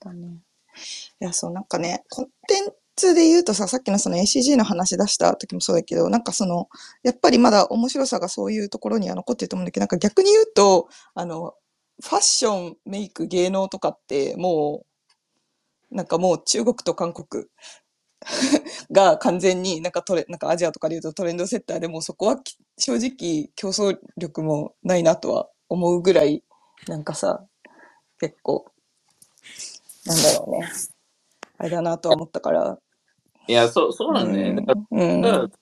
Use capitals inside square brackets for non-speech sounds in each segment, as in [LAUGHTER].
だね。いや、そう、なんかね、コンテンツで言うとさ、さっきのその ACG の話出した時もそうだけど、なんかその、やっぱりまだ面白さがそういうところには残ってると思うんだけど、なんか逆に言うと、あの、ファッション、メイク、芸能とかってもう、なんかもう中国と韓国 [LAUGHS] が完全になんかトレ、なんかアジアとかで言うとトレンドセッターでもそこは正直競争力もないなとは思うぐらい、なんかさ、結構、なんだろうね。あれだなとは思ったから。いや、そう、そううなんね。だかん。うら、ん。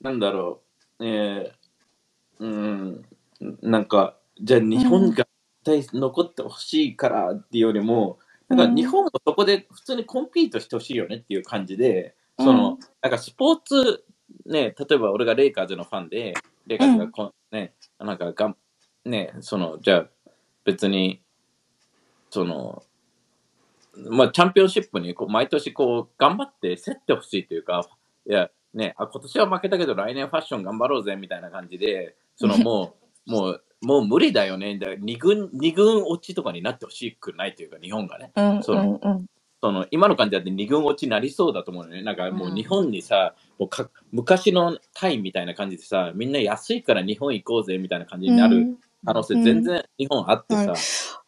なんだろう、えー、うん、なんか、じゃあ日本が絶対残ってほしいからっていうよりも、なんか日本もそこで普通にコンピートしてほしいよねっていう感じで、その、なんかスポーツ、ね、例えば俺がレイカーズのファンで、レイカーズがこ、ね、なんかがん、ね、その、じゃあ別に、その、まあ、チャンピオンシップにこう毎年こう頑張って競ってほしいというか、いや、ね、あ今年は負けたけど来年ファッション頑張ろうぜみたいな感じで、そのもう、[LAUGHS] もう、もう無理だよね。だ2軍、二軍落ちとかになってほしくないというか、日本がね。うん。そうのん。その今の感じだって2軍落ちになりそうだと思うのね。なんかもう日本にさ、もうか昔のタイみたいな感じでさ、みんな安いから日本行こうぜみたいな感じになる可能性全然日本あってさ、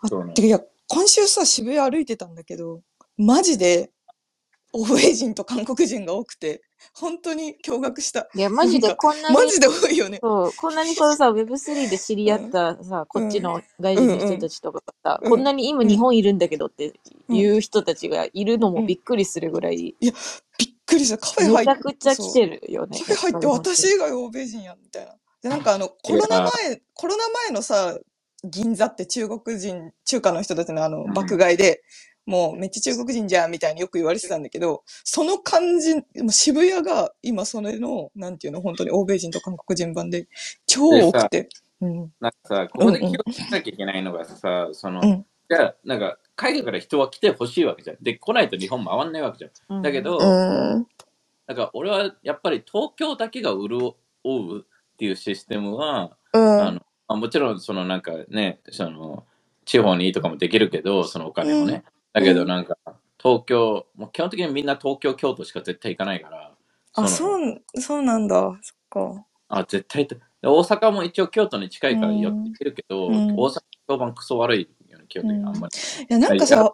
あそうねてかいや、今週さ、渋谷歩いてたんだけど、マジで、欧米人と韓国人が多くて、本当に驚愕した。いや、マジでこんなに、マジで多いよね。そう、こんなにこのさ、[LAUGHS] Web3 で知り合ったさ、こっちの外人の人たちとかがさ、うんこんなに今日本いるんだけどっていう人たちがいるのもびっくりするぐらい、びっくりした。カフェ入って。めちゃくちゃ来てるよね。カフェ入って私以外欧米人やんみたいな。で、なんかあの、コロナ前、コロナ前のさ、銀座って中国人、中華の人たちのあの、うん爆買いで、もうめっちゃ中国人じゃんみたいによく言われてたんだけど、その感じ、もう渋谷が今それの、なんていうの、本当に欧米人と韓国人版で、超多くて。うん。なんかさ、ここで気をつけなきゃいけないのがさ、その、うんじゃあ、なんか、海外から人は来てほしいわけじゃん。で、来ないと日本回んないわけじゃん。だけど、うん。なんか俺はやっぱり東京だけが潤うっていうシステムは、うん。あのまあ、もちろんそのなんかね、その地方にとかもできるけど、そのお金もね。だけどなんか東京、もう基本的にみんな東京、京都しか絶対行かないから。あ、のそう、そうなんだ。そっか。あ、絶対大阪も一応京都に近いから寄ってるけど、うん大阪評判クソ悪いよね、基本的にあんまり。いや、なんかやさ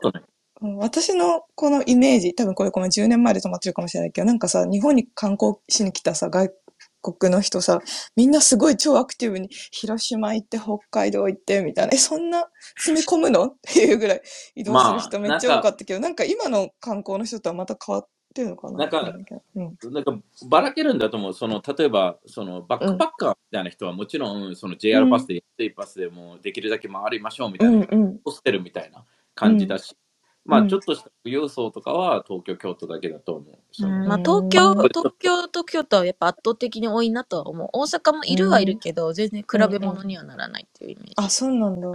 私のこのイメージ、多分これごめん、10年前で止まってるかもしれないけど、なんかさ、日本に観光しに来たさ、外国の人さ、みんなすごい超アクティブに、広島行って、北海道行って、みたいな、え、そんな詰め込むの？っていうぐらい移動する人めっちゃ多かったけど、なんか今の観光の人とはまた変わってるのかな？なんかうん。なんかばらけるんだと思う。その例えばそのバックパッカーみたいな人はもちろんその JR パスで安いパスでもうできるだけ回りましょうみたいな、うんうん。ホステルみたいな感じだし、まうんあちょっとした富裕層とかは東京、京都だけだと思う。そのまあ、東京、うん東京と京都はやっぱ圧倒的に多いなとは思う。大阪もいるはいるけど、全然比べ物にはならないっていうイメージ。あ、そうなんだ。うん。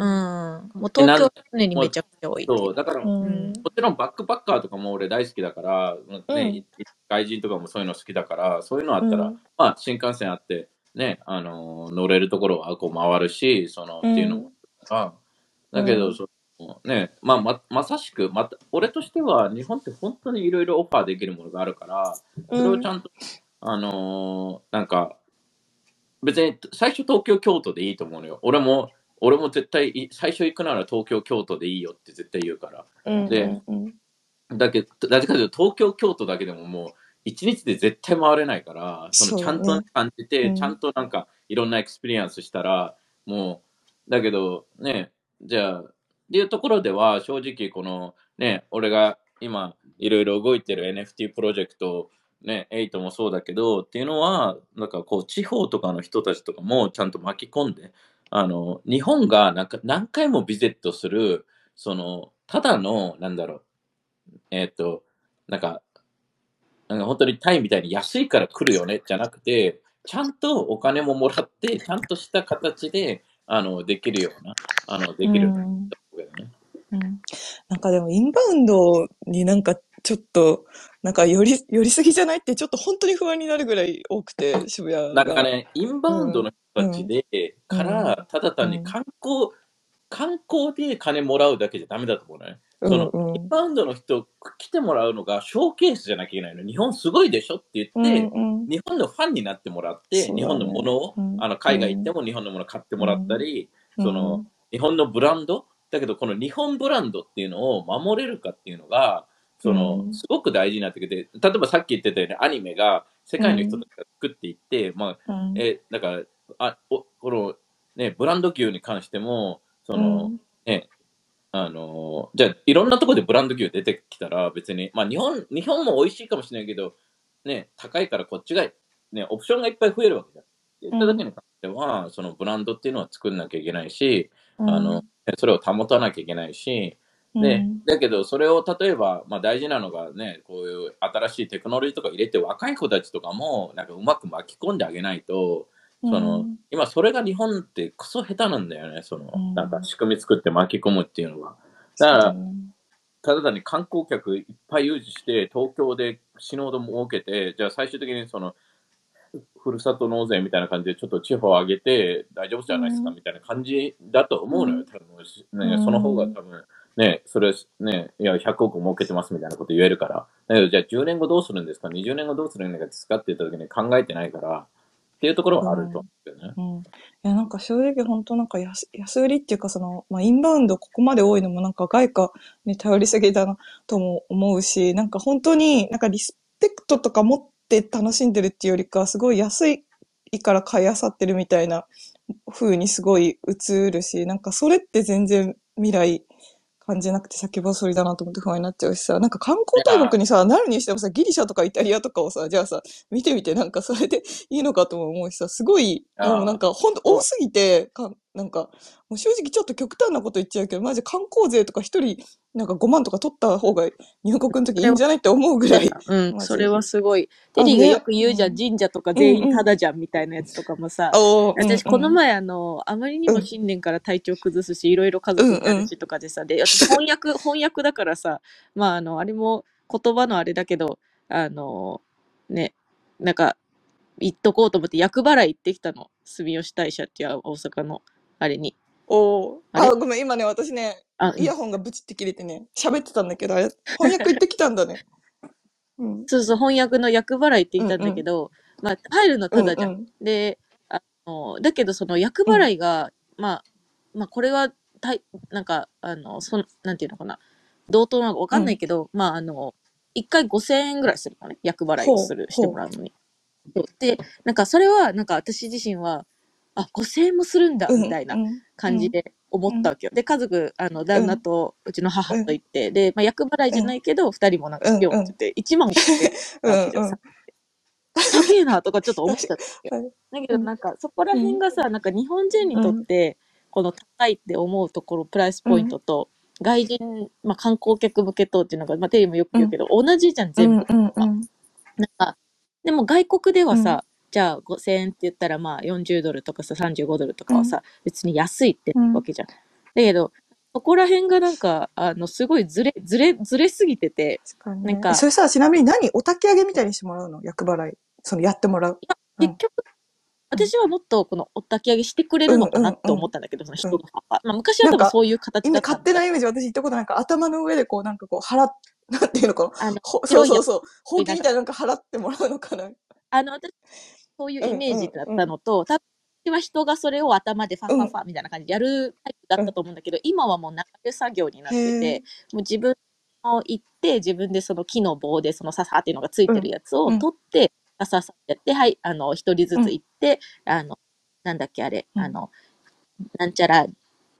もう東京常にめちゃくちゃ多いっていそううだから、うもん。ちろんバックパッカーとかも俺大好きだから、ねうん外人とかもそういうの好きだから、そういうのあったら、うんまあ新幹線あって、ね、あのー乗れるところはこう回るし、その、うんっていうのもあだけど、うんね、まあままさしく、また俺としては日本って本当にいろいろオファーできるものがあるから、それをちゃんと、あのーなんか、別に最初東京、京都でいいと思うのよ。俺も、俺も絶対い、最初行くなら東京、京都でいいよって絶対言うから。うん。でうんだけど、だけど東京、京都だけでももう、一日で絶対回れないから、そのちゃんと感じて、うんちゃんとなんかいろんな experience したら、もう、だけどね、じゃあ、っていうところでは正直このね、俺が今いろいろ動いてる NFT プロジェクト、ね、8もそうだけど、っていうのは、なんかこう地方とかの人たちとかもちゃんと巻き込んで、あの、日本がなんか何回もビゼットする、その、ただの、なんだろう、えっ、と、なんか、なんか本当にタイみたいに安いから来るよねじゃなくて、ちゃんとお金ももらって、ちゃんとした形で、あの、できるような、あの、できる。うん。うん。なんかでもインバウンドになんかちょっと、なんか寄り、寄りすぎじゃないってちょっと本当に不安になるぐらい多くて、渋谷が。なんかね、インバウンドの人たちで、うん。から、ただ単に観光、観光で金もらうだけじゃダメだと思うね。その、うん。うんインバウンドの人来てもらうのがショーケースじゃなきゃいけないの。日本すごいでしょって言って、うんうん。日本のファンになってもらって、ね。日本のものを、うん。あの海外行っても日本のもの買ってもらったり、その、うん日本のブランド？だけどこの日本ブランドっていうのを守れるかっていうのがその、うん。すごく大事になってきて例えばさっき言ってたようにアニメが世界の人たちが作っていって、まあうん。えだからあおこのねブランド牛に関してもその、うん。ねあのじゃあいろんなところでブランド牛出てきたら別にまあ日本日本も美味しいかもしれないけどね高いからこっちがねオプションがいっぱい増えるわけじゃん。言っただけに関しては、そのブランドっていうのは作んなきゃいけないし、あの、それを保たなきゃいけないし、ね、だけどそれを例えば、まあ、大事なのがねこういう新しいテクノロジーとか入れて若い子たちとかもなんかうまく巻き込んであげないとその、うん今それが日本ってクソ下手なんだよねその、うん。なんか仕組み作って巻き込むっていうのがだからただ単に観光客いっぱい誘致して東京で死ぬほど儲けてじゃあ最終的にそのふるさと納税みたいな感じでちょっと地方上げて大丈夫じゃないですかうんみたいな感じだと思うのよ、うん多分ね、うんその方が多分ね、それね、いや、100億儲けてますみたいなこと言えるから。だけど、じゃあ10年後どうするんですか ?20 年後どうするんですかって言った時に考えてないから、っていうところはあると思うんだよね。うん、いやなんか正直本当なんか安安売りっていうかその、まあ、インバウンドここまで多いのもなんか外貨に頼りすぎだなとも思うしなんか本当になんかリスペクトとか持って楽しんでるっていうよりかすごい安いから買い漁ってるみたいな風にすごい映るしなんかそれって全然未来感じなくて先細りだなと思って不安になっちゃうしさ。なんか観光大国にさなるにしてもさギリシャとかイタリアとかをさじゃあさ見てみてなんかそれでいいのかとも思うしさ。すごいあー。もうなんかほんと多すぎてかなんかもう正直ちょっと極端なこと言っちゃうけどマジ観光税とか一人なんか5万とか取った方が入国の時いいんじゃないって思うぐらい。[LAUGHS] うん、それはすごい。あテリーがねよく言うじゃん、神社とか全員タダじゃんみたいなやつとかもさ。私、このうん前、あの、あまりにも新年から体調崩すし、いろいろ家族になるしとかでさ、で、私翻訳、[LAUGHS] 翻訳だからさ、まあ、あの、あれも言葉のあれだけど、あの、ね、なんか、言っとこうと思って、厄払い行ってきたの。住吉大社っていう大阪の、あれに。おー。あれ？あ、ごめん、今ね、私ね、あ、イヤホンがブチって切れてね、喋ってたんだけど、あれ、翻訳行ってきたんだね。[LAUGHS] うん。そうそう、翻訳の厄払いって言ったんだけど、まあ、入るのただじゃん。うんうん。で、あの、だけどその厄払いが、まあ、まあこれは、たいなんか、あの、そん、なんていうのかな、同等なのかわかんないけど、まああの、一回5000円ぐらいするのね、厄払いをする、してもらうのに。そう。で、なんかそれは、なんか私自身は、あ、5000円もするんだ、みたいな。うん感じで思ったわけよ。で、家族、あの、旦那とうちの母と行って、で、まあ厄払いじゃないけど、二人もなんかしようって言って、1万5000円うんわけじゃんえなとかちょっと思っちゃったよ。[LAUGHS] はい。だけどなんかそこら辺がさ、なんか日本人にとってこの高いって思うところプライスポイントと、外人、まあ、観光客向けとっていうのが、まあ、テレビもよく言うけど、同じじゃん全部。なんかでも外国ではさ、じゃあ5000円って言ったらまあ40ドルとかさ35ドルとかはさ、別に安いってわけじゃん。だけどそこら辺がなんかあのすごいずれずれずれすぎてて確かにねなんかそれさ、ちなみに何お焚き上げみたいにしてもらうの？厄払い。その、やってもらう。うん結局、私はもっとこのお焚き上げしてくれるのかなって思ったんだけど、その人が。まあ、昔は多分そういう形だ今、勝手なイメージ、私言ったことなんか頭の上でこう、なんかこう、払っ、なんていうのかな？あのほ白いうそそうそう。ほうきみたいななんか払ってもらうのかな？あの、私、そういうイメージだったのと、多分私は人がそれを頭でファッファッファみたいな感じでやるタイプだったと思うんだけど、今はもう流れ作業になってへて、もう自分の行って、自分でその木の棒でそのささっていうのがついてるやつをうん。取って、さささってやって、はい、あの、一人ずつ行って、あの、なんだっけあれ、うん。あの、なんちゃら、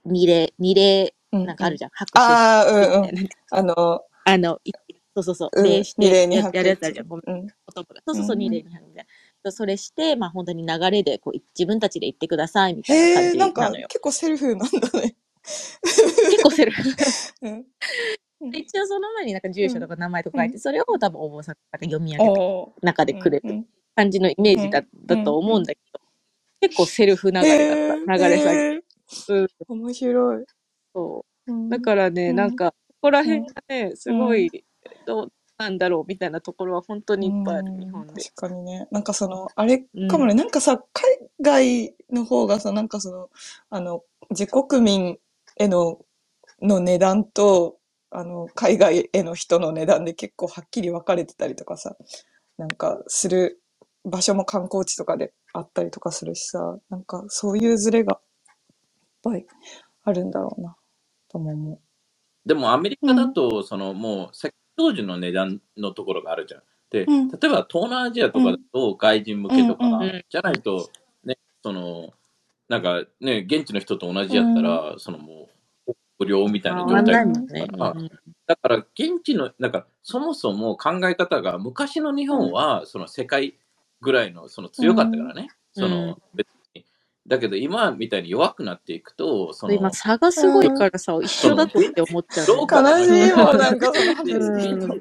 二礼、二礼、うんなんかあるじゃん、拍手ああ、うんうん。みたいなあの、あの、いそうそうそう、うん礼してやるやつあるじゃん。そうそうそう、うん二礼二拍みたいな。それして、まあ本当に流れでこう自分たちで言ってくださいみたいな感じななんのよ。か結構セルフなんだね。結構セルフ。[LAUGHS] うん。で一応その前になんか住所とか名前とか書いて、それを多分お坊さんが読み上げたおー中でくれるうんうん感じのイメージだ,、だと思うんだけど、結構セルフ流れだった。流れ作業。へーうん面白い。そううんだからね、うんなんか、ここら辺がね、すごい、どうなんだろうみたいなところは本当にいっぱいある、うん日本で。確かにね。なんかその、あれかもね、なんかさ、海外の方がさ、なんかその、あの、自国民への、の値段と、あの、海外への人の値段で結構はっきり分かれてたりとかさ、なんかする場所も観光地とかであったりとかするしさ、なんかそういうズレがいっぱいあるんだろうな、とも思でもアメリう。カうん。だと、そのもう、石当時の値段のところがあるじゃん。で、うん。例えば東南アジアとうん。かだと外人向うん。けとか、うん。うん。じゃないと、ね、その、なんかね、現地の人と同じうん。やったら、そのもう、不良みたいあ、な状態。だから、うん。だから現地の、なんかそもそも考え方が、昔の日うん。本はその世界ぐらいのそのう強かったからん。ね、そうん。の別に。だけど今みたいに弱くなっていくと、そ今、の、差がすごいうん。からさ、一緒だとって思っちゃうね。ローカル悲しいのもん、なんかその。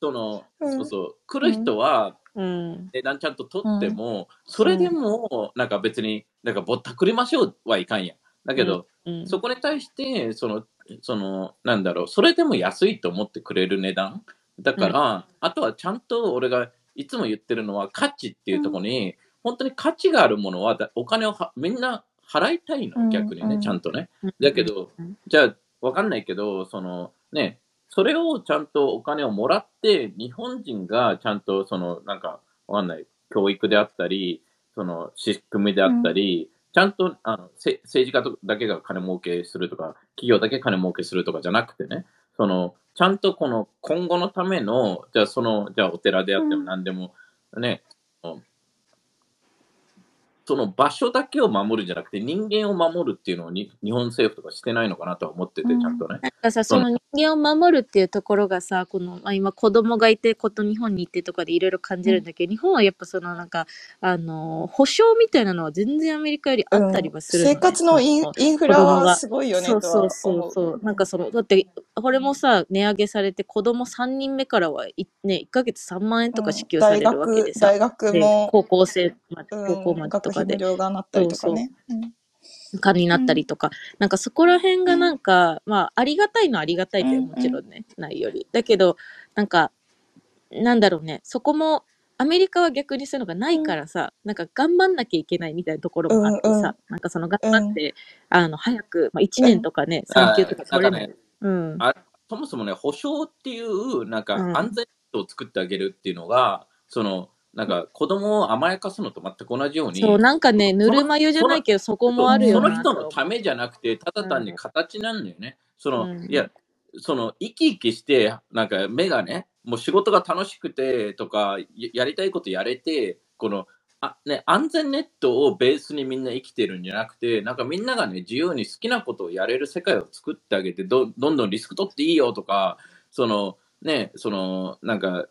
その、うん。そうそう、う来るん。人はうん。値段ちゃんと取うん。っても、そうれでん。も、なんか別に、なんかぼったくりましょうはいかんやん。だうん。けど、うん。そこに対して、その、その、なんだろう、それでも安いと思ってくれる値段？だうん。から、あとはちゃんと俺がいつも言ってるのは価値っていうとこうろに、本当に価値があるものはだお金をはみんな払いたいの、ん。逆にね、ちゃうん。んとね。うん。だけど、うん。じゃあ、わかんないけど、そのね、それをちゃんとお金をもらって、日本人がちゃんとその、なんか、わかんない、教育であったり、その仕組みであったうん。り、ちゃんとあのせ政治家とだけが金儲けするとか、企業だけ金儲けするとかじゃなくてね、その、ちゃんとこの今後のための、じゃあその、じゃあお寺であってもうん。何でも、ね、その場所だけを守るんじゃなくて、人間を守るっていうのをに日本政府とかしてないのかなとは思ってて、ちゃんとね。なんかさ、その人間を守るっていうところがさ、この、まあ、今子供がいて、こと日本に行ってとかでいろいろ感うん。じるんだけど、日本はやっぱそのなんか、あの、保障みたいなのは全然アメリカよりあったりうん。はする生のね。活のイン、インフラはが。すごいよねとそうそう。そうそう。なんかその、だって、これもさ、値上げされて子供3人目からはい、ね、1ヶ月3万円とか支給されるわけ学、でさ、大学で、も、高校生まで、うん、高校までと学費無かで。料がなったそうそりとかね。うん。う。かになうん。ったりとか。なんかそこら辺がなうん。んか、まあ、ありがたいのはありがたいだよ。うん。もちろんね。ないより。だけど、なんか、なんだろうね。そこも、アメリカは逆にそういうのがないうん。からさ、なんか頑張んなきゃいけないみたいなところうん。うん。もあってさ、なんかその頑うん。張って、あの、早く、まあ、1うん。年とかね、産休とあかなんかね、取れない。うん。あそもそもね、保証っていう、なんうかん。安全を作ってあげるっていうのが、その、なんか子供を甘やかすのと全く同じようそう、に、なんかね、ぬその、るま湯じゃその、ないけど、そこもそうそのあるよな人のためじゃなくて、ただう。単に形なんだよね。そうの、いん。や、その、生き生きして、なんか目がね、もう仕事が楽しくてとか、ややりたいことやれて、この、あね、安全ネットをベースにみんな生きてるんじゃなくて、なんかみんながね、自由に好きなことをやれる世界を作ってあげて、どどんどんリスク取っていいよとか、その、ね、その、なんか、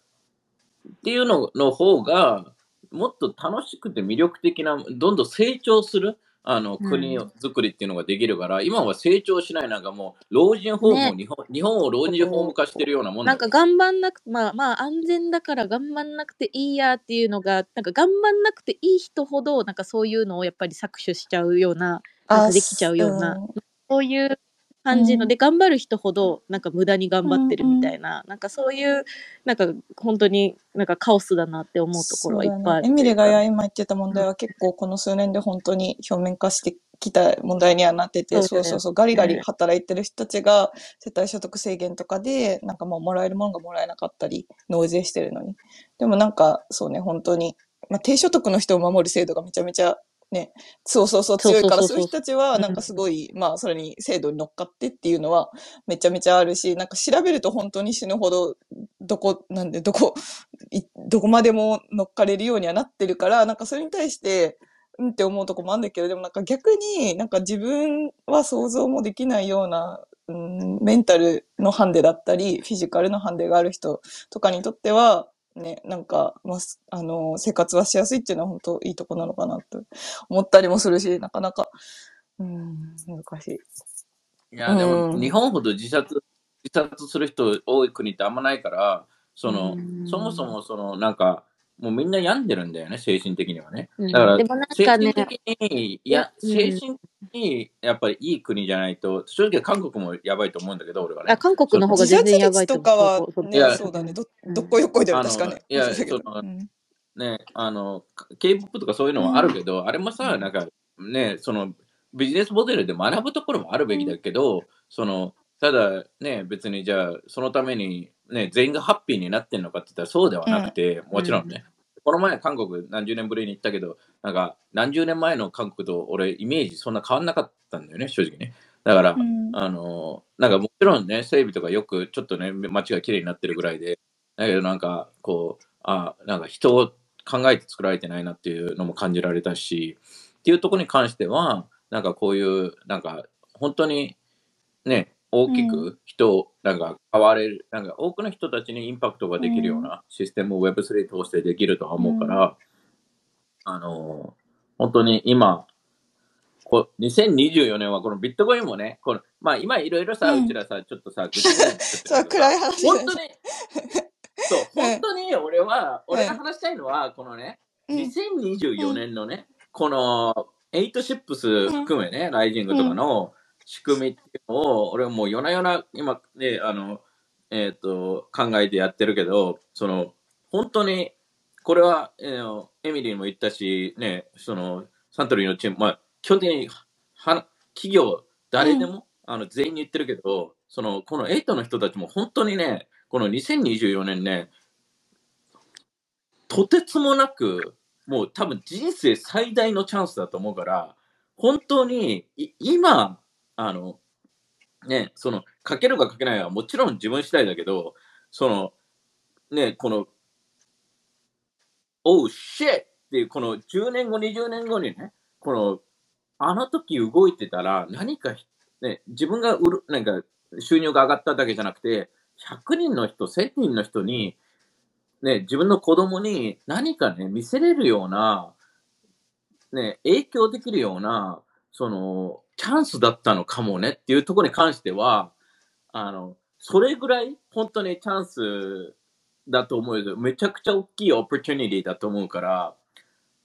っていうのの方が、もっと楽しくて魅力的な、どんどん成長するあのう国ん。作りっていうのができるから、今は成長しない、なんかもう、老人ホームをね。日本、日本を老人ホーム化してるようなもんなんか。頑張んなく、まあまあ安全だから頑張んなくていいやっていうのが、なんか頑張んなくていい人ほど、なんかそういうのをやっぱり搾取しちゃうような、なんあ、かできちゃすうような、うん。そういうう感じの、ん。で、頑張る人ほど、なんか無駄に頑うん。張ってるみうん。たいな、なんかそういう、なんか本当になんかカオスだなって思うところはいっ。ぱいあって、エミリがあ今言ってた問うん、題は結構この数年で本当に表面化してきた問題にはなってて、そうそうそうガリガリね。働いてる人たちが世帯所得制限とかで、なんかもうもらえるものがもらえなかったり、納税してるのに。でもなんかそうね、本当に、まあ、低所得の人を守る制度がめちゃめちゃね、そうそうそう強いから、そういう人たちはなんかうん。すごい、まあそれに制度に乗っかってっていうのはめちゃめちゃあるし、なんか調べると本当に死ぬほど、どこ、なんで、どこ、いどこまでも乗っかれるようにはなってるから、なんかそれに対して、うんって思うとこもあるんだけど、でもなんか逆になんか自分は想像もできないような、うん、メンタルのハンデだったり、フィジカルのハンデがある人とかにとっては、ね、なんか、まあ、すあの、生活はしやすいっていうのは本当いいとこなのかなと思ったりもするし、なかなか、うん、難しい。いや、でも、うん。日本ほど自殺、自殺する人多い国ってあんまないから、そうの、んそもそも、その、なんか、もうみんな病んでるんだよね、精神的にはね。うんだからでもなん精かね、神的に、いや、うん精神的にやっぱりいい国じゃないと、正直韓国もやばいと思うんだけど、俺はあね。韓国の方が全然やばいと。かはね、そうだね、ど、うんどっこよっこい確かね。いやそのうんね、あの、K-POP とかそういうのはあるけど、あれもさ、うんなんか、ね、その、ビジネスモデルで学ぶところもあるべきだけど、その、ただね、別にじゃあ、そのためにね、全員がハッピーになってんのかって言ったらそうではなくて、もちろんね、この前韓国何十年ぶりに行ったけど、なんか何十年前の韓国と俺イメージそんな変わんなかったんだよね、正直ね。だから、うん。あの、なんかもちろんね、整備とかよくちょっとね、街が綺麗になってるぐらいで、だけどなんかこう、あ、なんか人を考えて作られてないなっていうのも感じられたし、っていうところに関しては、なんかこういう、なんか本当にね、大きうく人をなんか変われる、なんか多くの人たちにインパクトができるようなシステムを Web3 通してできるとは思うから、あの、本当に今、こ2024年はこのビットコインもね、このまあ今いろいろさ、ううんちらさ、ちょっとさ、[LAUGHS] そう、さ暗い話本当に、そう、うん。本当に俺は、うん。俺が話したいのは、このね、うん。2024年のね、この8シップス含めね、ライジングとかの仕組みっていうのを、俺はもう夜な夜な今ね、あの、えっ、と、考えてやってるけど、その、本当に、これは、えーエミリーにも言ったし、ね、その、サントリーのチーム、まあ、基本的に、は企業、誰でも、あの、全員に言ってるけど、その、この8の人たちも本当にね、この2024年ね、とてつもなく、もう多分人生最大のチャンスだと思うから、本当に、い今、あの、ね、その、かけるかかけないはもちろん自分次第だけど、その、ね、この、おう、シェっていう、この10年後、20年後にね、この、あの時動いてたら、何か、ね、自分が売る、なんか、収入が上がっただけじゃなくて、100人の人、1000人の人に、ね、自分の子供に何かね、見せれるような、ね、影響できるような、その、チャンスだったのかもねっていうところに関しては、あの、それぐらい本当にチャンスだと思うよ。めちゃくちゃ大きいオプチュニティだと思うから、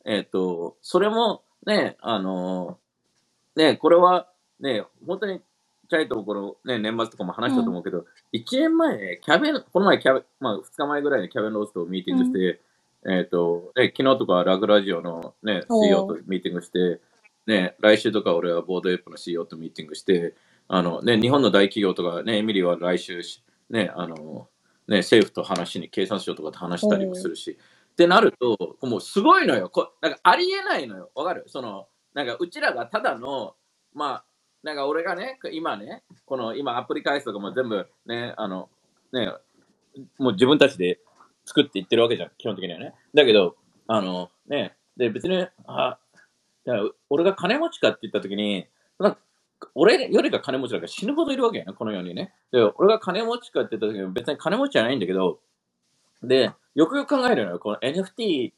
えっ、と、それもね、あの、ね、これはね、本当に、チャイとこのね、年末とかも話したと思うけど、1年前、キャベン、この前キャベン、まあ2日前ぐらいにキャベンロースとミーティングして、えっ、と、ね、昨日とかラグラジオのね、CEO とミーティングして、ね、来週とか俺はボードエップの CEO とミーティングして、あのね、日本の大企業とかね、エミリーは来週、ね、あの、ね、政府と話しに、経産省とかと話したりもするし、ってなると、もうすごいのよ。こなんかありえないのよ。わかる？その、なんかうちらがただの、まあ、なんか俺がね、今ね、この今アプリ開発とかも全部ね、あの、ね、もう自分たちで作っていってるわけじゃん、基本的にはね。だけど、あの、ね、で別に、あ、だから俺が金持ちかって言った時に、なんか俺よりが金持ちだから死ぬほどいるわけやな、この世にね。で、俺が金持ちかって言った時に別に金持ちじゃないんだけど、で、よくよく考えるのよ、この NFT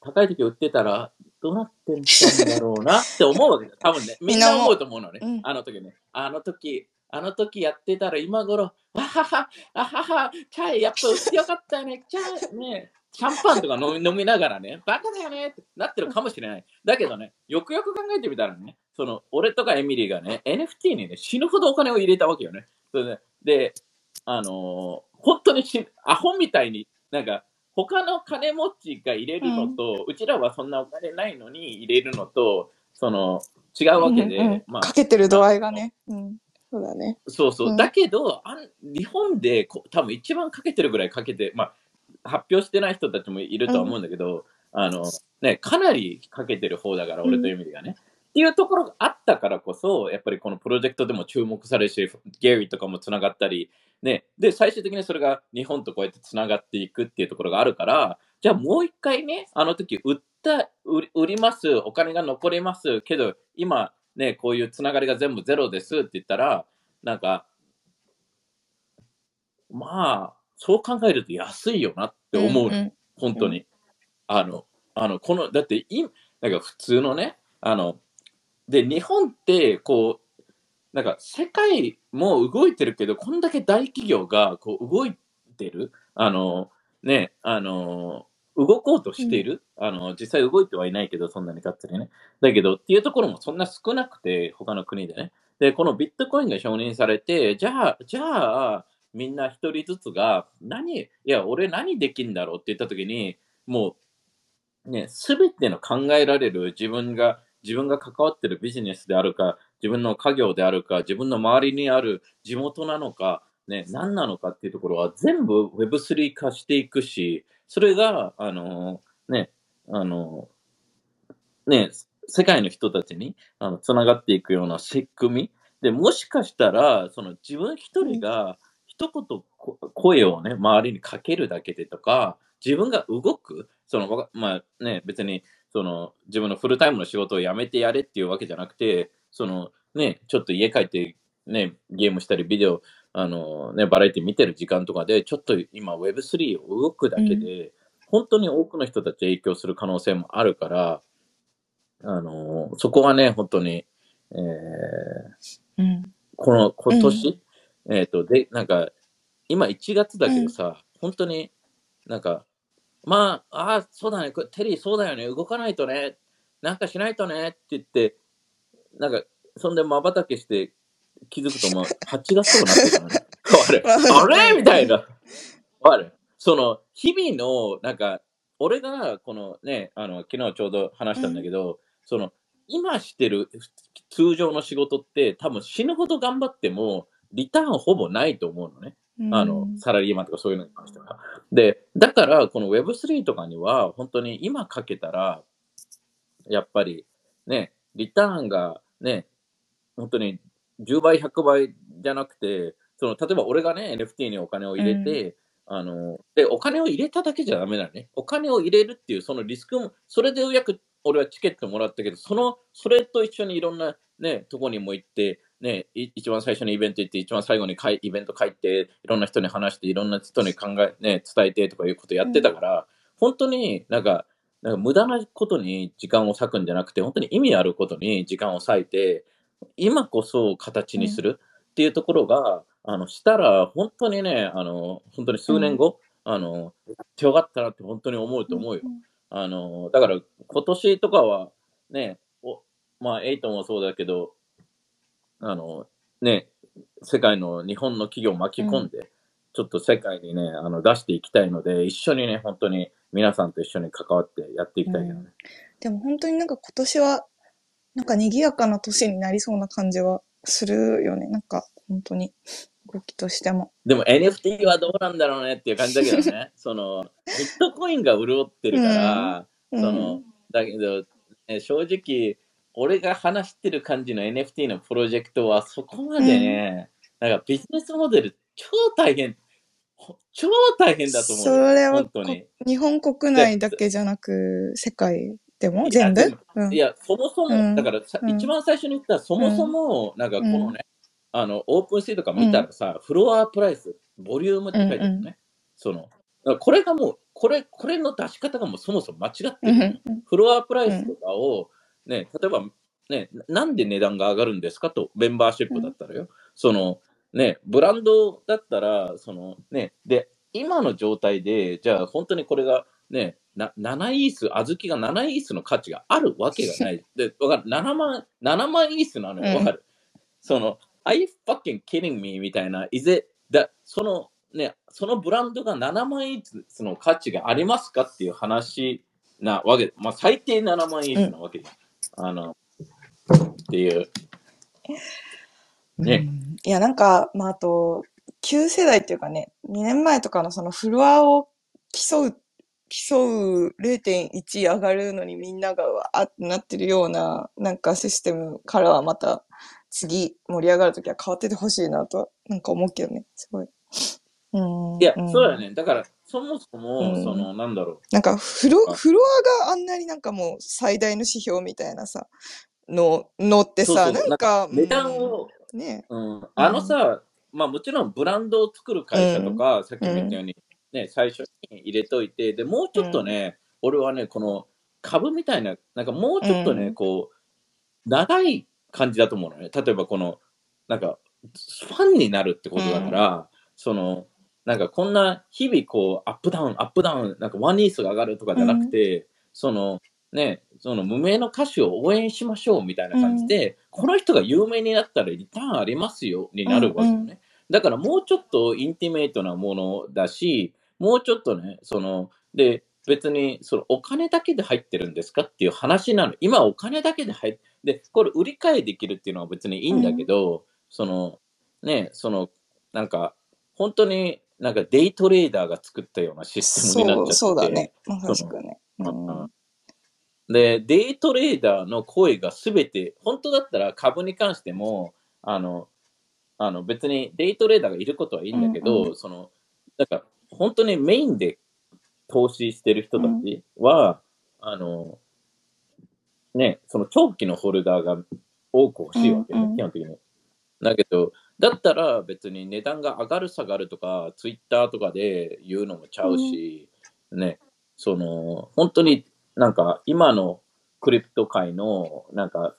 高い時売ってたらどうなってんだろうなって思うわけだよ。多分ね、みんな思うと思うのね。うんあの時ね。あの時、あの時やってたら今頃、あはは、あはは、チャイやっぱ売ってよかったよね。チャイね、シャンパンとか飲み飲みながらね、バカだよねってなってるかもしれない。だけどね、よくよく考えてみたらね、その、俺とかエミリーがね、NFT にね、死ぬほどお金を入れたわけよね。それで、であのー本当にしアホみたいに、なんか、他の金持ちが入れるのと、うちらはそんなお金ないのに入れるのと、その、違うわけで、うんうんまあか、けてる度合いがね。うん。そうだね。そうそう。うんだけど、あん日本でこ多分一番かけてるぐらいかけて、まあ、発表してない人たちもいるとは思うんだけど、あの、ね、かなりかけてる方だから、俺とエミリーがね。っていうところがあったからこそ、やっぱりこのプロジェクトでも注目されるし、ゲイリーとかもつながったり、ね、で、最終的にそれが日本とこうやってつながっていくっていうところがあるから、じゃあもう一回ね、あの時売った、売ります、お金が残りますけど、今ね、こういうつながりが全部ゼロですって言ったら、なんか、まあ、そう考えると安いよなって思うの、ん本当に。あの、あの、この、だって、いなんか普通のね、あの、で、日本って、こう、なんか世界も動いてるけど、こんだけ大企業がこう動いてる、あの、ね、あの、動こうとしている、あの、実際動いてはいないけど、そんなにがっつりね。だけど、っていうところもそんな少なくて、他の国でね。で、このビットコインが承認されて、じゃあ、じゃあ、みんな一人ずつが、何、いや、俺何できんだろうって言ったときに、もう、ね、すべての考えられる自分が自分が関わってるビジネスであるか、自分の家業であるか、自分の周りにある地元なのか、ね、何なのかっていうところは全部 Web3 化していくし、それが、あの、ね、あの、ね、世界の人たちにあのつながっていくような仕組み。で、もしかしたら、その自分一人が一言声をね、周りにかけるだけでとか、自分が動く、その、まあね、別に、その、自分のフルタイムの仕事を辞めてやれっていうわけじゃなくて、その、ね、ちょっと家帰って、ね、ゲームしたり、ビデオ、あの、ね、バラエティ見てる時間とかで、ちょっと今 Web3 を動くだけで、本当に多くの人たち影響する可能性もあるから、あの、そこはね、本当に、えー、うん、この、今年、うん、えっ、ー、と、で、なんか、今1月だけどさ、うん、本当になんか、まあ、ああ、そうだね、テリーそうだよね、動かないとね、なんかしないとねって言って、なんか、そんで瞬きして気づくと、まあ、8月とかなってたね。あれあれ？みたいな。あれその、日々の、なんか、俺が、このね、あの、昨日ちょうど話したんだけど、その、今してる通常の仕事って多分死ぬほど頑張っても、リターンほぼないと思うのね。あの、サラリーマンとかそういうのに関しては。で、だから、この Web3 とかには、本当に今かけたら、やっぱり、ね、リターンがね、本当に10倍、100倍じゃなくて、その、例えば俺がね、NFT にお金を入れて、うん、あの、で、お金を入れただけじゃダメだね。お金を入れるっていう、そのリスクも、それでようやく俺はチケットもらったけど、その、それと一緒にいろんなね、とこにも行って、ね、一番最初にイベント行って、一番最後にイベント帰って、いろんな人に話して、いろんな人に考え、ね、伝えてとかいうことやってたから、うん、本当になんか、なんか無駄なことに時間を割くんじゃなくて、本当に意味あることに時間を割いて、今こそ形にするっていうところが、うん、あの、したら、本当にね、あの、本当に数年後、うん、あの、強かったなって本当に思うと思うよ。あの、だから今年とかは、ね、おまあ、エイトもそうだけど、あの、ね、世界の日本の企業を巻き込んで、うん、ちょっと世界にね、あの出していきたいので、一緒にね、本当に皆さんと一緒に関わってやっていきたいよね。うん、でも本当になんか今年は、なんか賑やかな年になりそうな感じはするよね。なんか本当に。動きとしても。でも NFT はどうなんだろうねっていう感じだけどね。[LAUGHS] その、ビットコインが潤ってるから、うん、その、だけど、ね、正直、俺が話してる感じの NFT のプロジェクトはそこまでね、うん、なんかビジネスモデル超大変、超大変だと思う。それは日本国内だけじゃなく、世界でも全部いや、そもそも、だからさ、一番最初に言ったそもそも、なんかこのね、あの、オープンシーとか見たらさ、フロアプライス、ボリュームって書いてあるのね。その、これがもう、これ、これの出し方がもうそもそも間違ってる。フロアプライスとかを、ね、例えば、ね、なんで値段が上がるんですかと、メンバーシップだったらよ。その、ね、ブランドだったら、その、ね、で、今の状態で、じゃあ本当にこれが、ね、な7イース、小豆が7イースの価値があるわけがない。[LAUGHS] で、わかる？7万、7万イースなのよ。わかる？その、Are you fucking kidding me? みたいな。is it, だその、ね、そのブランドが7万イースの価値がありますかっていう話なわけ。まあ、最低7万イースなわけじゃん。あの、っていう。ね。いや、なんか、まあ、あと、旧世代っていうかね、2年前とかのそのフロアを競う、競う0.1上がるのにみんながわーってなってるような、なんかシステムからはまた次盛り上がるときは変わっててほしいなとは、なんか思うけどね、すごい。うん、いや、うん、そうだよね。だから、そもそも、うん、その、なんだろう。なんかフロ、フロアがあんなになんかもう最大の指標みたいなさ、の、のってさ、なんか、値段を、ね、うん、あのさ、まあもちろんブランドを作る会社とか、さっきも言ったように、ね、最初に入れといて、で、もうちょっとね、俺はね、この株みたいな、なんかもうちょっとね、こう、長い感じだと思うのね。例えばこの、なんか、ファンになるってことだから、その、なんかこんな日々こう、アップダウン、アップダウン、なんかワンニースが上がるとかじゃなくて、その、ね、その無名の歌手を応援しましょうみたいな感じで、うん、この人が有名になったらリターンありますよになるわけよね。だからもうちょっとインティメイトなものだし、もうちょっとね、その、で、別にそのお金だけで入ってるんですかっていう話なの。今お金だけで入って、で、これ売り買いできるっていうのは別にいいんだけど、その、ね、その、なんか、本当になんかデイトレーダーが作ったようなシステムになっちゃってて。そう、そうだね。まさしくね。うんで、デイトレーダーの声がすべて、本当だったら株に関しても、あの、あの別にデイトレーダーがいることはいいんだけど、うんその、なんか本当にメインで投資してる人たちは、あの、ね、その長期のホルダーが多く欲しいわけね、うんうん。基本的に。だけど、だったら別に値段が上がる下がるとか、ツイッターとかで言うのもちゃうし、ね、その、本当になんか今のクリプト界のなんか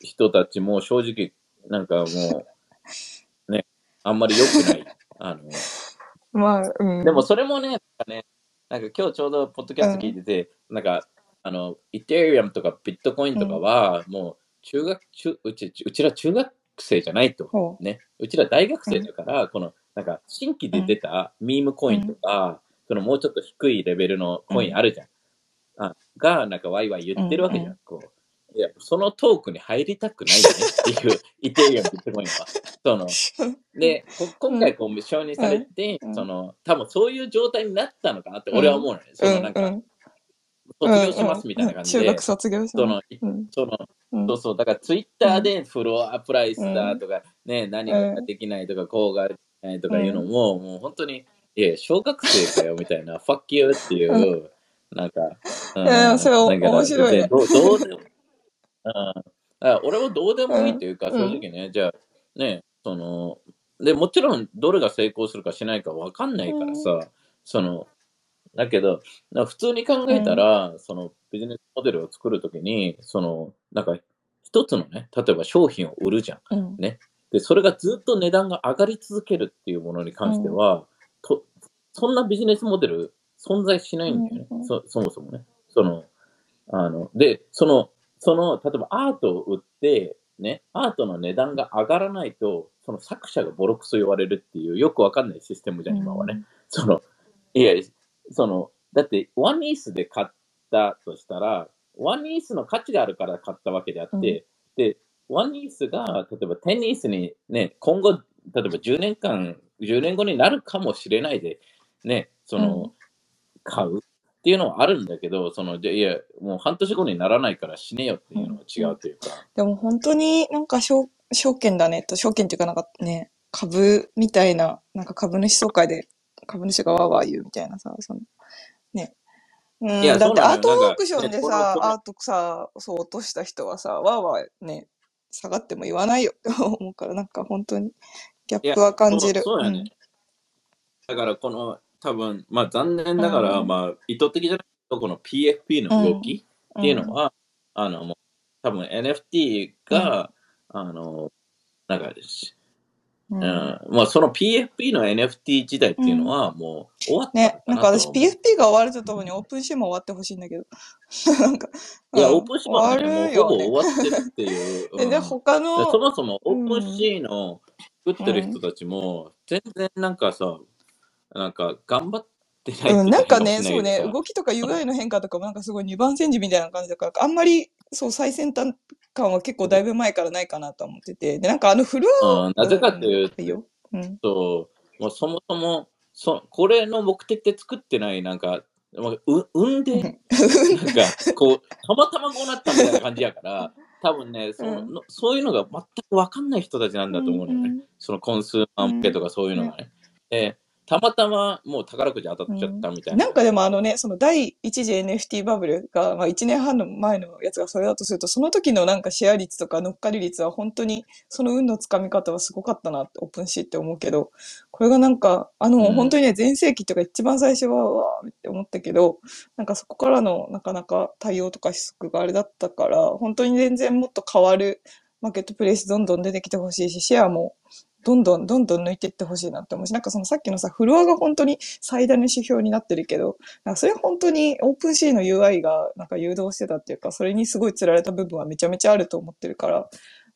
人たちも正直なんかもう、ね、あんまり良くない。[LAUGHS] あの、まあ、うん。でもそれもね、なんかね、なんか今日ちょうどポッドキャスト聞いてて、なんか、あの、イテリアムとかビットコインとかは、もう中学、中うち、うちら中学生じゃないと。ほね。うちら大学生だから、この、なんか新規で出たミームコインとか、そのもうちょっと低いレベルのコインあるじゃん。あが、なんかワイワイ言ってるわけじゃん。うんこう。いや、そのトークに入りたくないよねっていう、イテリアムビットコインは。その、[LAUGHS] で、こ今回こう承認されて、うんその、多分そういう状態になったのかなって俺は思うのね。そのなんか、うん卒業しますみたいな感じで、中学卒業しそます。その、うん。そうそう、だからツイッターでフロアプライスだとか、ね、何ができないとか、こうができないとかいうのも、もう本当に、いや、小学生かよみたいな、ファッキューっていう、なんか、うん。いやそれなんか面白いね。でどうどうでも、うん、だから俺はどうでもいいというか、うん。正直ね、じゃあ、ね、その、で、もちろん、どれが成功するかしないか分かんないからさ、その、だけど、な普通に考えたら、そのビジネスモデルを作るときに、その、なんか一つのね、例えば商品を売るじゃん。うん。で、それがずっと値段が上がり続けるっていうものに関しては、とそんなビジネスモデル存在しないんだよね。そそもそもね。その、あの、で、その、その、例えばアートを売って、ね、アートの値段が上がらないと、その作者がボロクソ言われるっていう、よくわかんないシステムじゃん、今はね。その、いや、その、だって、ワンイースで買ったとしたら、ワンイースの価値があるから買ったわけであって、うん。で、ワンイースが、例えばテンイースにね、今後、例えば10年間、10年後になるかもしれないで、ね、その、うん。買うっていうのはあるんだけど、その、でいや、もう半年後にならないから死ねよっていうのは違うというか、でも本当になんか証証券だねと、証券っていうかなんかね、株みたいな、なんか株主総会で株主がわーわー言うみたいなさ、その、ね。うん、いやだってアートオークションでさ、アートさ、そう落とした人はさ、わーわーね、下がっても言わないよって [LAUGHS] 思うから、なんか本当にギャップは感じる。そうやね。だからこの、多分、まあ残念ながら、うん。まあ意図的じゃないと、この PFP の動きっていうのは、あの、もう多分 NFT が、あの、なんか、ううん。ん、まあその PFP の NFT 時代っていうのはもう終わったのね、なんか私 PFP が終わるとともに OpenSea も終わってほしいんだけど。[LAUGHS] なんか、いや、うん。 OpenSea はね、終わるよねもうほぼ終わってるっていう。うん。他でその、もそも OpenSea の作ってる人たちも、全然なんかさ、なんか頑張ってないん、なんかね、そうね、動きとか UI の変化とかもなんかすごい二番煎じみたいな感じだから、あんまりそう最先端感は結構だいぶ前からないかなと思ってて、で、なんかあのフロア、うん、なぜかっていういいよ。うん。と、もうそもそもそ、これの目的で作ってない、なんか、まあう産んで、なんか、こう、たまたまこうなったみたいな感じやから、[LAUGHS] 多分ね、そのうんのそういうのが全く分かんない人たちなんだと思うのよね。そのコンスーマー向けとかそういうのがね。で、たまたまもう宝くじ当たっちゃったみたいな。なんかでもあのね、その第一次 NFT バブルが、まあ1年半の前のやつがそれだとすると、その時のなんかシェア率とか乗っかり率は本当にその運のつかみ方はすごかったなってオープンシーって思うけど、これがなんか、あの、うん本当にね、全盛期とか一番最初は、うわーって思ったけど、なんかそこからのなかなか対応とか施策があれだったから、本当に全然もっと変わるマーケットプレイスどんどん出てきてほしいし、シェアもどんどんどんどん抜いていってほしいなって思うし、なんかそのさっきのさ、フロアが本当に最大の指標になってるけど、それは本当にオープンシーの UI がなんか誘導してたっていうか、それにすごい釣られた部分はめちゃめちゃあると思ってるから、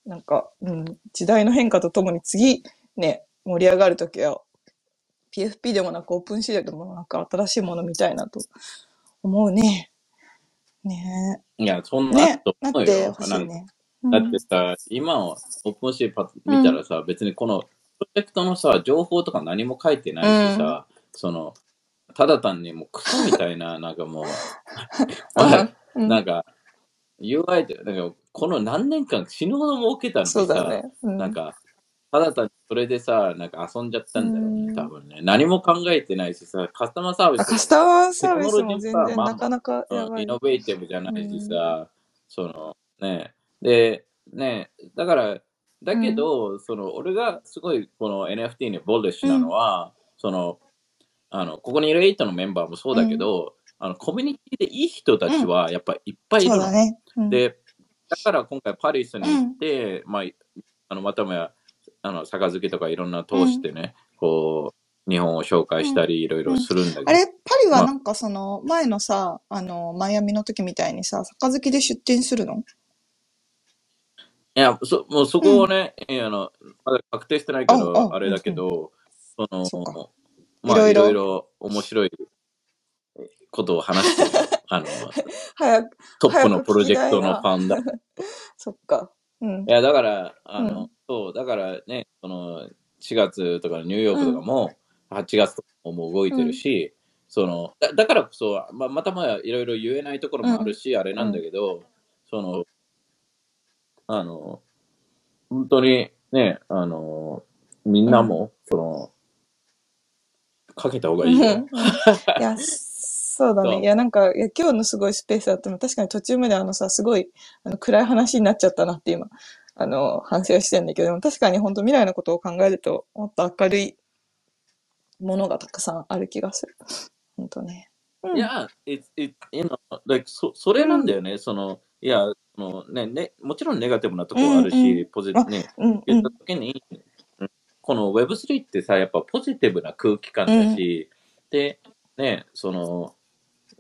なんか、うん、時代の変化とともに次、ね、盛り上がるときは PFP でもなくオープンシーでもなく新しいものみたいなと思うね。ねいや、そんえ。なねなってほ。しないんかね。だってさ、今はオープンシーパッ見たらさ、別にこのプロジェクトのさ、情報とか何も書いてないしさ、その、ただ単にもうクソみたいな、[LAUGHS] なんかもう、[LAUGHS] うん。なんか、UI で、なんかこの何年間死ぬほど儲けたのにさ、そうなんか、ただ単にそれでさ、なんか遊んじゃったんだろうね、うん。多分ね。何も考えてないしさ、カスタマーサービスあカスタマーサービスも全然なかなかやばい。うんイノベーティブじゃないしさ、そのね、で、ね、だから、だけど、その俺がすごいこの NFT にボルシュなのは、その、あの、ここにいる8のメンバーもそうだけど、あの、コミュニティでいい人たちはやっぱりいっぱいいるね。うん。で、だから今回パリスに行って、まあ、あの、またもや、あの、杯とかいろんな通してね、こう、日本を紹介したりいろいろするんだけど、あれ、パリはなんかその、前のさ、あの、マイアミの時みたいにさ、杯で出店するの？いや、そもうそこをね、あのまだ確定してないけああど、あれだけど、そのそっか。まあ、いいろいろろいろ面白いことを話してる、[LAUGHS] あの、早く、トップのプロジェクトのファウンダー。い [LAUGHS] そっか。うん。や、だから、あの、うん。そう、だからね、その、4月とかのニューヨークとかも、8月とかももう動いてるし、そのだだからこそ、まあ、またまあいろいろ言えないところもあるし、あれなんだけど、その、あの、本当にね、あの、みんなも、その、かけた方がいい [LAUGHS] いや、そうだね。いや、なんか、いや今日のすごいスペースだったの、確かに途中まであのさ、すごい、あの、暗い話になっちゃったなって今、あの、反省はしてんだけど、でも確かに本当未来のことを考えると、もっと明るいものがたくさんある気がする。本当ね。うんいや、it, it, you know, like そそれなんだよね。その、いや、そのねね、もちろんネガティブなところあるし、うん。うんポジティブね、うん、うん。言った。時に、うんこの Web3 ってさ、やっぱポジティブな空気感だし、で、ね、その、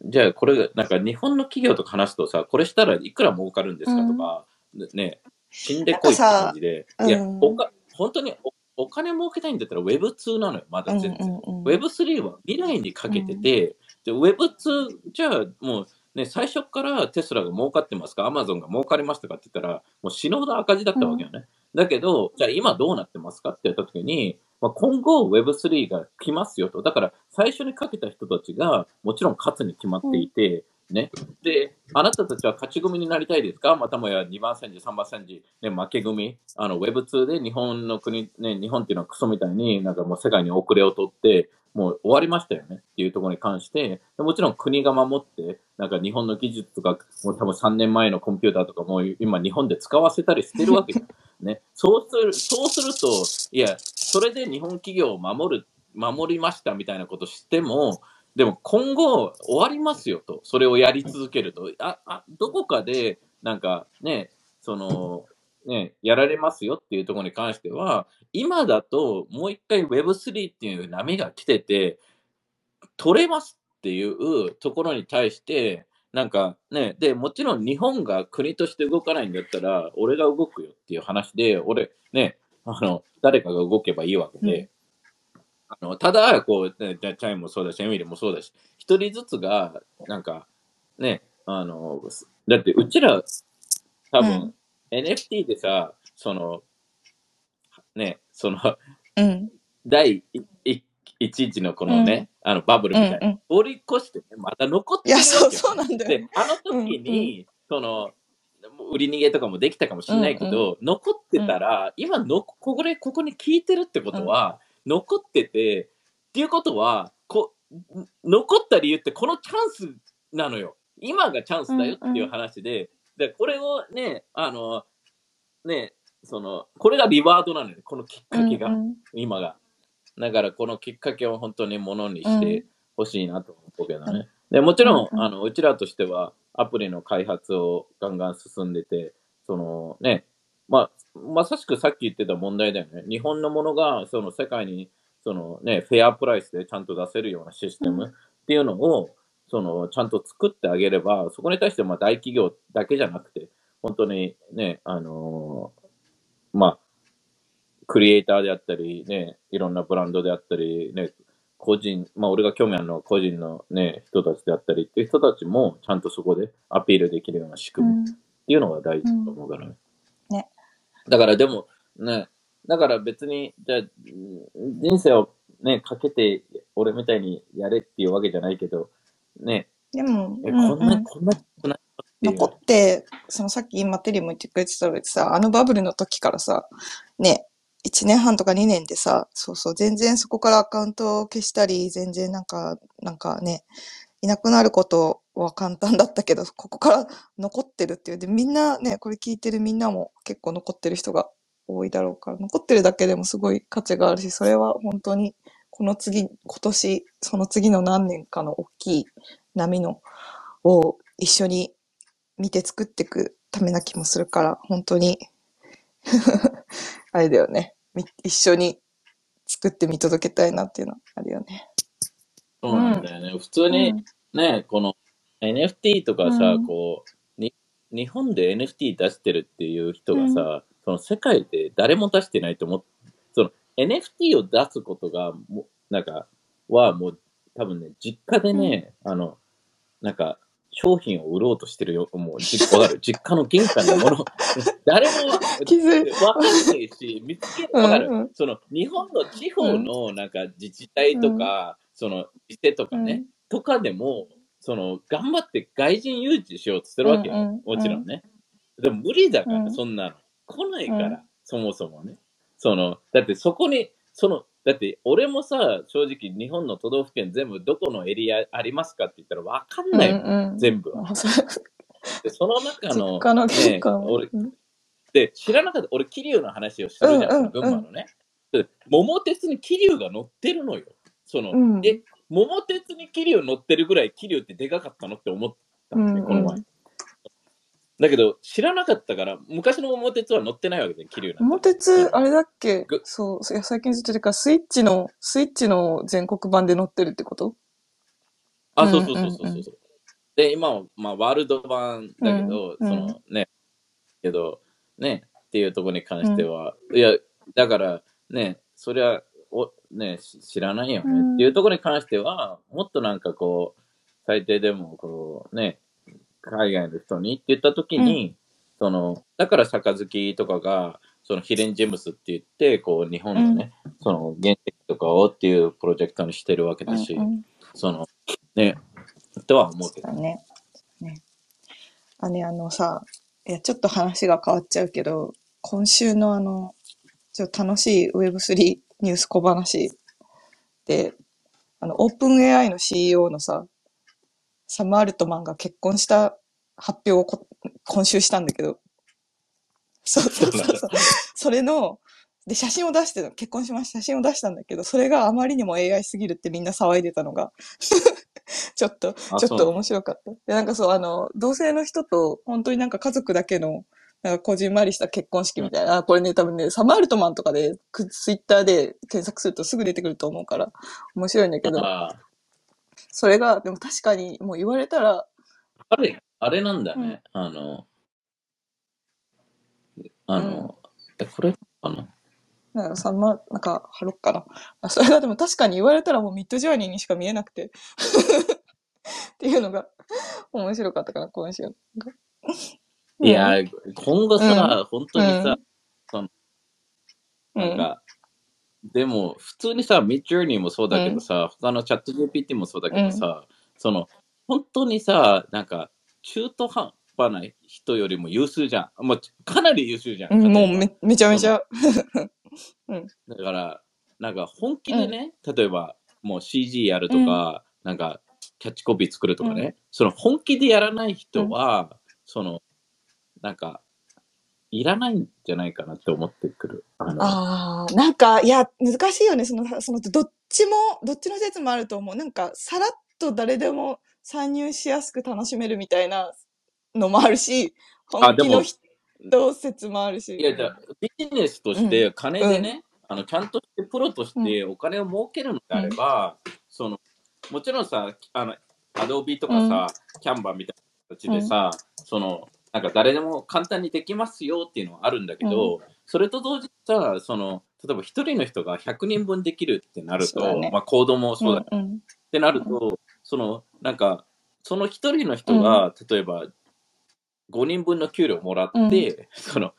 じゃあこれ、なんか日本の企業とか話すとさ、これしたらいくら儲かるんですかとか、ね、死んでこいって感じで、いや、うん。おか本当におお金儲けたいんだったら Web2 なのよ、まだ全然。うんうんうん Web3 は未来にかけてて、で Web2 じゃあもうね、最初からテスラが儲かってますか、アマゾンが儲かりましたかって言ったら、もう死ぬほど赤字だったわけよね。だけど、じゃあ今どうなってますか？って言った時に、まあ、今後 Web3 が来ますよと。だから最初にかけた人たちがもちろん勝つに決まっていて、ね。で、あなたたちは勝ち組になりたいですか？またもや2番戦時、3番戦時、ね、負け組。あの Web2 で日本の国、ね、日本っていうのはクソみたいになんかもう世界に遅れを取って、もう終わりましたよねっていうところに関して、でもちろん国が守って、なんか日本の技術とか、もう多分3年前のコンピューターとかも今日本で使わせたりしてるわけ。[LAUGHS] ね。そうする、そうすると、いや、それで日本企業を守る、守りましたみたいなことしても、でも今後終わりますよと、それをやり続けると、あ、あ、どこかで、なんかね、その、ね、やられますよっていうところに関しては、今だともう一回 Web3 っていう波が来てて、取れますっていうところに対して、なんかね、で、もちろん日本が国として動かないんだったら、俺が動くよっていう話で、俺、ね、あの、誰かが動けばいいわけで、あのただ、こう、ね、チャイもそうだし、エミリーもそうだし、一人ずつが、なんか、ね、あの、だってうちら、多分、うん。NFT でさ、その、ね、その、うん。第一次のこのね、あのバブルみたいな、うんうん。通り越して、ね、まだ残っていや、そう、そうなんだよ。でね。、あの時に、その、売り逃げとかもできたかもしれないけど、残ってたら、今の、ここで、ここに聞いてるってことは、残ってて、っていうことは、こ残った理由ってこのチャンスなのよ。今がチャンスだよっていう話で、で、これをね、あの、ね、その、これがリワードなのよ。このきっかけが、うんうん今が。だから、このきっかけを本当にものにしてほしいなと思うけどね。でもちろん、うんうんあの、うちらとしては、アプリの開発をガンガン進んでて、そのね、まあ、まさしくさっき言ってた問題だよね。日本のものが、その世界に、そのね、フェアプライスでちゃんと出せるようなシステムっていうのを、その、ちゃんと作ってあげれば、そこに対してまあ大企業だけじゃなくて、本当にね、あのーまあ、クリエイターであったり、ね、いろんなブランドであったり、ね、個人、まあ俺が興味あるのは個人のね、人たちであったりっていう人たちもちゃんとそこでアピールできるような仕組みっていうのが大事だと思うからね。だからでも、ね、だから別に、じゃあ、うん人生をね、かけて俺みたいにやれっていうわけじゃないけど、ね、でも、えうんこんな、うんこんなことないっていう残って、そのさっき今テリーも言ってくれてたのでさ、あのバブルの時からさ、ね、1年半とか2年でさ、そうそう、全然そこからアカウントを消したり、全然なんか、なんかね、いなくなることは簡単だったけど、ここから残ってるっていう。で、みんなね、これ聞いてるみんなも結構残ってる人が多いだろうから、残ってるだけでもすごい価値があるし、それは本当にこの次、今年、その次の何年かの大きい波のを一緒に見て作っていくためな気もするから、本当に、[LAUGHS] あれだよね。み一緒に作って見届けたいなっていうのはあるよね。そうなんだよね。普通うにん。ね、この NFT とかさ、うん。こう、に、日本で NFT 出してるっていう人がさ、その世界で誰も出してないと思っその NFT を出すことが、もうなんか、はもう多分ね、実家でね、あの、なんか、商品を売ろうとしてるよ。もう、実わかる？実家の玄関のもの、[LAUGHS] 誰もわ気づいわかんないし、見つけわかる、うん。うんその、日本の地方のなんか自治体とか、その、店とかね、とかでも、その、頑張って外人誘致しようとしてるわけよ。うんうんもちろんね。でも無理だから、うんそんなの。来ないから、うんそもそもね。その、だってそこに、その、だって俺もさ、正直日本の都道府県全部どこのエリアありますかって言ったらわかんないもん、うんうん全部は。でその中の、のね、俺うんで、知らなかった。俺、桐生の話をしてるじゃん、うんうん群馬のね。で桃鉄に桐生が乗ってるのよ。その、うんえ、桃鉄に桐生乗ってるぐらい桐生ってでかかったのって思ったんこの前。だけど、知らなかったから、昔の桃鉄は乗ってないわけで、桐生桃て。鉄、あれだっけ？ぐそう、いや最近ずっとてか、スイッチの、スイッチの全国版で載ってるってこと？あ、うんそうそうそうそうそう。で、今は、まあ、ワールド版だけど、うんそのね、けど、ね、っていうところに関しては、いや、だから、ね、そりゃ、おね、し知らないよね、うんっていうところに関しては、もっとなんかこう、最低でも、こう、ね、海外の人にって言ったときに、その、だから、杯とかが、そのヒレンジェムスって言って、こう、日本のね、その原石とかをっていうプロジェクトにしてるわけだし、うんうんその、ね、とは思うけどだ。ね。ね。あね、あのさ、いや、ちょっと話が変わっちゃうけど、今週のあの、ちょっと楽しい Web3 ニュース小話。で、あの、オープン AI の CEO のさ、サム・アルトマンが結婚した発表をこ今週したんだけど、そうそうそうそう。それの、で、写真を出してた、結婚しました、写真を出したんだけど、それがあまりにも AI すぎるってみんな騒いでたのが、[LAUGHS] ちょっと、ちょっと面白かった。で、なんかそう、あの、同性の人と、本当になんか家族だけの、なんかこじんまりした結婚式みたいな、あこれね、多分ね、サマールトマンとかで、クツイッターで検索するとすぐ出てくると思うから、面白いんだけど、それが、でも確かに、もう言われたら、あれ、あれなんだね。あの、あの、えこれかな？なんかサマー、なんか、貼ろっかな。あそれがでも確かに言われたらもうミッドジャーニーにしか見えなくて、っていうのが面白かったかな、今週。いや、今後さ、本当にさ、うん、なんか、でも、普通にさ、ミッドジョーニーもそうだけどさ、他のチャット GPT もそうだけどさ、その、本当にさ、なんか、中途半端な人よりも優秀じゃん。もう、かなり優秀じゃん。うん、もうめめちゃめちゃ。[LAUGHS] だから、なんか本気でね、例えばもう CG やるとか、なんかキャッチコピー作るとかね、うその本気でやらない人は、その、なんか、いらないんじゃないかなって思ってくる。あのああ、なんか、いや、難しいよね。その、その、どっちも、どっちの説もあると思う。なんか、さらっと誰でも参入しやすく楽しめるみたいなのもあるし、本気の人説もあるし。いや、じゃあビジネスとして金でね、あのちゃんとしてプロとしてお金を儲けるのであれば、そのもちろんさ、あの、アドビとかさ、キャンバーみたいな形でさ、その、なんか誰でも簡単にできますよっていうのはあるんだけど、それと同時にさ、その、例えば一人の人が100人分できるってなると、ね。まあ行動もそうだ、うんうん。ってなると、そのなんかその一人の人が、例えば5人分の給料もらって、その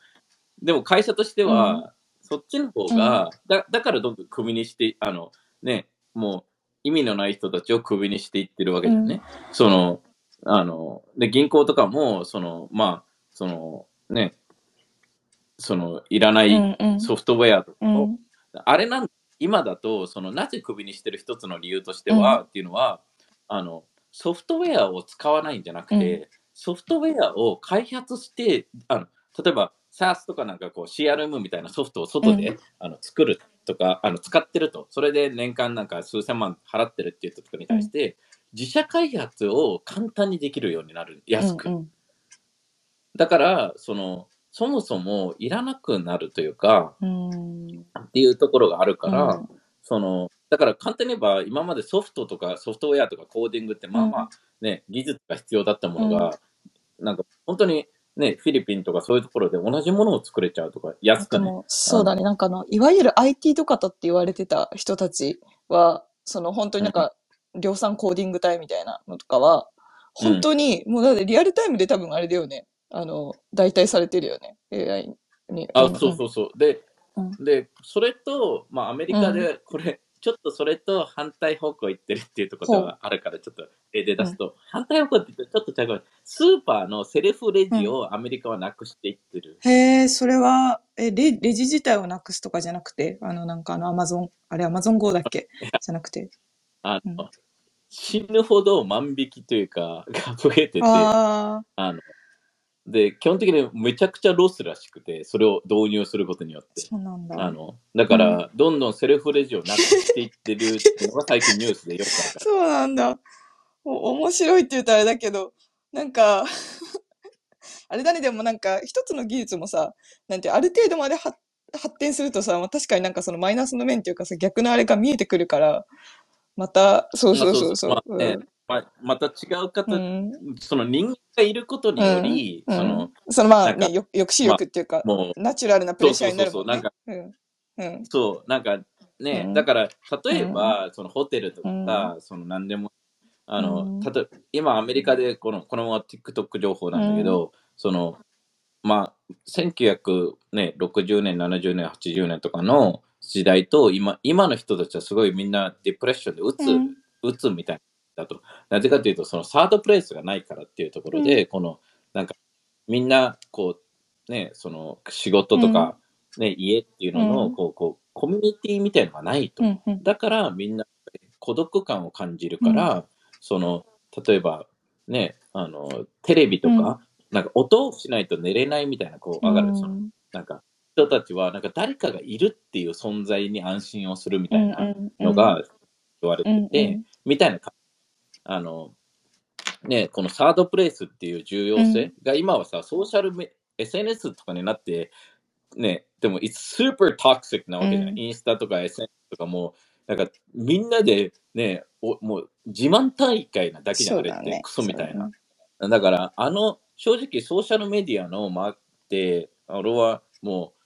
でも会社としては、そっちの方が、だだからどんどんクビにしてあのねもう意味のない人たちをクビにしていってるわけだよね。そのあので銀行とかもそのまあそのねそのいらないうんうん。ソフトウェアとかを、うん。あれなん今だとそのなぜクビにしてる一つの理由としては、うっていうのはあのソフトウェアを使わないんじゃなくて、ソフトウェアを開発してあの例えば SaaS とかなんかこう CRM みたいなソフトを外で、うん。あの作るとかあの使ってると。それで年間なんか数千万払ってるっていう人とかに対して、自社開発を簡単にできるようになる安く、うんだからそのそもそもいらなくなるというかうん。っていうところがあるから、うん。そのだから簡単に言えば今までソフトとかソフトウェアとかコーディングってまあまあね、技術が必要だったものが、なんか本当にねフィリピンとかそういうところで同じものを作れちゃうとか安くね。そうだね、なんかあの、いわゆる IT とかとって言われてた人たちは、その本当になんか、量産コーディング隊みたいなのとかは、うん本当に、もうだってリアルタイムで多分あれだよね。あの、代替されてるよね。AI に。あ、んそうそうそう。で、うんで、それと、まあ、アメリカで、これ、ちょっとそれと反対方向行ってるっていうところがあるから、ちょっと例で出すと、反対方向って言ってちょっと違うスーパーのセルフレジをアメリカはなくしていってる。へえ、それは、え、レ、レジ自体をなくすとかじゃなくて、あの、なんかあの、アマゾン、あれ、アマゾン GO だっけ？[LAUGHS] じゃなくて。あの、うん死ぬほど万引きというか、が増えてて、ああの、で、基本的にめちゃくちゃロスらしくて、それを導入することによっあ、て。そうなんだ。あの、だから、どんどんセルフレジをなくしていってるっていうのが最近ニュースでよくある。そうなんだ。お、面白いって言うとあれだけど、なんか、[LAUGHS] あれだね、でもなんか、一つの技術もさ、なんて、ある程度まで発発展するとさ、まあ、確かになんかそのマイナスの面っていうかさ、逆のあれが見えてくるから、また、そうそうそうそう。まあねまあ、また違う方、うん。その人間がいることにより、うんその、そのまあね、よ抑止力っていうか、もう、ナチュラルなプレッシャーになるもんね。そううん。うん。そう、なんかね、うんだから、例えば、そのホテルとかその何でも、あの、うん例えば、今アメリカでこの、このまま TikTok 情報なんだけど、その、まあ、1960年、70年、80年とかの時代と、今、今の人たちはすごいみんなディプレッションでうつ、うんうつみたいだと。なぜかというと、そのサードプレイスがないからっていうところで、この、なんか、みんな、こう、ね、その、仕事とか、ね、家っていうのの、うんこう、こう、コミュニティみたいのがないと。うん。うん。だから、みんな、孤独感を感じるから、その、例えば、ね、あの、テレビとか、うんなんか音をしないと寝れないみたいな、こう、上がる、その、なんか、人たちは、なんか誰かがいるっていう存在に安心をするみたいなのが言われてて、みたいな感じ。あの、ね、このサードプレイスっていう重要性が今はさ、ソーシャルメ、SNS とかになって、ね、でも、it's super toxic なわけじゃん。うんインスタとか SNS とかも、なんかみんなでね、おもう自慢大会なだけじゃん、あれって、ねクソみたいな。だから、あの、正直ソーシャルメディアの間って、俺はもう、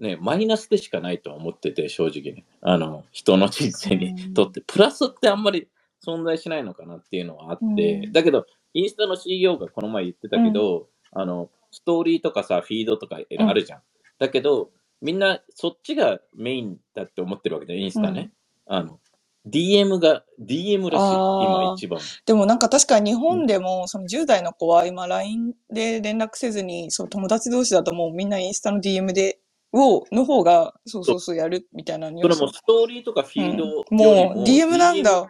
ね、マイナスでしかないとは思ってて、正直ね。あの、人の人生にとって、プラスってあんまり存在しないのかなっていうのはあって、うんだけど、インスタの CEO がこの前言ってたけど、あの、ストーリーとかさ、フィードとかあるじゃん。だけど、みんなそっちがメインだって思ってるわけで、インスタね。あの、DM が、DM らしい、今一番。でもなんか確かに日本でもその10代の子は今 LINE で連絡せずにそう友達同士だともうみんなインスタの DM でをの方がそうそうそうやるみたいなニュース。それもストーリーとかフィードうん。もう DM なんだ。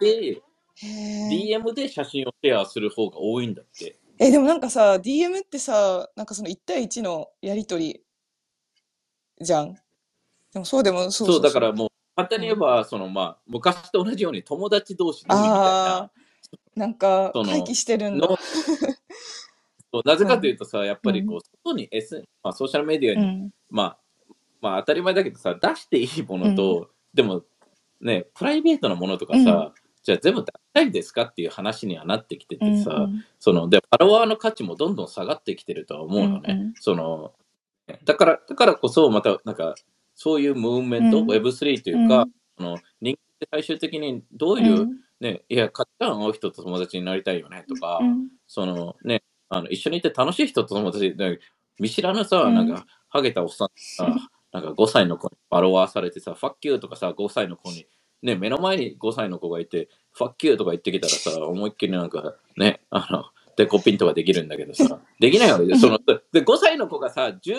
DM で写真をシェアする方が多いんだって。えでもなんかさ DM ってさなんかその1対1のやりとりじゃん。でもそうでもそうそうだからもう簡単に言えば、そのまあ昔と同じように友達同士のみたいあななんかその回帰してるんだ。なぜかというとさ、やっぱりこう外に、S まあ、ソーシャルメディアに、うん。まあまあ当たり前だけどさ出していいものと、でもねプライベートなものとかさ、じゃあ全部出したいですかっていう話にはなってきててさ、うんうんそのでフォロワーの価値もどんどん下がってきてるとは思うのね。うんうんそのだからだからこそまたなんかそういうムーブメント、うん。Web3 というか、あの人間って最終的にどういう、ね、いや、価値観合う人と友達になりたいよねとか、うん。そのね、あの一緒にいて楽しい人と友達で、見知らぬさ、うん。なんか、ハゲたおっさんさ、なんか5歳の子にバロワーされてさ、ファッキューとかさ、5歳の子に、ね、目の前に5歳の子がいて、ファッキューとか言ってきたらさ、思いっきりなんか、ね、あの、デコピンとかできるんだけどさ、できないわけで、[LAUGHS] その、で、5歳の子がさ、10、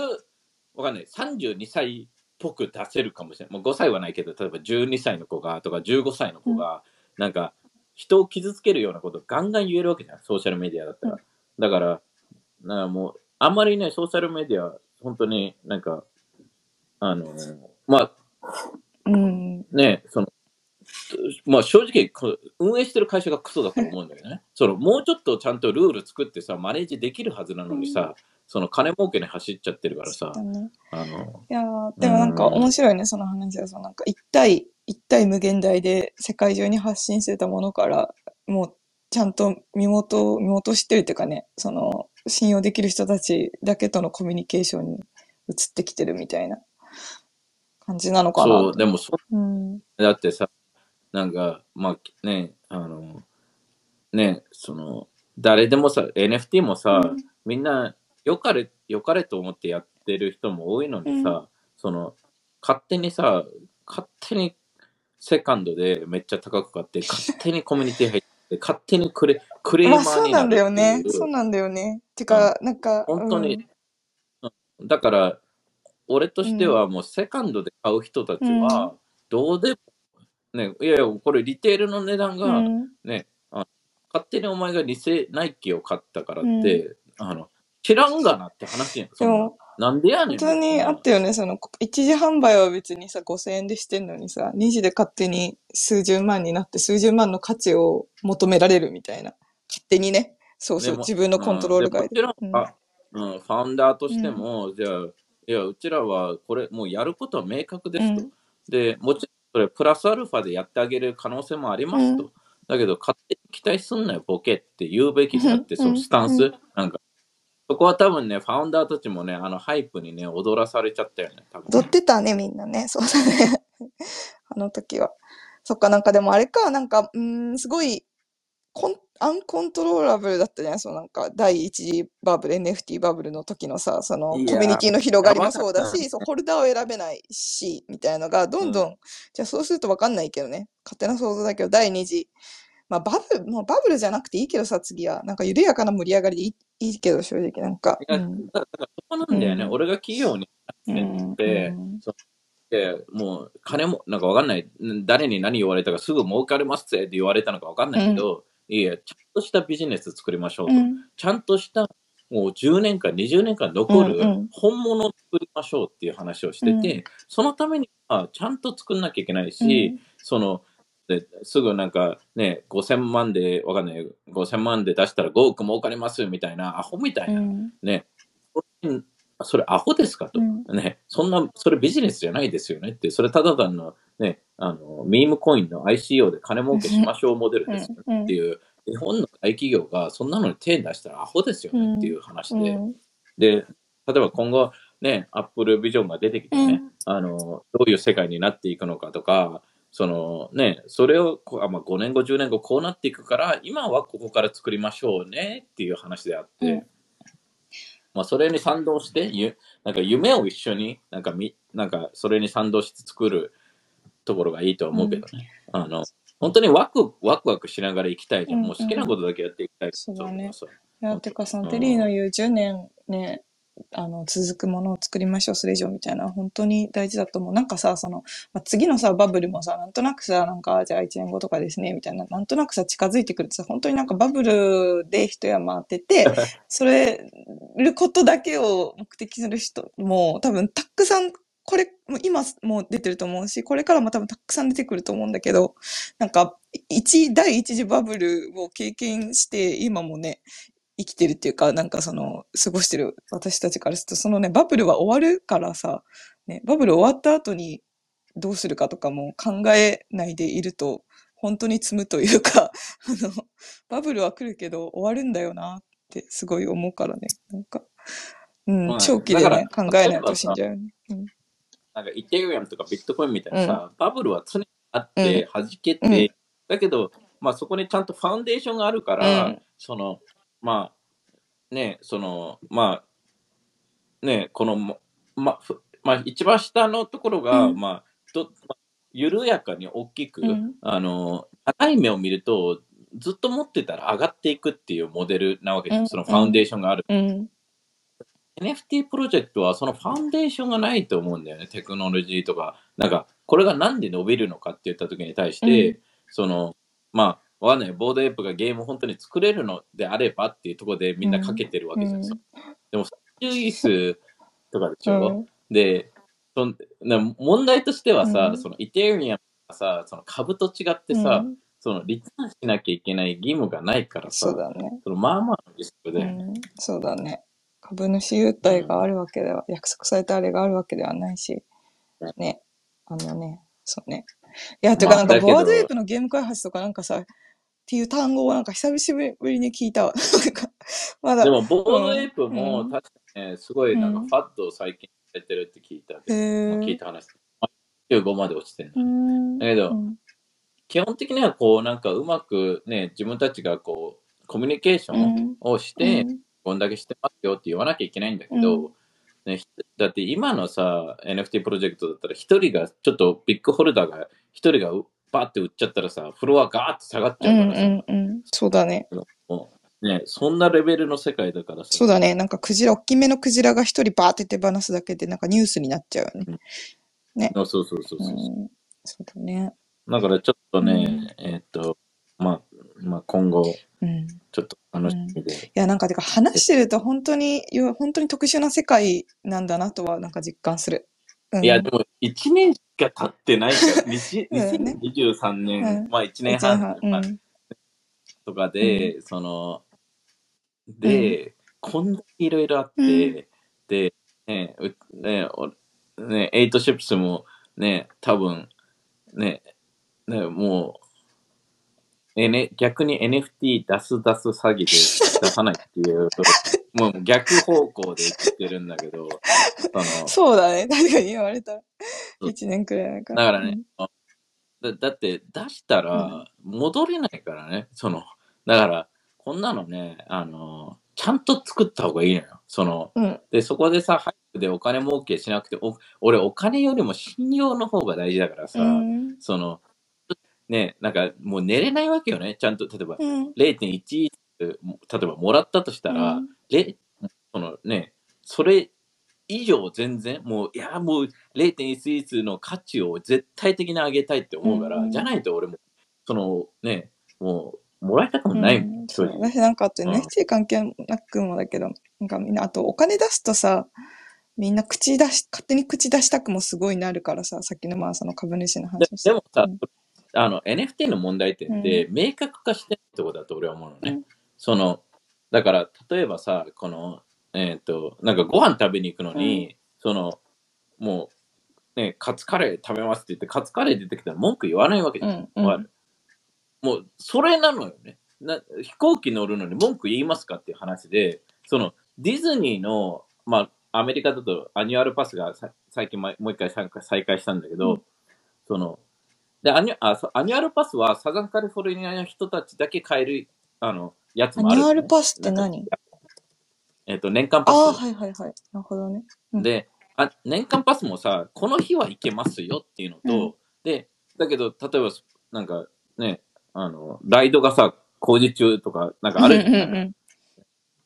わかんない、32歳っぽく出せるかもしれない。もう5歳はないけど、例えば12歳の子が、とか15歳の子が、なんか、人を傷つけるようなことをガンガン言えるわけじゃん、ソーシャルメディアだったら。だから、なんかもう、あんまりね、ソーシャルメディア、本当になんか、あの、まあ、うん。ね、その、まあ正直、こ運営してる会社がクソだと思うんだよね。[LAUGHS] その、もうちょっとちゃんとルール作ってさ、マネージできるはずなのにさ、その金儲けに走っちゃってるからさだ、ね。あの、いやーでもなんか面白いね、その話は。そのなんか一対、一対無限大で世界中に発信してたものから、もうちゃんと身元を、身元を知ってるっていうかね、その信用できる人たちだけとのコミュニケーションに移ってきてるみたいな感じなのかな。そう、でもそうん。だってさ、なんか、まあね、あの、ね、その、誰でもさ、NFT もさ、うんみんな、よかれ、よかれと思ってやってる人も多いのにさ、その、勝手にさ、勝手にセカンドでめっちゃ高く買って、[LAUGHS] 勝手にコミュニティ入って、勝手にクレクレーマまあそうなんだよ。ね。そうなんだよね。てか、なんか、本当に、だから、俺としてはもうセカンドで買う人たちは、どうでも、ね、いやいや、これリテールの値段うが、ん、うんね、あ勝手にお前が偽ナイキを買ったからって、あの、知らんがなって話やん。そんなんでやねん。本当にあったよね。その、一時販売は別にさ、5000円でしてんのにさ、2時で勝手に数十万になって、数十万の価値を求められるみたいな。勝手にね。そうそう、自分のコントロール外で。うんうん、ファウンダーとしても、じゃあ、いや、うちらはこれ、もうやることは明確ですと。うんで、もちろん、それ、プラスアルファでやってあげる可能性もありますと。うだけど、勝手に期待すんなよ、ボケって言うべきであって、うんそのスタンス、うなんか、そこは多分ね、ファウンダーたちもね、あの、ハイプにね、踊らされちゃったよね、多分、踊ってたね、みんなね。[LAUGHS] そうだね。あの時は。そっか、なんかでもあれか、なんか、うーん、すごい、コン、アンコントローラブルだったじゃないそうなんか、第一次バブル、NFT バブルの時のさ、その、コミュニティの広がりもそうだし、そう、ホルダーを選べないし、みたいのが、どんどん、じゃあそうするとわかんないけどね。勝手な想像だけど、第二次。まあ、バブル、もうバブルじゃなくていいけどさ、次は。なんか緩やかな盛り上がりでいいいいけど、正直、なんか。いやうん。だだからそこなんだよね、うん。俺が企業にうねんでうん。でもう金もなんかわかんない。誰に何言われたかすぐ儲かりますって言われたのかわかんないけど、いやちゃんとしたビジネス作りましょうと、うん。ちゃんとしたもう10年間20年間残るうんうん。本物を作りましょうっていう話をしてて、うん。そのためにはちゃんと作んなきゃいけないし、そのですぐなんかね5000万でわかんない5000万で出したら5億儲かりますみたいなアホみたいな、うん。ねそれアホですかと、うん。ね、そんな、それビジネスじゃないですよねって、それただ単のね、あの、ミームコインの ICO で金儲けしましょうモデルですよねっていう、日本の大企業がそんなのに手出したらアホですよねっていう話で、うん。で、例えば今後ね、アップルビジョンが出てきてね、あの、どういう世界になっていくのかとか、そのね、それをこあ、まあ、5年後、10年後こうなっていくから、今はここから作りましょうねっていう話であって、うんまあ、それに賛同して、ゆなんか夢を一緒に、なんかみ、なんかそれに賛同して作るところがいいとは思うけどね。あの、本当にワクワクワクしながら生きたいじゃん。うんもう好きなことだけやっていきたい。そうだねそういや、てか、そのうんテリーの言う10年ね、あの、続くものを作りましょう、それ以上みたいな、本当に大事だと思う。なんかさ、その、まあ、次のさ、バブルもさ、なんとなくさ、なんか、じゃあ1年後とかですね、みたいな、なんとなくさ、近づいてくるとさ、本当になんかバブルで一山当てて、[LAUGHS] それ、ることだけを目的する人も、多分たくさん、これ、今もう出てると思うし、これからも多分たくさん出てくると思うんだけど、なんか、一、第一次バブルを経験して、今もね、生きてるっていうか、なんかその、過ごしてる私たちからすると、そのね、バブルは終わるからさ、ね、バブル終わった後にどうするかとかも考えないでいると、本当に積むというか、[LAUGHS] あの、バブルは来るけど終わるんだよなってすごい思うからね。なんか、うん、まあ長期でね、考えないと死んじゃうよね。うん。なんかイテリアムとかビットコインみたいなさ、バブルは常にあって、弾けて、うん。だけど、まあそこにちゃんとファウンデーションがあるから、うん。その、まあ、ね、その、まあ、ね、この、ま、まふまあ、一番下のところが、うんまあ、どまあ緩やかに大きく、うんあの、長い目を見ると、ずっと持ってたら上がっていくっていうモデルなわけじゃん。うんそのファウンデーションがある。うん。NFT プロジェクトはそのファウンデーションがないと思うんだよね。テクノロジーとか。なんか、これがなんで伸びるのかって言った時に対して、うんその、まあ、わかんない。ボードエープがゲーム本当に作れるのであればっていうところでみんなかけてるわけじゃん。うんでも、30イスとかでしょ、うんでそんな問題としてはさ、うんそのイテリアムがさ、その株と違ってさ、うんそのリターンしなきゃいけない義務がないからさ、そうだね。そのまあまあのリスクで、うん、そうだね。株主優待があるわけでは、約束されたあれがあるわけではないし、ね、あのね、そうね。いや、てかなんか、ボードエイプのゲーム開発とかなんかさ、っていう単語をなんか久しぶりに聞いた。[LAUGHS] わ。まだ、でも、ボードエイプうん。も確かにね、すごいなんかうん。ファッドを最近されてるって聞いたけど、へー。聞いた話。95まで落ちてるだ。けどうん。基本的にはこう、なんかうまくね、自分たちがこう、コミュニケーションをして、こんだけしてますよって言わなきゃいけないんだけど、うね、ひだって今のさ、NFT プロジェクトだったら、一人が、ちょっとビッグホルダーが、一人がうバーって売っちゃったらさ、フロアガーって下がっちうんゃうからさ、うんうん。そうだね。ね、そんなレベルの世界だからさ、そうだね。なんかクジラ、大きめのクジラが一人バーって手放すだけで、なんかニュースになっちゃうよね。そうそうそうそううそう。ん。そうだね。だからちょっとね、えーっと、まあ、まあ今後、うん。ちょっと楽しみで。いや、なんか、てか話してると本当に、よ本当に特殊な世界なんだなとは、なんか実感する。うん、いや、でも1年しか経ってないから、[LAUGHS] にちうんね。2023年、うん。まあ1年一年半とかで、その、で、こんだけいろいろあって、うん。で、ね、うね、おね、エイトシップスもね、多分、ね、ね、もう、えね、逆に NFT 出す出す詐欺で出さないっていう、もう逆方向で言ってるんだけど、[LAUGHS] その、そうだね。確かに言われたら。そう一年くらいだか。だかららね、だだって出したら戻れないからね、その、だから、こんなのね、あの、ちゃんと作った方がいいのよ。その、うん。で、そこでさ、ハイプでお金儲けしなくて、お俺お金よりも信用の方が大事だからさ、うん。その、ね、なんかもう寝れないわけよね。ちゃんと、例えばうん。0.1、例えばもらったとしたら、うん。れそのね、それ以上全然、もう、いや、もう0.1の価値を絶対的に上げたいって思うから、うん。じゃないと俺も、そのね、もう、もらいたくもないもん、うんそう私なんかあとうん。NFT 関係なくもだけど、なんかみんな、あとお金出すとさ、みんな口出し、勝手に口出したくもすごいなるからさ、さっきのまあその株主ので話をでもさ、うん。あの NFT の問題点って明確化してないとこだと俺は思うのね。うんそのだから例えばさこのえっ、となんかご飯食べに行くのに、そのもうねカツカレー食べますって言ってカツカレー出てきたら文句言わないわけじゃん。うんうんわかるもうそれなのよねな。飛行機乗るのに文句言いますかっていう話でそのディズニーのまあアメリカだと annual pass がさ最近まもう一回再開再開したんだけど、うんそのでアニュあそう annual pass は Southern California の人たちだけ買えるあのやつアもあるのね、ニュアルパスって何？えっ、と、年間パス。ああ、はいはいはい。なるほどね。うんであ、年間パスもさ、この日は行けますよっていうのと、うんで、だけど、例えば、なんかね、あの、ライドがさ、工事中とか、なんかあるじゃんうんうんうん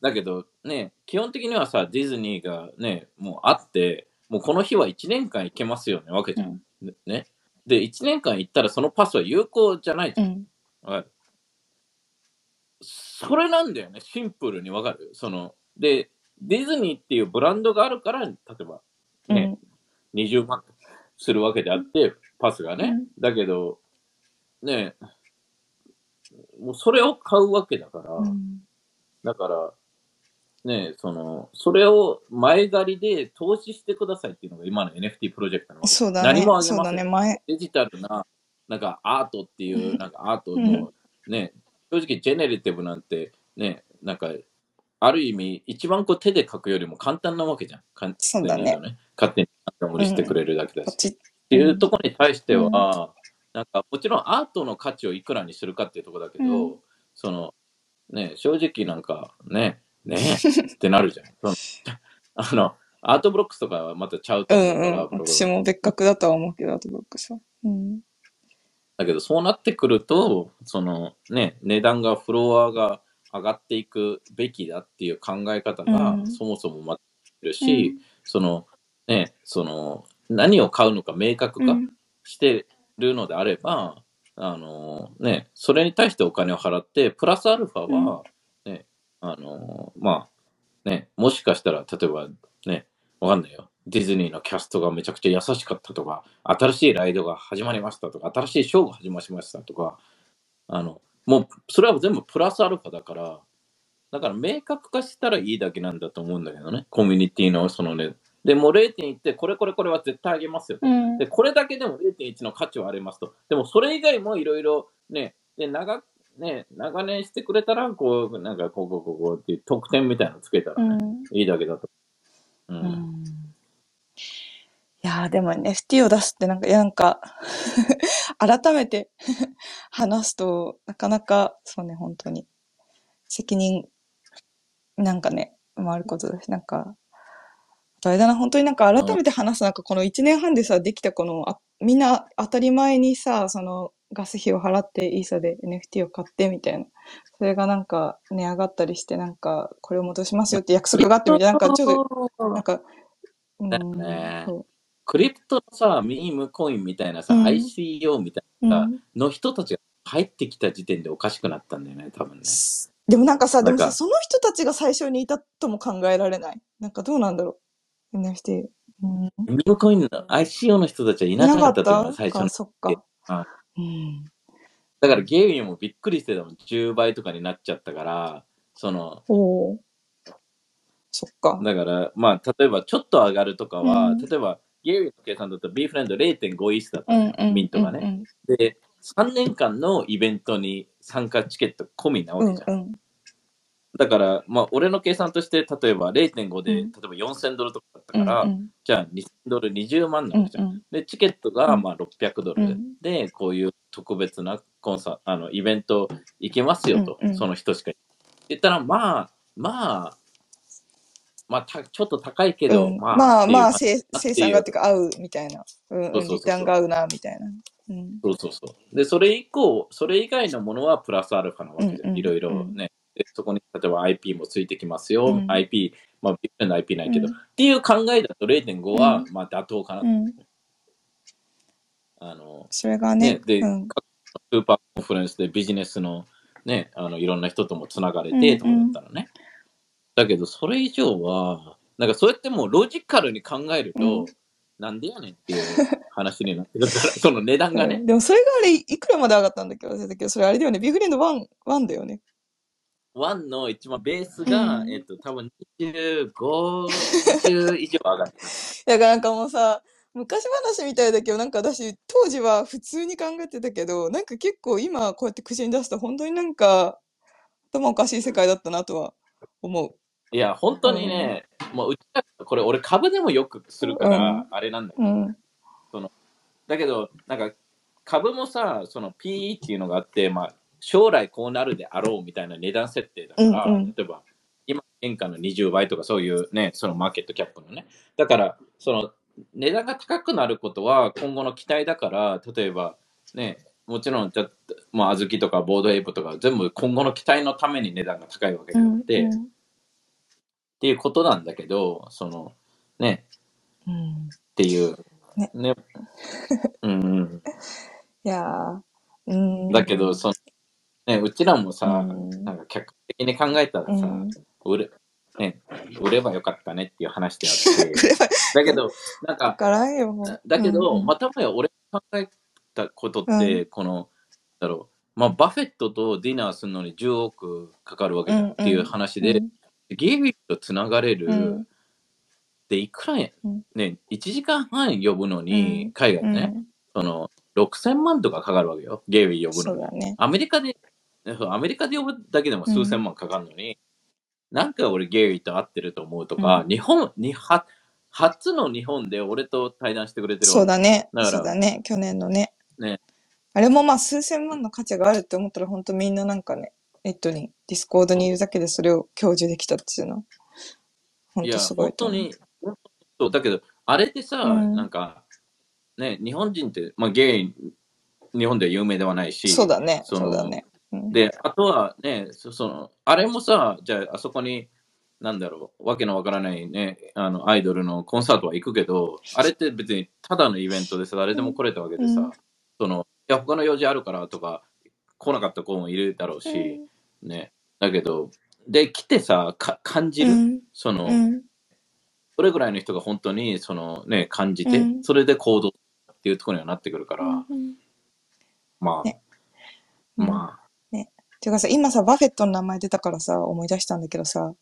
だけど、ね、基本的にはさ、ディズニーがね、もうあって、もうこの日は1年間行けますよね、わけじゃん。ね。で、1年間行ったらそのパスは有効じゃないじゃん。うん。それなんだよね、シンプルにわかる？その、で、ディズニーっていうブランドがあるから、例えば、ね、20万するわけであって、パスがね。うんだけど、ね、もうそれを買うわけだから、うんだから、ね、その、それを前借りで投資してくださいっていうのが今の NFT プロジェクトなの。そうだね何もあ。げそうだね。ません。前。デジタルな、なんかアートっていうう、んなんかアートの、ね、正直ジェネレティブなんて、ね、なんか、ある意味、一番こう手で書くよりも簡単なわけじゃん。簡そうだね勝手に言うとね。勝手に。手盛りしてくれるだけだし。っていうところに対しては、なんかもちろんアートの価値をいくらにするかっていうところだけど、うんその、ね、正直なんか、ね、ねってなるじゃん。[LAUGHS] あの、Art Blocks とかはまたちゃうとうん思うから、うん。ブログ私も別格だとは思うけど、 Art Blocks は。うん。だけどそうなってくると、そのね、値段がフロアが上がっていくべきだっていう考え方がうん。そもそも待ってるし、そのね、その何を買うのか明確化うんしてるのであれば、あのね、それに対してお金を払って、プラスアルファは、ね、あのまあ、ね、もしかしたら、例えばね、わかんないよ。ディズニーのキャストがめちゃくちゃ優しかったとか、新しいライドが始まりましたとか、新しいショーが始まりましたとか、あの、もう、それは全部プラスアルファだから、だから明確化したらいいだけなんだと思うんだけどね、コミュニティのそのね、でもう0.1って、これこれこれは絶対あげますよと。うんで、これだけでも0.1の価値はありますと。でも、それ以外もいろいろね、で、長、ね、長年してくれたら、こう、なんか、こう、こう、こう、こうっていう特典みたいなのつけたらね、うんいいだけだと。うん。うんいやーでも NFT を出すってなんか、いやなんか、[LAUGHS] 改めて [LAUGHS] 話すと、なかなか、そうね、本当に、責任、なんかね、もあることだし、なんか、あとあれだな、本当になんか改めて話す、なんかこの1年半でさ、できたこの、あみんな当たり前にさ、その、ガス費を払って、イーサで NFT を買ってみたいな。それがなんか、値上がったりして、なんか、これを戻しますよって約束があってみたいな、なんかちょっと、なんか、うんそうクリプトのさ、ミームコインみたいなさ、うん ICO みたいなの人たちが入ってきた時点でおかしくなったんだよね、多分ね。でもなんかさ、でもさ、その人たちが最初にいたとも考えられない。なんかどうなんだろう。NFT。うん、ミームコインの ICO の人たちはいいななかったと思う、最初か、の。そっか。あうん。だからゲーもびっくりしてたもん。10倍とかになっちゃったから、その、おお。そっか。だから、まあ、例えばちょっと上がるとかは、うん例えば、ゲイリーの計算だと B フレンド0.5イースだったのよ、うんうん。ミントがね。で、3年間のイベントに参加チケット込みなわうんけじゃん。うん。だから、まあ、俺の計算として、例えば0.5で、うん例えば4000ドルとかだったうん。から、うんじゃあ2000ドル20万なうんわけじゃん。で、チケットがまあ600ドル、うんで、こういう特別なコンサあのイベント行けますよと、うんうんその人しか。言ったら、まあ、まあ、まあ、たちょっと高いけど、うんまあ、まあまあ、生生産がっていうか合うみたいな。うんリターンが合うな、みたいな。うん。そうそうそう。で、それ以降、それ以外のものはプラスアルファなわけで、うんうんいろいろね。でそこに例えば IP もついてきますよ。うん IP、まあ、ビッグな IP ないけど、うんっていう考えだと0.5は、うんまあ妥当かな。うん。あの、それがねね、で、うん。各スーパーコンフレンスでビジネスのね、あのいろんな人ともつながれうんてとかだったらね。だけど、それ以上は、なんかそうやってもうロジカルに考えると、うんなんでやねんっていう話になってくるから、[LAUGHS] その値段がね。でもそれがあれ、いくらまで上がったんだっけ？忘れたけど、それあれだよね。ビッグフレンド1、1だよね。ワンの一番ベースが、うんえっと、多分25、20以上上がってる。だからなんかもうさ、昔話みたいだけど、なんか私、当時は普通に考えてたけど、なんか結構今こうやって口に出すと、本当になんか、頭おかしい世界だったなとは思う。いや、本当にね、もううちら、これ俺株でもよくするから、うんあれなんだけど、うん。だけど、なんか株もさ、その PE っていうのがあって、まあ、将来こうなるであろうみたいな値段設定だから、うんうん例えば、今、原価の20倍とかそういうね、そのマーケットキャップのね。だから、その値段が高くなることは今後の期待だから、例えば、ね、もちろん、じゃまあ、小豆とかボードエイプとか全部今後の期待のために値段が高いわけであうん。って、っうんていうことなんだけど、その、ね、うんっていう。ね。うんうん。いやー、うん。だけど、その、ね、うちらもさ、うん。なんか客観的に考えたらさ、うん。売れ、ね、売ればよかったねっていう話であって、[LAUGHS] だけど、なんか、だけど、うん。またもや俺が考えたことって、この、だろう、まあ、バフェットとディナーするのに10億かかるわけっていう話で、ゲイビーとつながれる、うんで、いくらや、うんね、1時間半呼ぶのに、うん海外でね、うんその、6000万とかかかるわけよ、 GaryVee 呼ぶのに。ね。アメリカで、アメリカで呼ぶだけでも数千万かかるのに、なんか俺ゲイリーと会ってると思うとか、うん日本には初の日本で俺と対談してくれてるそうだね。だそうだね。去年のね。ねあれもまあ数千万の価値があるって思ったら本当みんななんかね、ネットに、 Discord にいるだけでそれを享受できたっていうのは。本いや、当すごいと思う。本当に、本当にそうだけど、あれってさ、うんなんか、ね、日本人って、まあ、ゲイ、日本では有名ではないし、そうだね。そうだね。うんで、あとはね、そその、あれもさ、じゃあ、あそこに、なんだろう、わけのわからないね、あの、アイドルのコンサートは行くけど、あれって別にただのイベントでさ、誰でも来れたわけでさ、うんその、いや、他の用事あるからとか、来なかった子もいるだろうし、ね。だけど、で、来てさ、か感じる、うん。その、うん。それぐらいの人が本当に、そのね、感じて、うん。それで行動っていうところにはなってくるから、うんまあ、ね。うん。まあ、ていうかさ、今さ、バフェットの名前出たからさ、思い出したんだけどさ、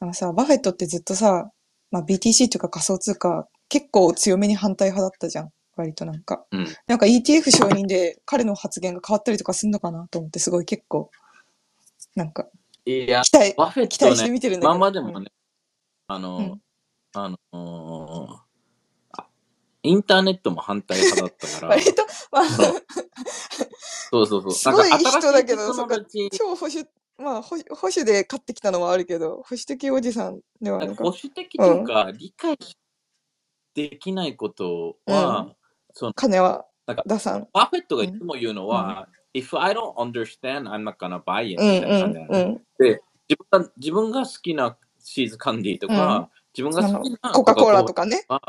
あのさ、バフェットってずっとさ、まあ BTC というか仮想通貨、結構強めに反対派だったじゃん。割となんか。うん。なんか ETF 承認で彼の発言が変わったりとかすんのかなと思って、すごい結構、なんか、いや、期待、バフェッ期待してトね、見てるんだけど。まあまあでもね、あの、うんあのーあインターネットも反対派だったうんから、[LAUGHS] 割と、まあ、そうそうそう。すごい人だけど友達超保守、まあ保守、保守で買ってきたのはあるけど、保守的おじさんでは保守的というか、理解できないことは、その金はなんか出さん。バフェットがいつも言うのは、If I don't understand, I'm not gonna buy it うんみたいな感じで自分が自分が好きなチーズカンディーとか、自分が好きなコカ・コーラとかね。か、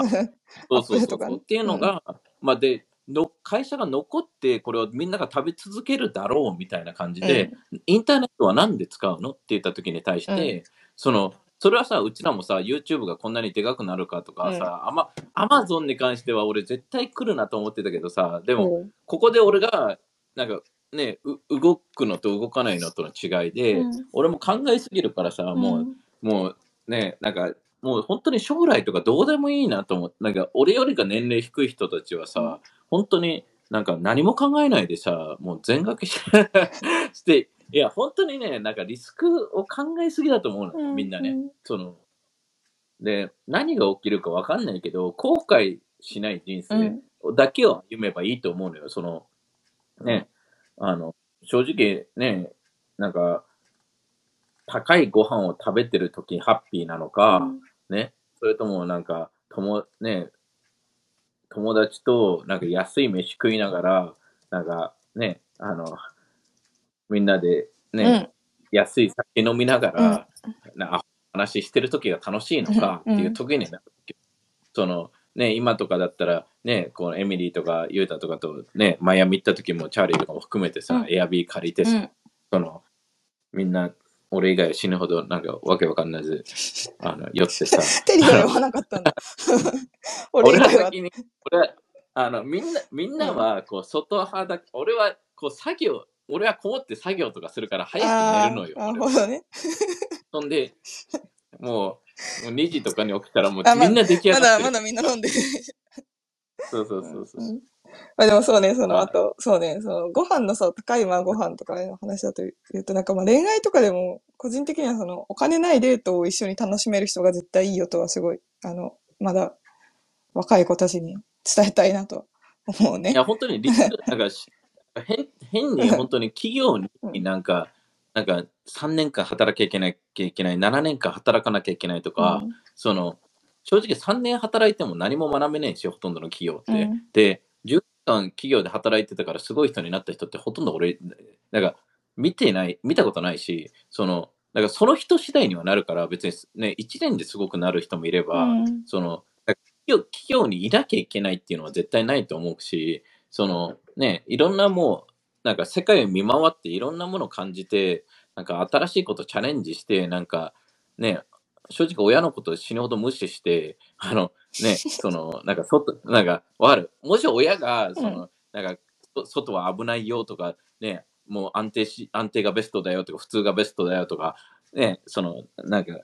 そうそうそう。っていうのが、まあでの会社が残ってこれをみんなが食べ続けるだろうみたいな感じで、インターネットは何で使うのって言った時に対して、そのそれはさうちらもさ YouTube がこんなにでかくなるかとかさ、あまアマゾンに関しては俺絶対来るなと思ってたけどさでも、うん。ここで俺がなんかねう動くのと動かないのとの違いで、うん。俺も考えすぎるからさ、もうもうね、なんか、もう本当に将来とかどうでもいいなと思って、なんか俺よりが年齢低い人たちはさ、本当になんか何も考えないでさ、もう全額し [LAUGHS] して、いや、本当にね、なんかリスクを考えすぎだと思うの、みんなね。その、で、何が起きるかわかんないけど、後悔しない人うん。生だけを歩めばいいと思うのよ。その、ね、あの、正直ね、なんか、高いご飯を食べてる時にハッピーなのか、ね、それともなんか、とも、ね、友達となんか安い飯食いながら、なんかね、あの、みんなでね、安い酒飲みながら、な話してる時が楽しいのかっていう時になる、その、ね、今とかだったら、ね、このエミリーとかユータとかとね、マイアミ行った時もチャーリーとかも含めてさ、うんエアビー借りてさ、うんその、みんな、俺以外は死ぬほどなんかわけわかんないで、あの、酔ってさ、テリーは言わなかったんだ。[LAUGHS] 俺は。先に、俺は、あの、みんな、みんなは、こう、外派だ、俺は、こう、作業、俺はこもって作業とかするから早く寝るのよ。なるほどね。そんで、もう、もう2時とかに起きたらもうあまみんな出来上まだ、がってる。まだみんな飲んでる。そうそうそうそう。うんまあでもそうね、そのはい後、そうね、そのご飯のさ、高いまあご飯とかの話だと言うと、なんかまあ恋愛とかでも、個人的にはそのお金ないデートを一緒に楽しめる人が絶対いいよとはすごい、あの、まだ若い子たちに伝えたいなと思うねい。や、本当にリスク、なんかし、[LAUGHS] 変変に本当に企業にうんなんか、なんか3年間働きゃいけないきゃいけない、7年間働かなきゃいけないとか、うん。その、正直3年働いても何も学べないんですよ、ほとんどの企業って。うん。で、10年企業で働いてたからすごい人になった人ってほとんど俺、なんか見てない、見たことないし、その、だからその人次第にはなるから、別にね、1年ですごくなる人もいれば、うん。その、企業企業にいなきゃいけないっていうのは絶対ないと思うし、そのね、いろんなもう、なんか世界を見回っていろんなものを感じて、なんか新しいことチャレンジして、なんかね、正直親のことを死ぬほど無視して、あのね、[LAUGHS] その、なんか外、なんか、わかる？もし親が、その、なんか、そ外は危ないよとか、ね、もう安定し、安定がベストだよとか、普通がベストだよとか、ね、その、なんか、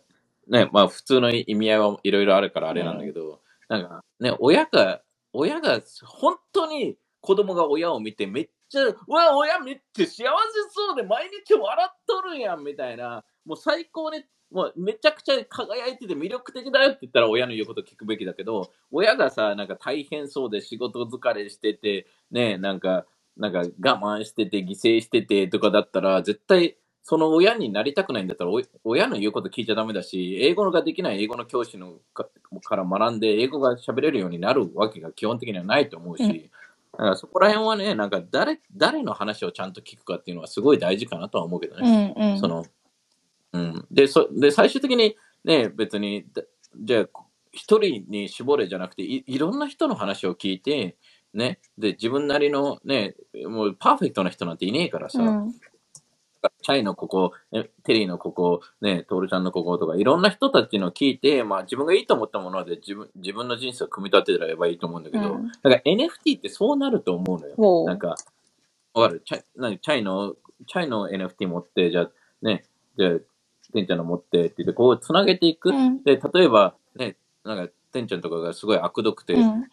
ね、まあ普通の意味合いはいろいろあるからあれなんだけど、なんかね、親が、親が本当に子供が親を見てめっちゃ、うわ、親めっちゃ幸せそうで毎日笑っとるやんみたいな、もう最高にもうめちゃくちゃ輝いてて魅力的だよって言ったら親の言うこと聞くべきだけど、親がさ、なんか大変そうで仕事疲れしてて、ね、なんか、なんか我慢してて、犠牲しててとかだったら、絶対その親になりたくないんだったら、親の言うこと聞いちゃダメだし、英語ができない英語の教師のかから学んで、英語が喋れるようになるわけが基本的にはないと思うし、だからそこら辺はね、なんか誰誰の話をちゃんと聞くかっていうのはすごい大事かなとは思うけどうね。んうん。そのうん、でそで、最終的にね、別に、だじゃあ、一人に絞れじゃなくてい、いろんな人の話を聞いて、ね、で、自分なりのね、もうパーフェクトな人なんていねえからさ、うんチャイのここ、ねテリーのここ、ね、トールちゃんのこことか、いろんな人たちの聞いて、まあ自分がいいと思ったもので自分自分の人生を組み立てればいいと思うんだけど、うんだから NFT ってそうなると思うのよ。なんか、わかる？チャイなんかチャイの、チャイの NFT 持って、じゃあ、ね、じゃあ、てんちゃんの持ってって言って、こう、つなげていく。うんで、例えば、ね、なんか、てんちゃんとかがすごい悪毒で、うんね、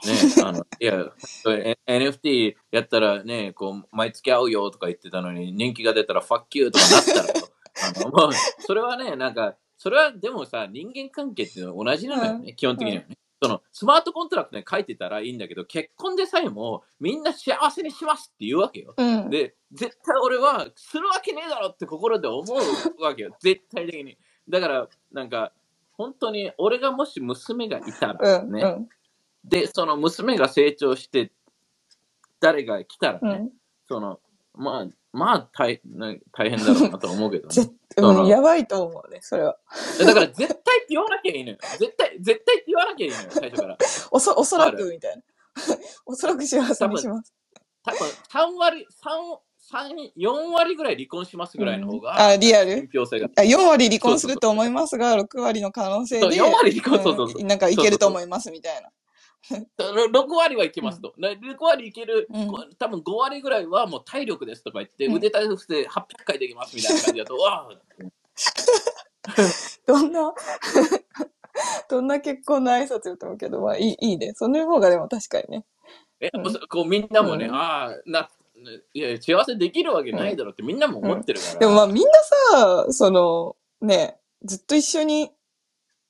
あの、いや、え NFT やったらね、こう、毎月会うよとか言ってたのに、人気が出たら、ファッキューとかなったらよ、[LAUGHS] あの、もう、それはね、なんか、それはでもさ、人間関係って同じなのよね、基本的にはね。そのスマートコントラクトに書いてたらいいんだけど、結婚でさえもみんな幸せにしますって言うわけよ。うん。で、絶対俺はするわけねえだろって心で思うわけよ。絶対的に。だから、なんか、本当に俺がもし娘がいたら、ね、うんうんで、その娘が成長して、誰が来たらね、うん。その、まあ、まあ大な大変だろうなと思うけど、[LAUGHS] ねうん、やばいと思うね、それは。だから絶対って言わなきゃいいのよ。絶対、絶対って言わなきゃいいのよ、最初から。[LAUGHS] おそおそらあくみたいな。[LAUGHS] おそらく幸せにします。多分3割、3、三4割ぐらい離婚しますぐらいの方うんが、あ、リアル？性が。あ ?4 割離婚すると思いますが、6割の可能性で、4割離婚、そうそうそううんなんかいけると思いますみたいな。6割はいけますと。な6割いける、うんこ多分5割ぐらいはもう体力ですとか言って、うん腕立て伏せ800回できますみたいな感じだと、[LAUGHS] わあどんな、[LAUGHS] どんな結婚の挨拶よと思うけど、まあいいいいね。その方がでも確かにね。え、うんもうそこうみんなもね、うんああ、な、いや、幸せできるわけないだろうってみんなも思ってるから。でもまあみんなさ、その、ね、ずっと一緒に、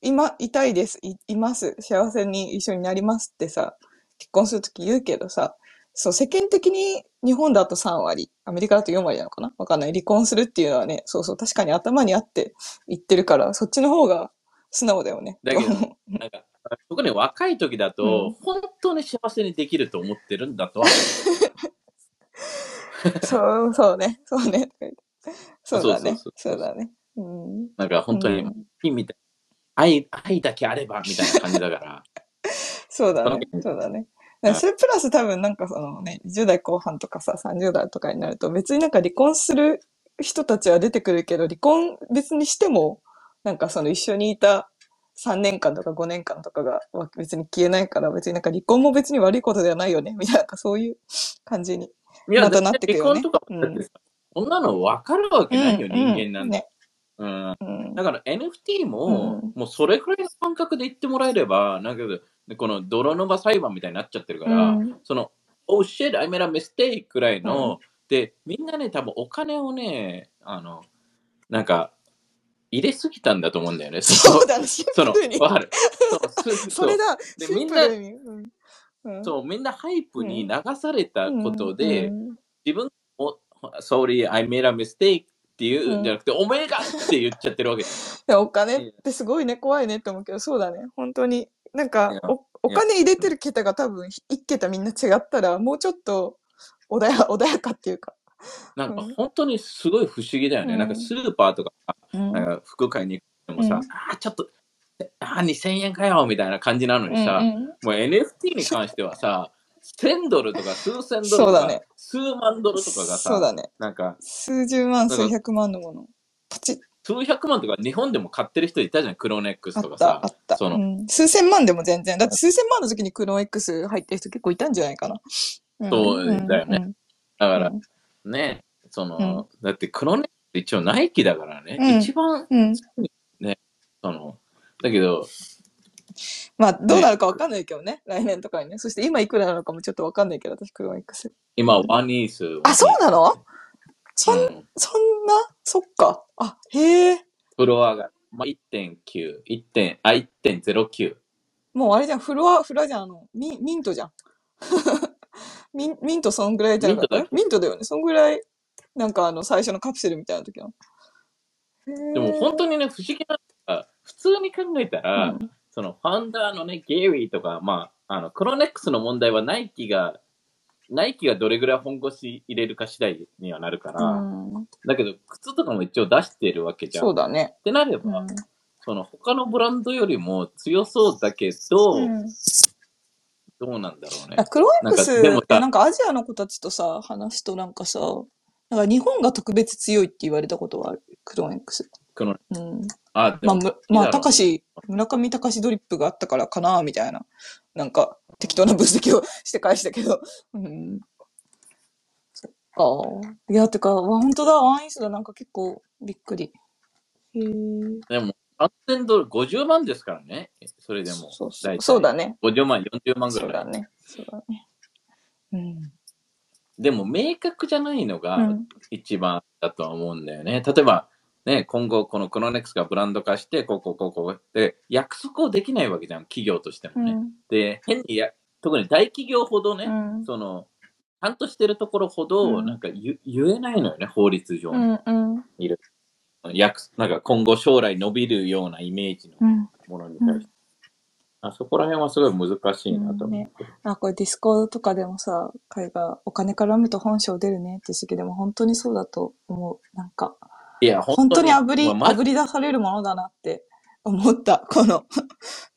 今、いたいです、い、います、幸せに一緒になりますってさ、結婚するとき言うけどさ、そう、世間的に日本だと3割、アメリカだと4割なのかな？わかんない。離婚するっていうのはね、そうそう、確かに頭にあって言ってるから、そっちの方が素直だよね。だけど [LAUGHS] なんか特に若い時だと、うん本当に幸せにできると思ってるんだとは [LAUGHS] [LAUGHS] そう、そうね、そうね。そうだねそうだね。うん。なんか本当にうんピンみたい愛愛だけあればみたいな感じだから。[LAUGHS] そうだねそ。うだね。それプラス多分なんかそのね、10代後半とかさ、30代とかになると別になんか離婚する人たちは出てくるけど、離婚別にしても、なんかその一緒にいた3年間とか5年間とかが別に消えないから、別になんか離婚も別に悪いことではないよね、みたいな、そういう感じに。いや、まただっなっててくよね離婚とかもだってさ、こんなの分かるわけないよ、人間なんて。ね。うんうん。だから NFT も、うんもうそれくらいの感覚で言ってもらえれば、なんかこの泥沼裁判みたいになっちゃってるから、うんその、Oh shit, I made a mistake くらいの、で、みんなね、多分お金をね、あの、なんか、入れすぎたんだと思うんだよね。そうだね、シその。わかる。それだ、でシンプルに。うんうんそう、みんなハイプに流されたことで、うん自分も、sorry, I made a mistake っていうん。じゃなくて、おめえがって言っちゃってるわけ。でもお金ってすごいね、怖いねって思うけど、そうだね。本当に。なんかいや、お、お金入れてる桁が多分、一桁みんな違ったら、もうちょっと穏や、穏やかっていうか。なんかうん。本当にすごい不思議だよね。うん。なんかスーパーとか、うん。なんか服買いに行ってもさ、うん。あーちょっと、あー2000円かよみたいな感じなのにさ、うんうんもう NFT に関してはさ、1000ドルとか数千ドルとか、そうだね数万ドルとかがさ、そうだね。なんか数十万、数百万のもの。パチッ、数百万とか日本でも買ってる人いたじゃん、クロネックスあった、とかさあ。った。そのうん数千万でも全然。だって数千万の時にクローン X 入ってる人結構いたんじゃないかな。んそうだよねんだからうんね、その、だってクロネックス一応ナイキだからね、うん一番、うん。その、だけど、まあ、どうなるかわかんないけどね。来年とかにね。そして今いくらなのかもちょっとわかんないけど、私、クローン X。今、ワニース。あ、そうなの？そん、うんそんな？そっか。あ、へえ。フロアが。まあ、1.9、1. あ、1.09。もうあれじゃん、フロア、フラじゃん、あの、ミンミントじゃん。[LAUGHS] ミンミントそんぐらいじゃなかったミンミントだよね。そんぐらい、なんかあの、最初のカプセルみたいな時の。でも本当にね、不思議な普通に考えたうら、ん。そのファウンダーのね、ゲイリーとか、まあ、あの、クロネックスの問題はナイキが、ナイキがどれぐらい本腰入れるか次第にはなるから、うん、だけど、靴とかも一応出してるわけじゃん。っそうだね。てなれば、うん。その他のブランドよりも強そうだけど、うんどうなんだろうねあ。クロエックスなんかアジアの子たちとさ、話すとなんかさ、なんか日本が特別強いって言われたことはある？クロエックス。このうん。あ、でまあ、も、むまあ、いいだろう高し、村上隆ドリップがあったからかな、みたいな。なんか、適当な分析をして返したけど。[LAUGHS] うん。そっか。いや、てか、わ本当だ、ワンイースだ。なんか結構びっくり。へえ。でも、3000ドル、50万ですからね。それでも。そうそう大体そうだね。50万、40万ぐらい。そうだね。そうだね。うん。でも、明確じゃないのがうん。一番だとは思うんだよね。例えば、ね、今後、このクロネックスがブランド化して、こうこうこうこう。で、約束をできないわけじゃん、企業としてもね。うん。で、変にや、特に大企業ほどね、うん。その、ちゃんとしてるところほど、うんなんか言言えないのよね、法律上に。うん。うん。約なんか今後将来伸びるようなイメージのうん。ものに対して。あそこら辺はすごい難しいなと思って。あ、これ Discord とかでもさ、彼がお金絡むと本性出るねって言ってたけど、でも本当にそうだと思う。なんか、いや、本当に炙り、まあま炙り出されるものだなって思った。[LAUGHS] この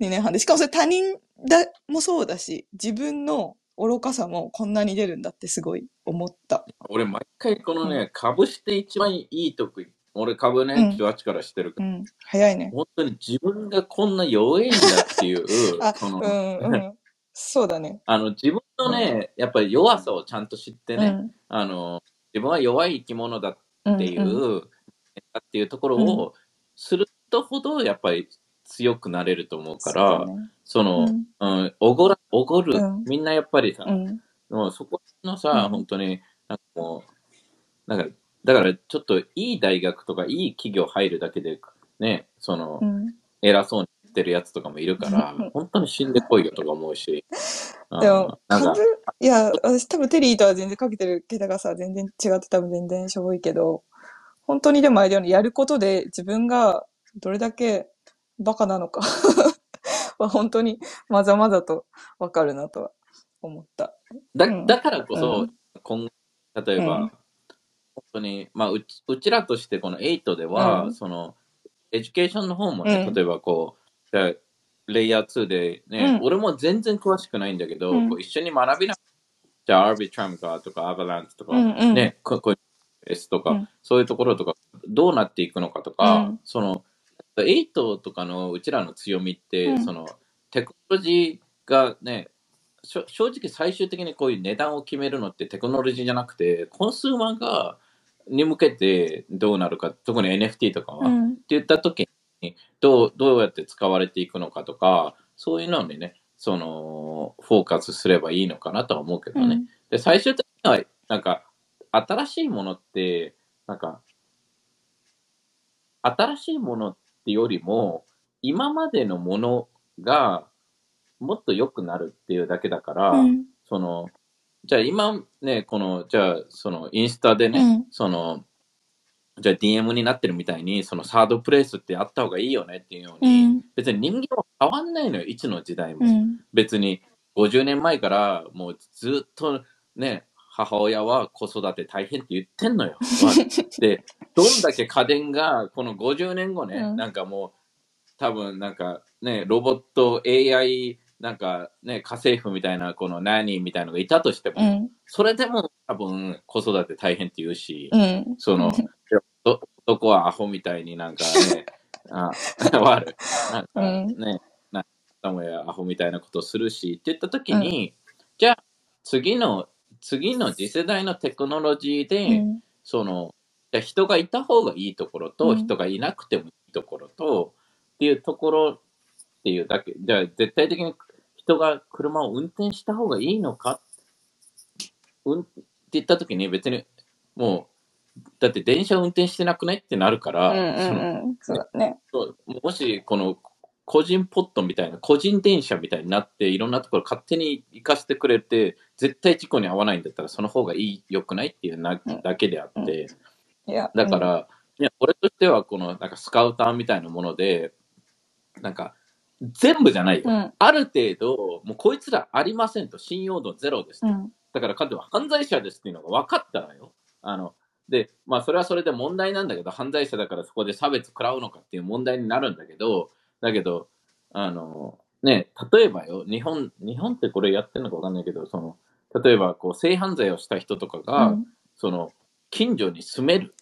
2年半で。しかもそれ他人だもそうだし、自分の愚かさもこんなに出るんだってすごい思った。俺、毎回このね、株して一番いい時、俺株ね、うん18からしてるから、うん。早いね。本当に自分がこんな弱いんだっていう [LAUGHS] あ、この、うんうん。そうだね。あの自分のね、やっぱり弱さをちゃんと知ってね、うん。あの自分は弱い生き物だっうんていう、うんっていうところをするとほどやっぱり強くなれると思うから、その、うんうん、おごら、おごる、うんみんなやっぱりさ、うん。もうそこのさ、うん本当に、なんかもう、なんか、だからちょっといい大学とかいい企業入るだけで、ね、その、うん。偉そうに言ってるやつとかもいるからうん、本当に死んでこいよとか思うし、[LAUGHS] でも株か、、いや、私多分テリーとは全然かけてる桁がさ、全然違って多分全然しょぼいけど、本当にでもあれだよね、やることで自分がどれだけバカなのか [LAUGHS] は本当にまざまざとわかるなとは思った。だうんだからこそ、うん今後、例えば、うん本当に、まあうち、うちらとしてこの8では、うん。その、 education の方もね、うん。例えばこう、じゃあレイヤー2でね、うん。俺も全然詳しくないんだけど、うん。こう一緒に学びなじゃあ、 Arbitrum かとか、 Avalanche とか、うんうん。ね、ここういう S とか、うん。そういうところとか、どうなっていくのかとか、うん。その、8とかのうちらの強みって、うん。その、テクノロジーがね、正直最終的にこういう値段を決めるのってテクノロジーじゃなくて、コンスーマーが、に向けてどうなるか、特に NFT とかは、ってうん。言った時にどう、どうやって使われていくのかとか、そういうのにね、その、フォーカスすればいいのかなとは思うけどね。うんで、最終的には、なんか、新しいものって、なんか、新しいものってよりも、今までのものがもっと良くなるっていうだけだから、うんその、じゃあ今ね、この、じゃあ、その、インスタでね、うんその、じゃあ DM になってるみたいに、そのサードプレイスってあった方がいいよねっていうよううに、ん。別に人間は変わんないのよ、いつの時代も。うん。別に50年前からもうずっとね、母親は子育て大変って言ってんのよ。[LAUGHS] で、どんだけ家電がこの50年後ね、うんなんかもう多分なんかね、ロボット AI なんかね、家政婦みたいなこのナニーみたいなのがいたとしても、うん。それでも多分子育て大変って言うし、うん。その、ど男はアホみたいになんかね、[LAUGHS] あ、[LAUGHS] 悪い。なんかうんね、なんかもやアホみたいなことをするし、って言った時に、じゃあ次の、次の次世代のテクノロジーで、うん。その、じゃあ人がいた方がいいところと、うん人がいなくてもいいところと、っていうところっていうだけ、じゃあ絶対的に人が車を運転した方がいいのか、うんって言った時に別にもうだって電車運転してなくない？ってなるかうんら、そのね。もしこの個人ポットみたいな、個人電車みたいになって、いろんなところ勝手に行かせてくれて、絶対事故に遭わないんだったら、その方がいい、良くないっていうなうん。だけであって、いや、だから、いや、俺としては、この、なんかスカウターみたいなもので、なんか、全部じゃないよ。うん、うん。ある程度、もうこいつらありませんと、信用度ゼロですと。うん。だから彼女は犯罪者ですっていうのが分かったらよ。あの、で、まあそれはそれで問題なんだけど、犯罪者だからそこで差別食らうのかっていう問題になるんだけど、だけど、あの、ね、例えばよ、日本、日本ってこれやってるのか分かんないけど、その、例えばこう性犯罪をした人とかが、うんその、近所に住める。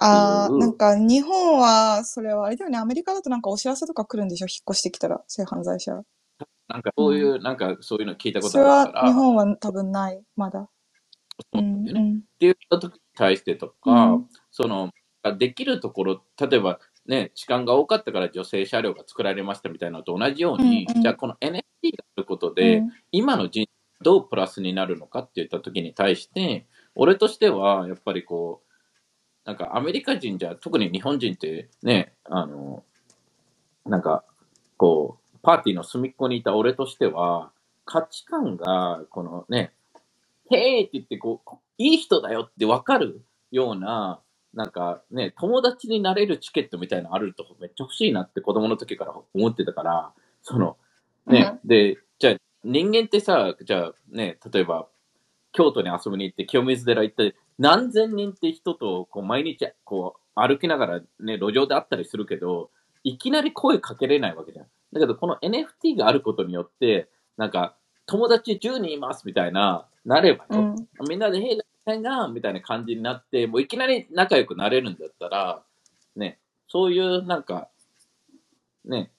ああ、うんなんか日本は、それはあれだよね、アメリカだとなんかお知らせとか来るんでしょ、引っ越してきたら、性犯罪者。なんかそういう、なんかそういうの聞いたこそれはとあるから、日本は多分ない、まだ。そうなんだよね。うんっていう時に対してとか、うん。そのできるところ例えばね時間が多かったから女性車両が作られましたみたいなのと同じように、うんうん。じゃあこの NFT があることで、うん。今の人どうプラスになるのかって言った時に対して俺としてはやっぱりこうなんかアメリカ人じゃ特に日本人ってねあのなんかこうパーティーの隅っこにいた俺としては価値観がこのねへーって言ってこう、いい人だよって分かるような、なんかね、友達になれるチケットみたいなのあるとめっちゃ欲しいなって子供の時から思ってたから、その、ね、で、じゃあ人間ってさ、じゃあね、例えば京都に遊びに行って清水寺行って何千人って人とこう毎日こう歩きながらね、路上で会ったりするけど、いきなり声かけれないわけじゃん。だけどこの NFT があることによって、なんか友達10人いますみたいな、なればよ、うんみんなで、へい、が？みたいな感じになって、もういきなり仲良くなれるんだったら、ね、そういうなんか、ね、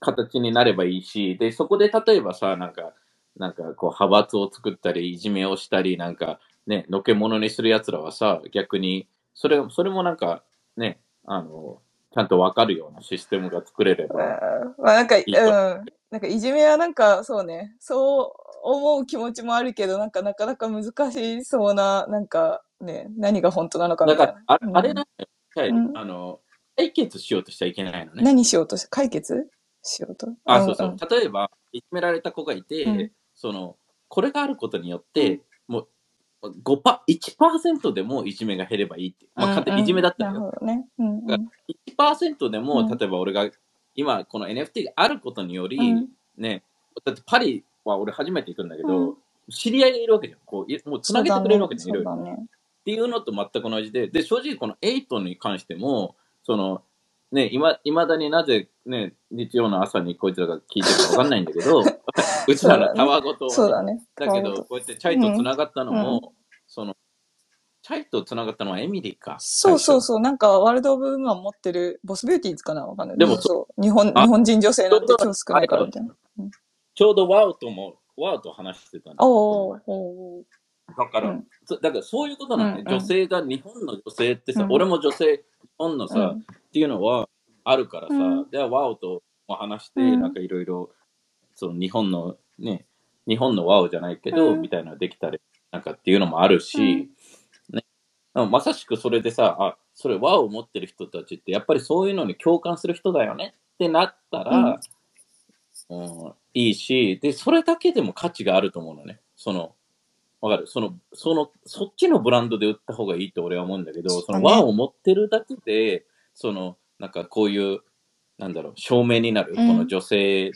形になればいいし、で、そこで例えばさ、なんか、なんかこう派閥を作ったり、いじめをしたり、なんかね、のけ者にする奴らはさ、逆に、それ、それもなんかね、あの、ちゃんとわかるようなシステムが作れれば、まあなんか、うん。なんかいじめはなんかそうね、そう思う気持ちもあるけど、なんかなかなか難しそうな、なんかね、何が本当なのかみたいな。だから、あうんあれうんあの、解決しようとしちゃいけないのね。何しようとし、解決しようと？あ、そうそう。ん例えば、いじめられた子がいて、うんその、これがあることによって、5パ、1%でもいじめが減ればいいって。まあ、勝手にいじめだったならよ。るほどね。うんうん1%でも、うん例えば俺が、今、この NFT があることにより、うんね、だってパリは俺初めて行くんだけど、うん知り合いがいるわけじゃん。こういもう繋げてくれるわけじゃん、いろいろ。っていうのと全く同じで、で、正直この8に関しても、その、ね、いま、未だになぜね、日曜の朝にこいつらが聞いてるかわかんないんだけど、[LAUGHS] [LAUGHS] うちらのたわごとそうだね。だけど、こうやってチャイと繋がったのも、その、チャイと繋がったのはエミリーか。そうそうう。そう。なんか、 World of Women 持ってる、 Boss Beauties かなわかんない。でもそう。日本、あ日本人女性なんて超少ないからみたいな。ちょうど WoW とも、 WoW と話してたんだおーおーだから、だからそういうことなんだね、女性が、日本の女性ってさ、うん。俺も女性、日本のさ、うん。っていうのはあるからさ、うん。で、ワウとも話して、うん。なんかいろいろ、その日本のね、日本のワウじゃないけど、うん。みたいなのできたり、なんかっていうのもあるし、ね、まさしくそれでさ、あ、それワウを持ってる人たちって、やっぱりそういうのに共感する人だよねってなったら、うん。いいし、で、それだけでも価値があると思うのね。その、わかる？その、その、そっちのブランドで売った方がいいと俺は思うんだけど、そのワンを持ってるだけで、その、なんかこういう、なんだろう、証明になる、うん。この女性、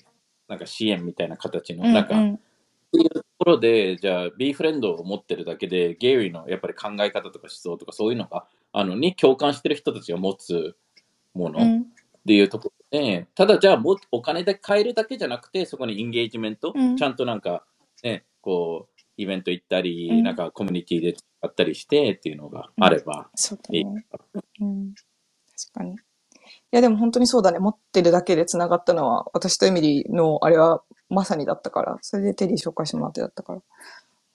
なんか支援みたいな形の、うんなんか、っうんていうところで、じゃあ、ビーフレンドを持ってるだけで、ゲイリーのやっぱり考え方とか思想とかそういうのが、あの、に共感してる人たちが持つもの、うんっていうところで、ただじゃあもうお金で買えるだけじゃなくて、そこにインゲージメント、うんちゃんとなんか、ね、こう、イベント行ったり、うんなんかコミュニティで使ったりしてっていうのがあればそうだいい。ね。うん。確かに。いや、でも本当にそうだね。持ってるだけで繋がったのは、私とエミリーのあれはまさにだったから、それでテリー紹介してもらってだったから。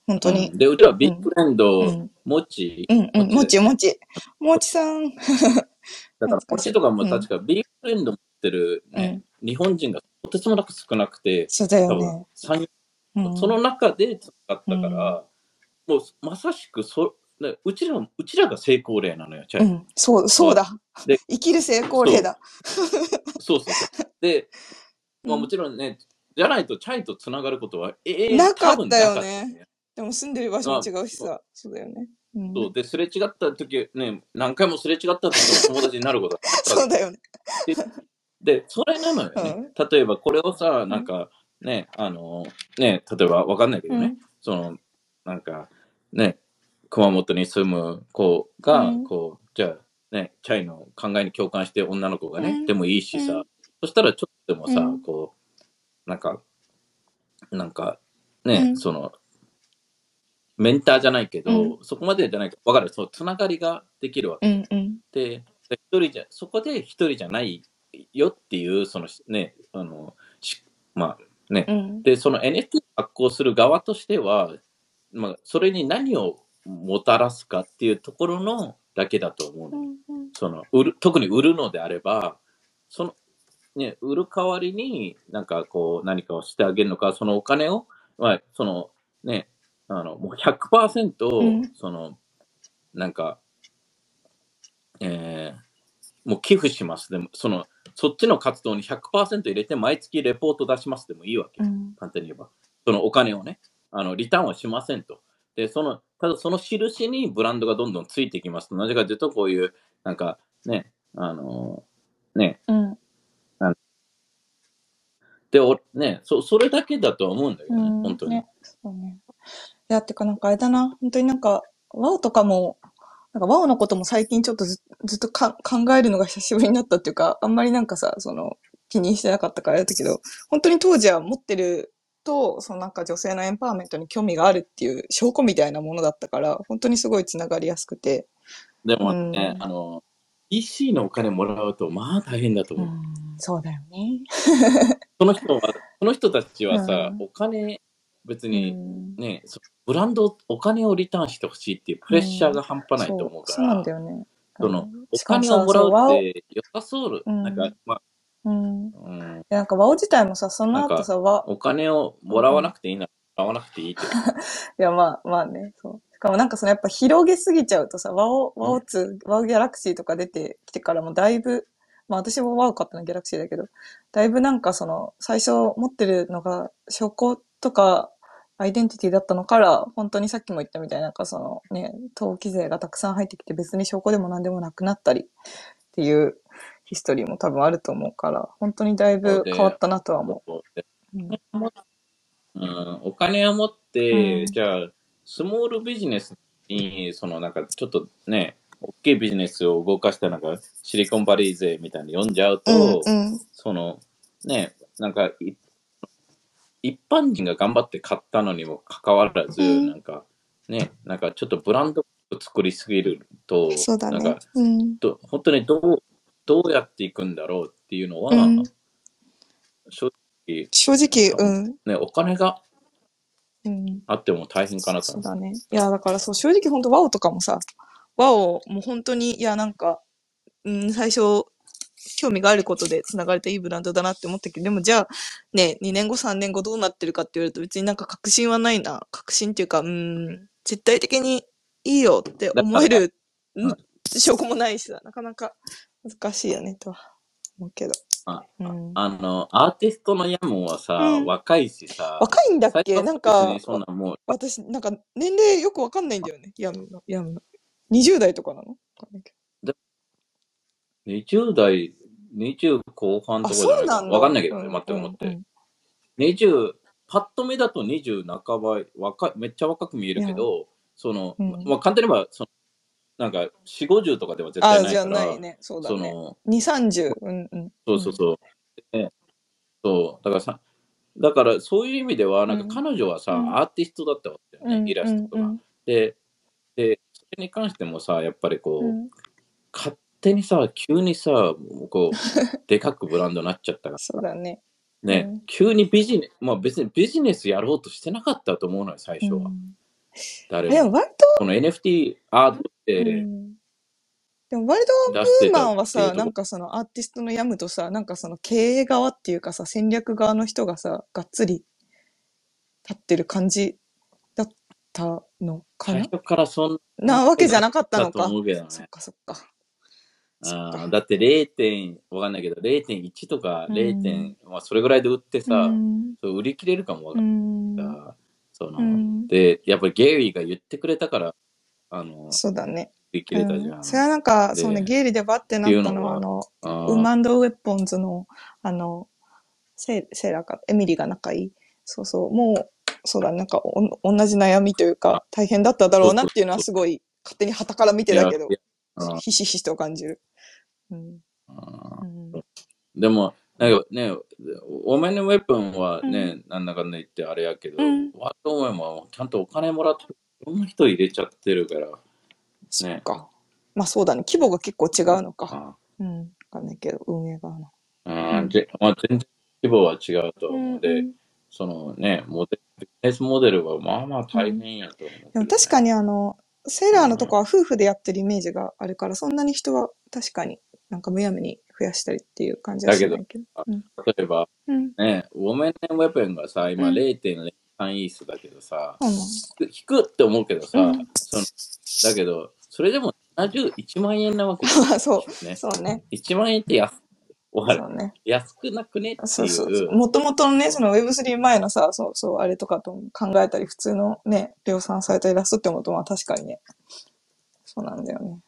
本当にうん。で、うちはビッグフレンド、うんもち、うんうん。もちだもち。もちさん。[LAUGHS] から、もちとかも確かビッグフレンド持ってる、ね日本人がとてつもなく少なくて、そうだよね。3うんその中で使ったから、もうまさしくそでうちら、うちらが成功例なのよ、チャイ。うん。そう、そうだ。で [LAUGHS] 生きる成功例だ。そうそうそう。で、まあうんもちろんね、じゃないとチャイとつながることは、ええなかったよね多分なかったねでも住んでる場所も違うしさ。そうだよね。うんそうで、すれ違った時、ね、何回もすれ違った時の友達になること [LAUGHS] そうだよね。で、それなのよね。例えばこれをさ、なんか、ね、あの、ね、例えばわかんないけどね、うんその、なんか、ね、熊本に住む子が、うん。こう、じゃあ、ね、チャイの考えに共感して女の子がね、うん。でもいいしさ、うん。そしたらちょっとでもさ、うん。こう、なんか、なんか、ね、うん。その、メンターじゃないけど、うそこまでじゃないか、わかる、そう、つながりができるわけ。で、で一人じゃ、そこで一人じゃないよっていう、そのね、あの、しまあね、うん。で、その NFT 発行する側としては、まあ、それに何をもたらすかっていうところのだけだと思うの。その売る特に売るのであれば、その、ね、売る代わりに、なんかこう、何かをしてあげるのか、そのお金を、まあ、その、ね、あの、もう100%、うんその、なんか、えーもう寄付します。でも、その、そっちの活動に100%入れて、毎月レポート出しますでもいいわけ。うん。簡単に言えば。そのお金をね、あの、リターンはしませんと。で、その、ただその印にブランドがどんどんついてきますと。なぜかというと、こういう、なんか、ね、あの、ね、うん。で、おね、そ、それだけだとは思うんだよね、うん本当に。ね、そうね。いや、てかなんかあれだな、本当になんか、ワオとかも、なんかワオのことも最近ちょっとずずっとか考えるのが久しぶりになったっていうか、あんまりなんかさ、その、気にしてなかったからあれだけど、本当に当時は持ってると、そのなんか女性のエンパワーメントに興味があるっていう証拠みたいなものだったから、本当にすごいつながりやすくて。でもね、うんあの、EC のお金もらうと、まあ大変だと思う。うん、そうだよね。[LAUGHS] その人は、その人たちはさ、うんお金、別うに、んね、そブランド、お金をリターンしてほしいっていうプレッシャーが半端ないと思うから、そうなんだよね。そのうんお金をもらうって良さそう、うんなんか、まあ、うん。いうん、やなんか、ワオ自体もさ、その後さ、ワお金をもらわなくていいなら、もらわなくていいけど、[LAUGHS] いや、まあ、まあね、そう。しかもなんかそのやっぱ広げすぎちゃうとさ、ワオ、ワオ2、ワオギャラクシーとか出てきてからもだいぶ、まあ私もワオ買ったのギャラクシーだけど、だいぶなんかその、最初持ってるのが証拠とか、アイデンティティだったのから、本当にさっきも言ったみたいになんかそのね、登記税がたくさん入ってきて別に証拠でも何でもなくなったりっていうヒストリーも多分あると思うから、本当にだいぶ変わったなとは思そうう。うんうん、お金を持って、うんじゃあ、スモールビジネスに、そのなんかちょっとね、大きいビジネスを動かしたなんかシリコンバレー税みたいに読んじゃうと、うん、うん。そのね、なんかい一般人が頑張って買ったのにもかかわらず、うんなんかね、なんかちょっとブランドを作りすぎると、そうだねなんか。うん。ど本当にどうどうやっていくんだろうっていうのは、うん正直、正直、うん。ね、お金がうん。あっても大変かなとそうだね。いや、だからそう、正直本当ワオとかもさ、ワオもう本当に、いや、なんか、うん、最初、興味があることで繋がれたいいブランドだなって思ったけど、でもじゃあ、ね、2年後、3年後どうなってるかって言われると別になんか確信はないな。確信っていうか、うん、絶対的にいいよって思える、うん証拠もないしさ、なかなか難しいよね、とは思うけど。あうん、あの、アーティストのヤムはさ、うん若いしさ、若いんだっけ？なんかそんなもう、私、なんか、年齢よくわかんないんだよね。ヤムの、ヤムの。20代とかなの？わかんないけ20代、20後半とかじゃないか。わかんないけどね、うん待って思って。うん20、パッと目だと20半ば、若いめっちゃ若く見えるけど、その、うんまあ、簡単に言えば、その、なんか、4、50とかでは絶あ、対ないから、じゃないね。そうだね。その、2、30。うんうん。そうそうそう。ねそう、だからさ、だからそういう意味では、なんか彼女はさ、うんアーティストだったわけだよね、うんイラストとか。うんで、で、それに関してもさ、やっぱりこう、うん勝手にさ、急にさ、こう、[LAUGHS] でかくブランドになっちゃったから、そうだね。ね、うん急にビジネス、まあ別にビジネスやろうとしてなかったと思うのよ、最初は。うん誰でもも。割と、この NFT アートってうんでも割と出してウーマたンはさ、っていうとこなんかそのアーティストのヤムとさ、なんかその経営側っていうかさ、戦略側の人がさ、がっつり立ってる感じだったのかな最初からそんなわけじゃなかっただとのか。思うけどね。そっかそっか。そっかあーだって0点、わかんないけど、0.1とかうん0点、まあそれぐらいで売ってさ、うんそう売り切れるかもわかうんんないから、その、うん。で、やっぱりゲイリーが言ってくれたから、あの、そうだね。売り切れたじゃ。うん。んそれはなんか、でそうね、ゲイリーでバッてなったのは、あの、あー。ウーマンドウェポンズの、あの、セセーラーか、エミリーが仲いい。そうそう、もう、そうだね、なんかお、同じ悩みというか、大変だっただろうなっていうのはすごい、勝手に旗から見てたけどひしひしと感じる。うん。うん。でも、なんかね、お前のウェポンはね、なんだかんだ言ってあれやけど、うんワットウェンはちゃんとお金もらって、いろんな人入れちゃってるから、そっか。まあそうだね、規模が結構違うのか。あうん。わかんないけど、運営側の。あーぜまあ、全然規模は違うと思うので、うんそのね、モデルビジネスモデルはまあまあ大変やと思うけどね、でも確かにあの、セーラーのとこは夫婦でやってるイメージがあるから、そんなに人は確かになんかむやみに増やしたりっていう感じはしないけど。うん例えば、うん。ね、ウォメンウェポンがさ、今うん0.03イースだけどさ、そうなの引くって思うけどさ、うんそのだけど、それでも71万円なわけ [LAUGHS] まあそう、ね。そうね。1万円って安うね。安くなくねっていう。そうそうそう。もともとのね、その Web3 前のさ、そうそう、あれとかと考えたり、普通のね、量産されたイラストって思うと、まあ確かにね。そうなんだよね。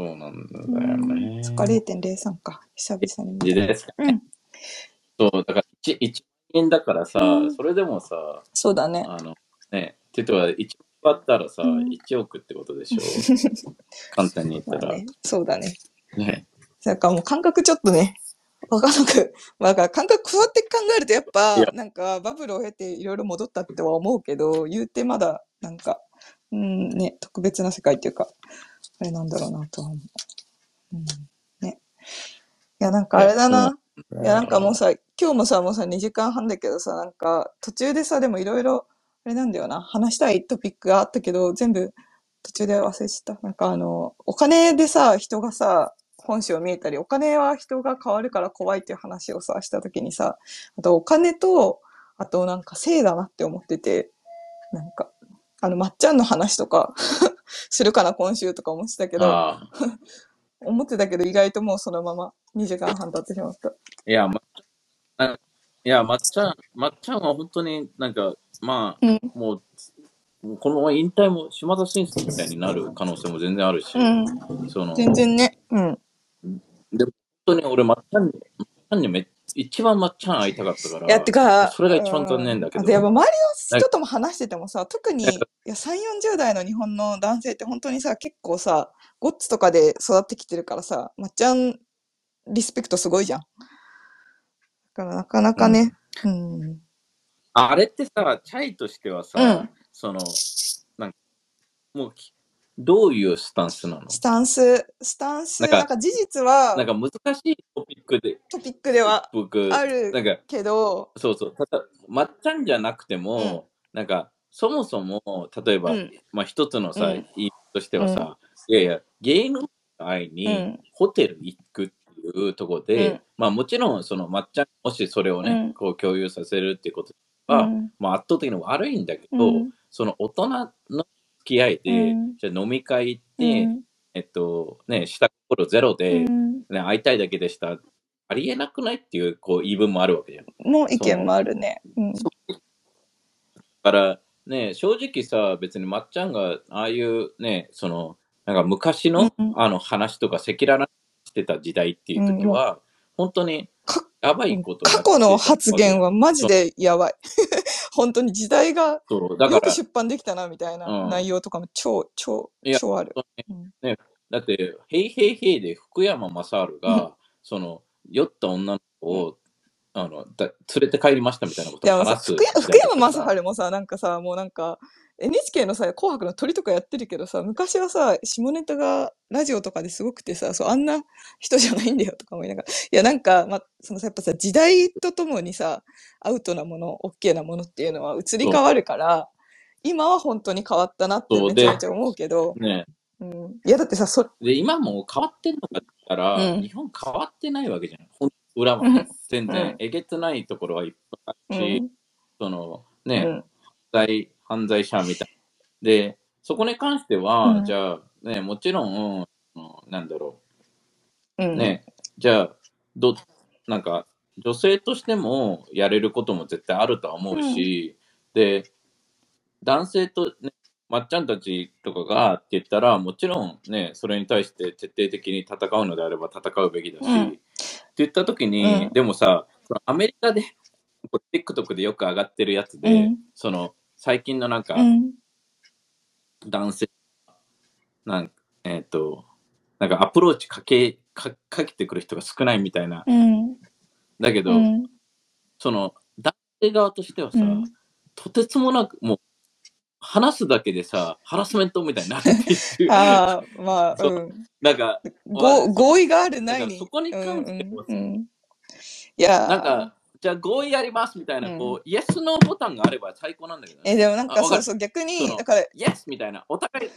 そうなんだうよんね。そっか、0.03か。久々に見た。でですかうん。そう、だから 1, 1万円だからさ、うんそれでもさ、そうだね。あの、ね、って言ったら1万あったらさ、うん1億ってことでしょ。[LAUGHS] 簡単に言ったら。そうだね。ね。なんかもう感覚ちょっとね、わかんなく、まあ、感覚そうやって考えるとやっぱなんかバブルを経ていろいろ戻ったっては思うけど、言うてまだ、なんか、うんね、特別な世界っていうか、あれなんだろうなとは思う。うん、ね。いや、なんかあれだな。いや、なんかもうさ、今日もさ、もうさ、2時間半だけどさ、なんか途中でさ、でもいろいろ、あれなんだよな、話したいトピックがあったけど、全部途中で忘れちゃった。なんかあの、お金でさ、人がさ、本性見えたり、お金は人が変わるから怖いっていう話をさ、したときにさ、あとお金と、あとなんか性だなって思ってて、なんか、あの、まっちゃんの話とか、するかな、今週とか思ってたけど、ああ [LAUGHS] 思ってたけど意外ともうそのまま2時間半経ってしまった。いや、ま、あいや、まっちゃん、まっちゃんは本当になんか、まあ、うん。もう、もうこのまま引退も島田選手みたいになる可能性も全然あるし、うん。その、全然ね。うん。でも本当に俺、まっちゃんに、まっちゃんにめ一番まっちゃん会いたかったから、いや、てか、それが一番残念だけどうんあとやっぱ周りの人とも話しててもさ、特に、いや、3、40代の日本の男性って本当にさ、結構さ、ゴッツとかで育ってきてるからさ、まっちゃん、リスペクトすごいじゃん。だからなかなかね、うん。あれってさ、チャイとしてはさ、うんその、なんか、もうき、どういうスタンスなの？スタンス、スタンス、なんかなんか事実はなんか難しいトピックで、トピックでは僕、あるなんか、けど、そうそう、ただ、まっちゃんじゃなくても、なんか、そもそも、例えば、うん。まあ一つのさ、うん。言い方としてはさ、いやいや、芸能界にうん。ホテル行くっていうところで、うん。まあもちろん、そのまっちゃん、もしそれをね、うん。こう共有させるっていうことは、うん。まあ圧倒的に悪いんだけど、うん。その大人の付き合いで、うんじゃあ飲み会行って、うんえっと、ね、した心ゼロで、うんね、会いたいだけでした。ありえなくないっていう、こう、言い分もあるわけじゃん。の意見もあるね。うん。だから、ね、正直さ、別にまっちゃんが、ああいうね、その、なんか昔の、うんあの話とか赤裸々にしてた時代っていう時は、本当にかやばいこと過去の発言は。はマジでやばい。本当に時代がよく、出版できたなみたいなうん。内容とかも超、超、いや超ある。本当うん。にね、だって、へいへいへいで福山雅治が、その、酔った女の子を、あのだ連れて帰りましたみたいなことを話す福山福山雅治治もさ、なんかさ、もうなんか、NHK のさ、紅白の鳥とかやってるけどさ、昔はさ、下ネタがラジオとかですごくてさ、そう、あんな人じゃないんだよとか思いながら。いや、なんか、ま、そのさ、やっぱさ、時代とともにさ、アウトなもの、オッケーなものっていうのは移り変わるから、今は本当に変わったなってめちゃめちゃ思うけど、ね、うん。いや、だってさ、そ、で、今も変わってんのかって言ったら、うん日本変わってないわけじゃん。ほん裏はうん。全然うん。えげつないところはいっぱいあうるし、ん。そのうね、ん。罪犯罪者みたいな。で、そこに関しては、うん。じゃあ、ね、もちろん、うんなんだろう。ね、じゃあ、ど、なんか、女性としてもやれることも絶対あるとは思うし、で、男性と、ね、まっちゃんたちとかがって言ったら、もちろんね、それに対して徹底的に戦うのであれば戦うべきだし、うん言った時に、うんでもさ、アメリカで、TikTok でよく上がってるやつで、うんその、最近のなんか、うん。男性、なんか、えっ、と、なんかアプローチかけ、かかけてくる人が少ないみたいな。うん。だけど、うん。その、男性側としてはさ、うんとてつもなく、もう、話すだけでさ、ハラスメントみたいになるっていう。[LAUGHS] ああ、まあ、そううん。なんか、ご合意があるないに。そこに関してはうんうんうんいやーなんか、じゃあ合意やりますみたいな、うんこう、イエスのボタンがあれば最高なんだけどね。え、でもなんかそうそう、逆にだからイエスみたいな、お互い、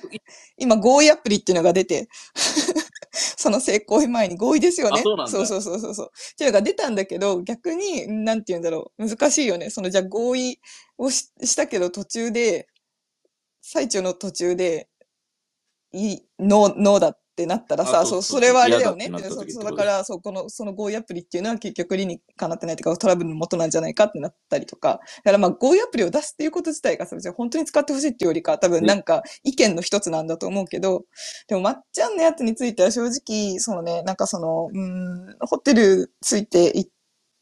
今合意アプリっていうのが出て、[LAUGHS] その性行為前に合意ですよね。あそうそうそうそうそう。っていうのが出たんだけど、逆に、なんて言うんだろう。難しいよね。その、じゃあ合意をししたけど途中で、最中の途中で、いい、ノー、ノーだってなったらさ、そうそれはあれだよね。そうそうだから、そう、この、その合意アプリっていうのは結局理にかなってないとか、トラブルの元なんじゃないかってなったりとか。だからまあ合意アプリを出すっていうこと自体がさ、別に本当に使ってほしいっていうよりかは、多分なんか意見の一つなんだと思うけど、でもまっちゃんのやつについては正直、そのね、なんかその、うーん、ホテルついて行っ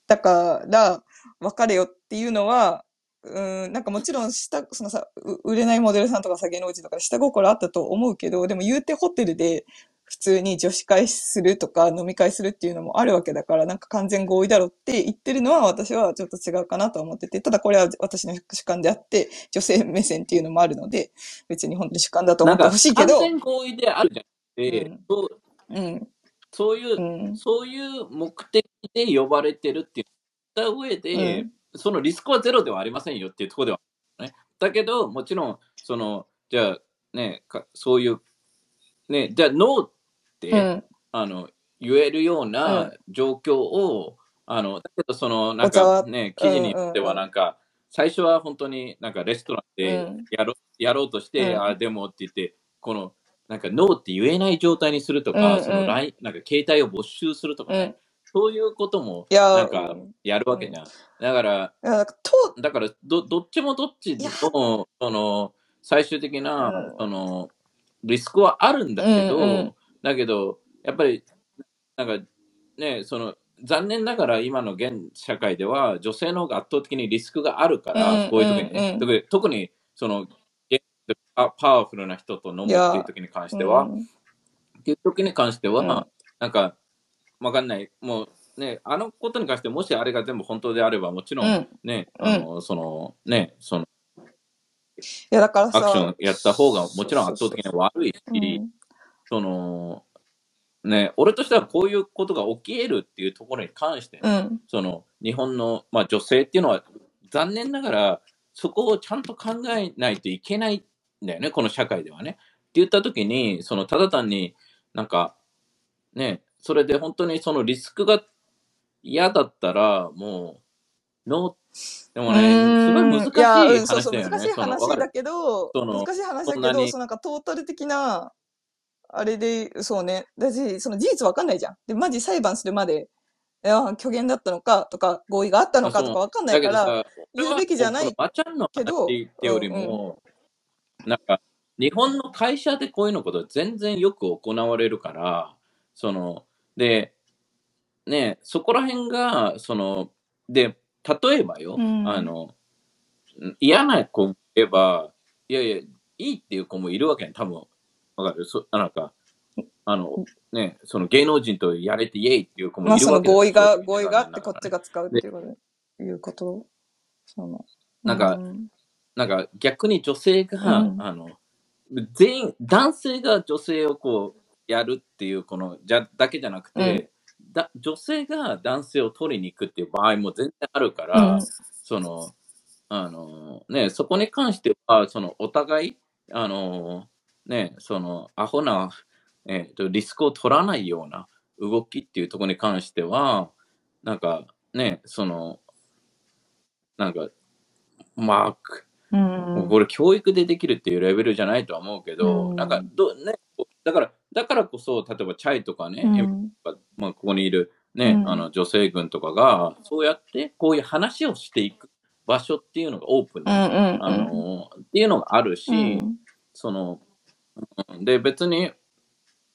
たから別れよっていうのは、うーん、なんかもちろん下、そのさ、う売れないモデルさんとかさ、芸能人とかで下心あったと思うけど、でも言うてホテルで普通に女子会するとか飲み会するっていうのもあるわけだから、なんか完全合意だろって言ってるのは私はちょっと違うかなと思ってて、ただこれは私の主観であって、女性目線っていうのもあるので、別に本当に主観だと思ってほしいけど、完全合意であるじゃん。で、うん。そううん、そういう、うん、そういう目的で呼ばれてるって言った上で、うんそのリスクはゼロではありませんよっていうところではね。だけど、もちろん、その、じゃあ、ね、かそういう、ね、じゃあ、ノーって、うん、あの、言えるよううな状況を、あの、だけど、その、なんかね、記事によっては、うんうんうん。なんか、最初は本当になんかレストランでうん。やろ,、やろうとして、うん。あ、でもって言って、この、なんか、ノーって言えない状態にするとか、うんうん。その、ラインなんか、携帯を没収するとかね、うん。そういうことも、なんか、やるわけじゃん。だから、だからど、どっちもどっちの、その、最終的な、うん。その、リスクはあるんだけど、だけど、やっぱり、なんか、ね、その、残念ながら今の現社会では、女性の方が圧倒的にリスクがあるから、うんこういう時にね、特に特に、その、ゲパパワフルな人と飲むっていう時に関しては、うん。っていう時に関しては、うん。なんか、わかんない。もうね、あのことに関して、もしあれが全部本当であれば、もちろん、うんね、うんあの、その、ね、その、いや、だからアクショさン、やった方がもちろん圧倒的に悪いし、うんその、ね、俺としてはこういうことが起き得るっていうところに関して、うん、その、日本の、まあ、女性っていうのは、残念ながら、そこをちゃんと考えないといけないんだよね、この社会ではね。って言ったときに、その、ただ単になんか、ね、それで本当にそのリスクが嫌だったら、もう、ノー、でもね、すごい難しいいやうん話そうそう、だよね。難しいそのわかる話だけど、その難しい話だけど、そんなにそうなんかトータル的な、あれで、そうね。だし、その事実わかんないじゃん。で、マジ裁判するまで、いや、虚言だったのかとか、合意があったのかとかわかんないから、言うべきじゃないバチャンのけど話ってよりも、なんか、日本の会社でこういうのこと全然よく行われるから、その、で、ね、そこら辺が、その、で、例えばよ、うん。あの、嫌な子もいれば、いやいや、いいっていう子もいるわけね、多分。わかる？そなんか、あの、ね、その芸能人とやれてイエイっていう子もまあそのいるわけだ合意が、合意があってこっちが使うっていうこと、いうこと？その。なんかうん。なんか逆に女性が、うん。あの、全員、男性が女性をこう、やるっていう、この、じゃ、だけじゃなくて、だ女性が男性を取りに行くっていう場合も全然あるから、うん。その、あの、ね、そこに関しては、その、お互い、あの、ね、その、アホな、えっと、リスクを取らないような動きっていうところに関しては、なんか、ね、その、なんか、まあ、くうん。これ教育でできるっていうレベルじゃないとは思うけど、うん。なんかど、ね、だから、だからこそ、例えばチャイとかね、うん。今まあ、ここにいる、ねうん。あの女性軍とかが、そうやってこういう話をしていく場所っていうのがオープンに、うんうんあのっていうのがあるし、うん。その、うん。で、別に、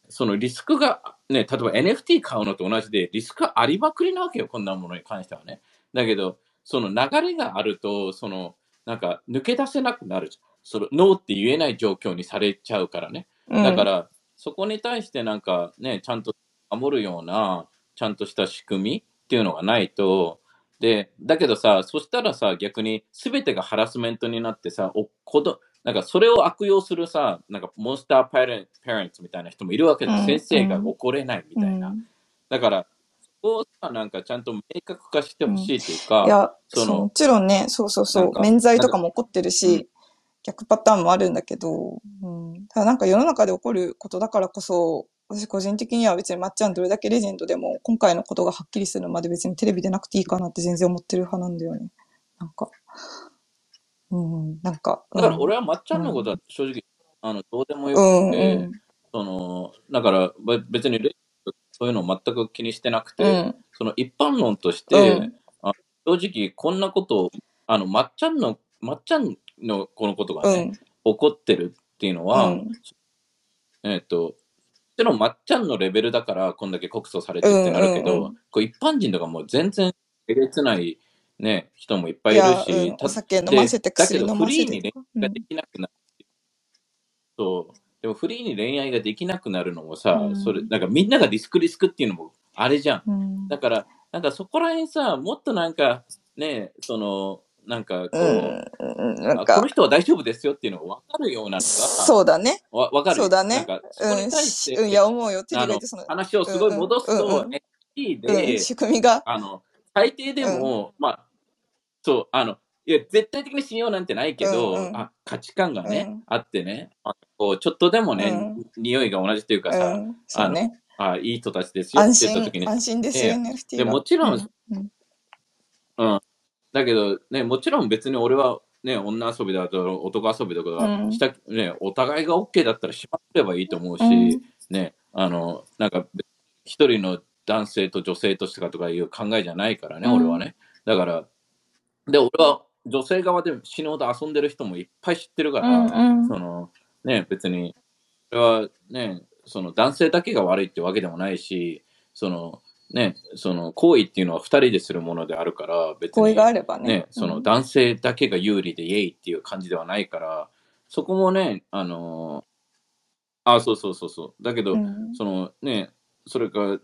そのリスクが、ね、例えば NFT 買うのと同じで、リスクありまくりなわけよ、こんなものに関してはね。だけど、その流れがあると、その、なんか抜け出せなくなる。そのノーって言えない状況にされちゃうからね。うん。だから、そこに対してなんかね、ちゃんと守るような、ちゃんとした仕組みっていうのがないと、で、だけどさ、そしたらさ、逆に全てがハラスメントになってさ、お子どなんかそれを悪用するさ、なんかモンスターパレンパレンツみたいな人もいるわけだ。うん。先生が怒れないみたいな。うん。だから、そこをさ、なんかちゃんと明確化してほしいというか、いや、そのもちろんね、そうそうそう、免罪とかも起こってるうん。し、逆パターンもあるんだけど、うん、ただなんか世の中で起こることだからこそ、私個人的には別にまっちゃんどれだけレジェンドでも、今回のことがはっきりするまで別にテレビでなくていいかなって全然思ってる派なんだよね。なんか、うん、なんか、だから俺はまっちゃんのことは正直、あのどうでもようん、くて、うん、そのだからべ別にレそういうの全く気にしてなくて、うん、その一般論として、うん。あ正直こんなことをあのまっちゃんのまっちゃんのこのことがね、うん、起こってるっていうのは、うん。えっ、ともちろんまっちゃんのレベルだからこんだけ告訴されてってなるけど、うんうんうん。こう一般人とかもう全然えげつない、ね、人もいっぱいいるし、うん、たお酒飲ませてでだけ薬どフリーに恋愛ができなくなる、そう。でもフリーに恋愛ができなくなるのもさ、うん。それなんかみんながリスクリスクっていうのもあれじゃん。うん。だからなんかそこら辺さもっとなんかねそのなんかこう、うん、なんか。あこの、人は大丈夫ですよっていうのが分かるようなのがそうだね。わ分かるそうだね。なんかそこうん、に対し、してうん、いや、思うよ。テレあのビでその、話をすごい戻すと、うんで、仕組みが、あの最低でも、まあそうあのいや絶対的に信用なんてないけど、うんうん。あ価値観がね、うん。あってねあこうちょっとでもね、匂いが同じというかさ、うん、そうね。あいい人たちですよって言った時、に安心ですよ、NFT でが。もちろん。うん、うん。だけどね、もちろん別に俺はね、女遊びだと男遊びとかうん。した、ね、お互いが OK だったらしまってればいいと思うし、うん。ね、あの、なんか一人の男性と女性としてかとかいう考えじゃないからね、うん。俺はね。だから、で、俺は女性側で死ぬほど遊んでる人もいっぱい知ってるから、うんうん。その、ね、別に、それはね、その男性だけが悪いってわけでもないし、その、ね、その行為っていうのは二人でするものであるから、別に、合意があればね。ね、その男性だけが有利でイエイっていう感じではないから、そこもね、あのあ、そうそうそうそう。だけど、うんそのね、それが、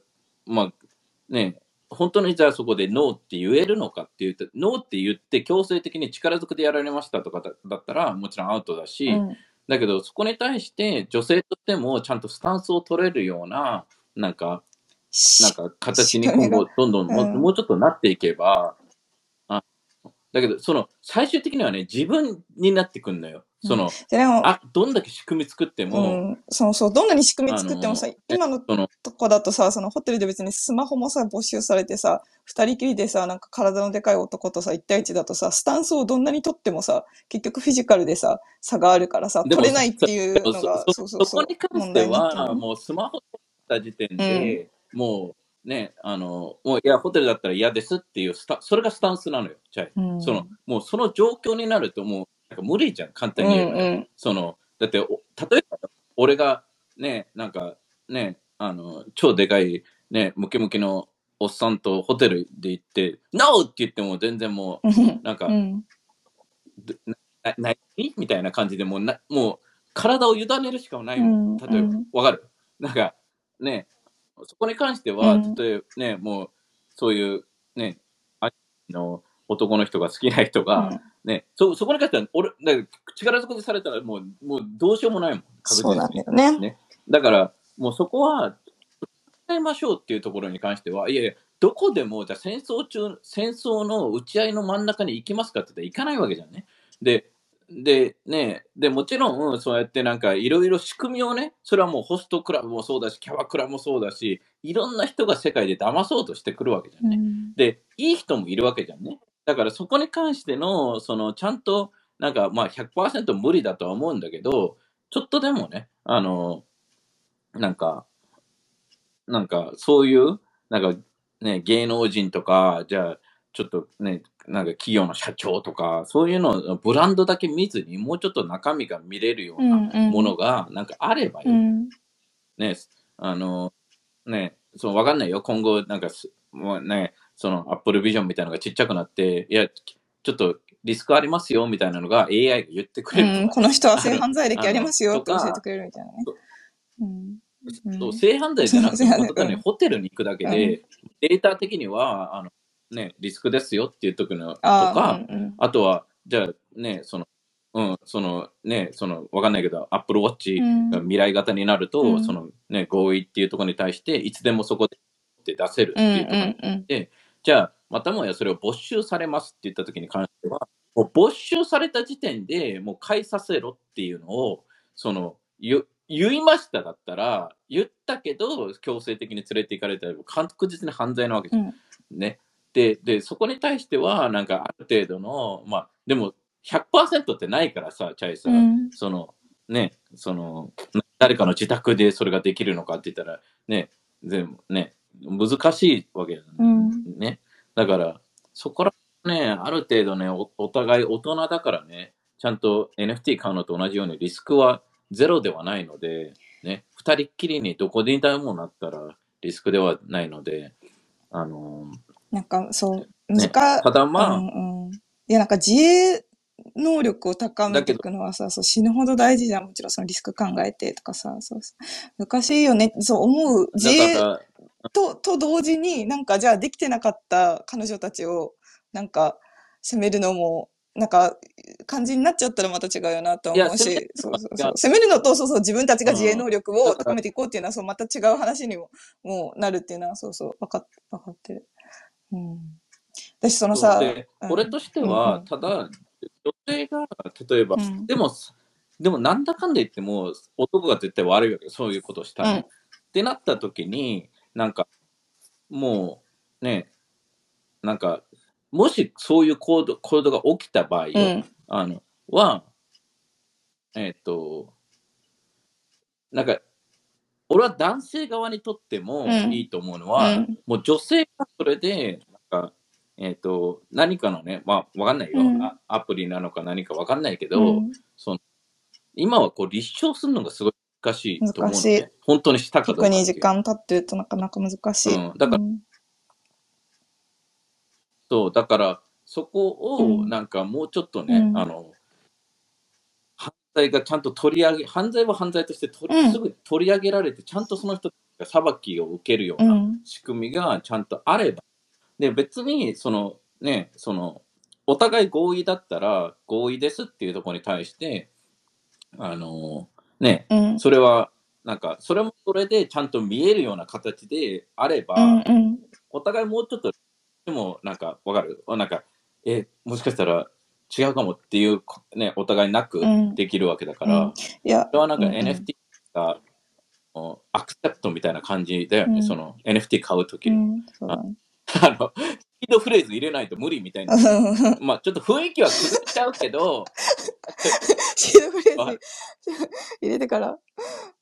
まあね、本当にじゃあそこでノーって言えるのかって言って、ノーって言って強制的に力ずくでやられましたとかだだったらもちろんアウトだし、うんだけどそこに対して女性としてもちゃんとスタンスを取れるような、なんか、なんか形に今後 [LAUGHS] どんどんも,、うん。もうちょっとなっていけば、あだけどその最終的にはね、自分になってくんのよ。その、あ、どんだけ仕組み作ってうも、ん、そうそう、どんなに仕組み作ってもさ、今のとこだとさ、そのホテルで別にスマホもさ、没収されてさ、二人きりでさ、なんか体のでかい男とさ、一対一だとさ、スタンスをどんなに取ってもさ、結局フィジカルでさ、差があるからさ、取れないっていうのそが、そそう。そうそうそこに関問しては、もうスマホ取った時点で、もうね、あの、もういや、ホテルだったら嫌ですっていうスタ、それがスタンスなのよ、チャイ。うん。その、もうその状況になると、もう、なんか無理じゃん、簡単に言えば。ね、うんうん。その、だって、お例えば、俺がね、なんか、ね、あの、超でかい、ね、ムキムキのおっさんとホテルで行って、NO! って言っても全然もう、うん。なんか、うん。な何みたいな感じでもうなもう体を委ねるしかないうん。例えば、うん。わかる？なんかねそこに関しては、うん例えばねもうそういうねあの男の人が好きな人が、ねそそこに関しては俺力ずくでされたらもうもうどうしようもないもん確そうなん実にだよね。ねだからもうそこは使いましょうっていうところに関してはいやいやどこでもじゃあ戦争中戦争の打ち合いの真ん中に行きますかって言ったら行かないわけじゃんね。ででねでもちろんそうやってなんかいろいろ仕組みをねそれはもうホストクラブもそうだしキャバクラもそうだしいろんな人が世界で騙そうとしてくるわけじゃんね。うんでいい人もいるわけじゃんね。だからそこに関してのそのちゃんとなんかまあ100%無理だとは思うんだけど、ちょっとでもね、あの、なんか、なんかそういう、なんかね、芸能人とか、じゃあ、ちょっとね、なんか企業の社長とか、そういうの、ブランドだけ見ずに、もうちょっと中身が見れるようなものが、なんかあればいい。うん。ね、あの、ね、そのわかんないよ。今後、なんかす、もうね、その Apple Vision みたいなのがちっちゃくなって、いや、ちょっとリスクありますよみたいなのが AI が言ってくれるうん、この人は性犯罪歴ありますよって教えてくれるみたいなね。そう性犯罪じゃなくて、本ホテルに行くだけで、データ的には、あの、ね、リスクですよっていうとこのとあか、あ、うんうん。あとは、じゃあね、その、うん、そのね、その、わかんないけど、Apple Watch うん。が未来型になると、うん。そのね、合意っていうところに対して、いつでもそこで出せるってうんいうところにうんじゃあ、またもやそれを没収されますって言ったときに関しては、もう没収された時点でもう返させろっていうのを、その、言言いましただったら、言ったけど強制的に連れて行かれたら確実に犯罪なわけじゃん。うん。ね。で、で、そこに対しては、なんかある程度の、まあ、でも100%ってないからさ、チャイさ、うん。その、ね、その、誰かの自宅でそれができるのかって言ったら、ね、全部ね、難しいわけだ、ね。うん。ね。だから、そこらね、ある程度ねお、お互い大人だからね、ちゃんと NFT 買うのと同じようにリスクはゼロではないので、ね、二人っきりにどこででもなったらリスクではないので、あのなんかそう、ね難ただまあ、うんうん、いやなんか自衛能力を高めていくのはさ、そう死ぬほど大事じゃん。もちろんそのリスク考えてとかさ、そうそう難しいよね。そう思う。自だ衛と、と同時になんかじゃあできてなかった彼女たちをなんか責めるのも、なんか感じになっちゃったらまた違うよなと思うしる、そうそうそういや責めるのと、そうそう、自分たちが自衛能力を高めていこうっていうのは、そう、また違う話にも、もうなるっていうのは、そうそう、わかっ、わかってる。うん。私そのさ、でうん。俺としては、んただ、女性が、例えば、うん。でも、でもなんだかんだ言っても、男が絶対悪いわけよ。そういうことをしたら。うん。ってなった時に、なんか、もう、ね、なんか、もしそういう行動行動が起きた場合あの、は、えっ、と、なんか、俺は男性側にとってもうん。いいと思うのは、うん。もう女性がそれで、なんか、えっ、と、何かのね、まあ、わかんないよ、うん。あ。アプリなのか何かわかんないけど、うん。その今はこう立証するのがすごい難しいと思う。本当にしたかどうか特に時間経ってるとなかなか難しい。うん。だからうん。そう、だから、そこを、うん。なんかもうちょっとね、うん。あの、犯罪がちゃんと取り上げ、犯罪は犯罪として取り、うんすぐ取り上げられて、ちゃんとその人が裁きを受けるようう。なん仕組みがちゃんとあれば、で、別に、その、ね、その、お互い合意だったら、合意ですっていうところに対して、あの、ね、うん。それは、なんか、それもそれでちゃんと見えるような形であれば、うんうん。お互いもうちょっと、でもなんかわかる？なんか、え、もしかしたら違うかもっていう、ね、お互いなくうん。できるわけだから、うん。いやそ、れはなんか NFT が、おアクセプトみたいな感じだよね、うん。その NFT 買うときに、うん、そうだね。あの、スピードフレーズ入れないと無理みたいな。[LAUGHS] まあちょっと雰囲気は崩しちゃうけど、[LAUGHS] シードフレーあズ入れてから、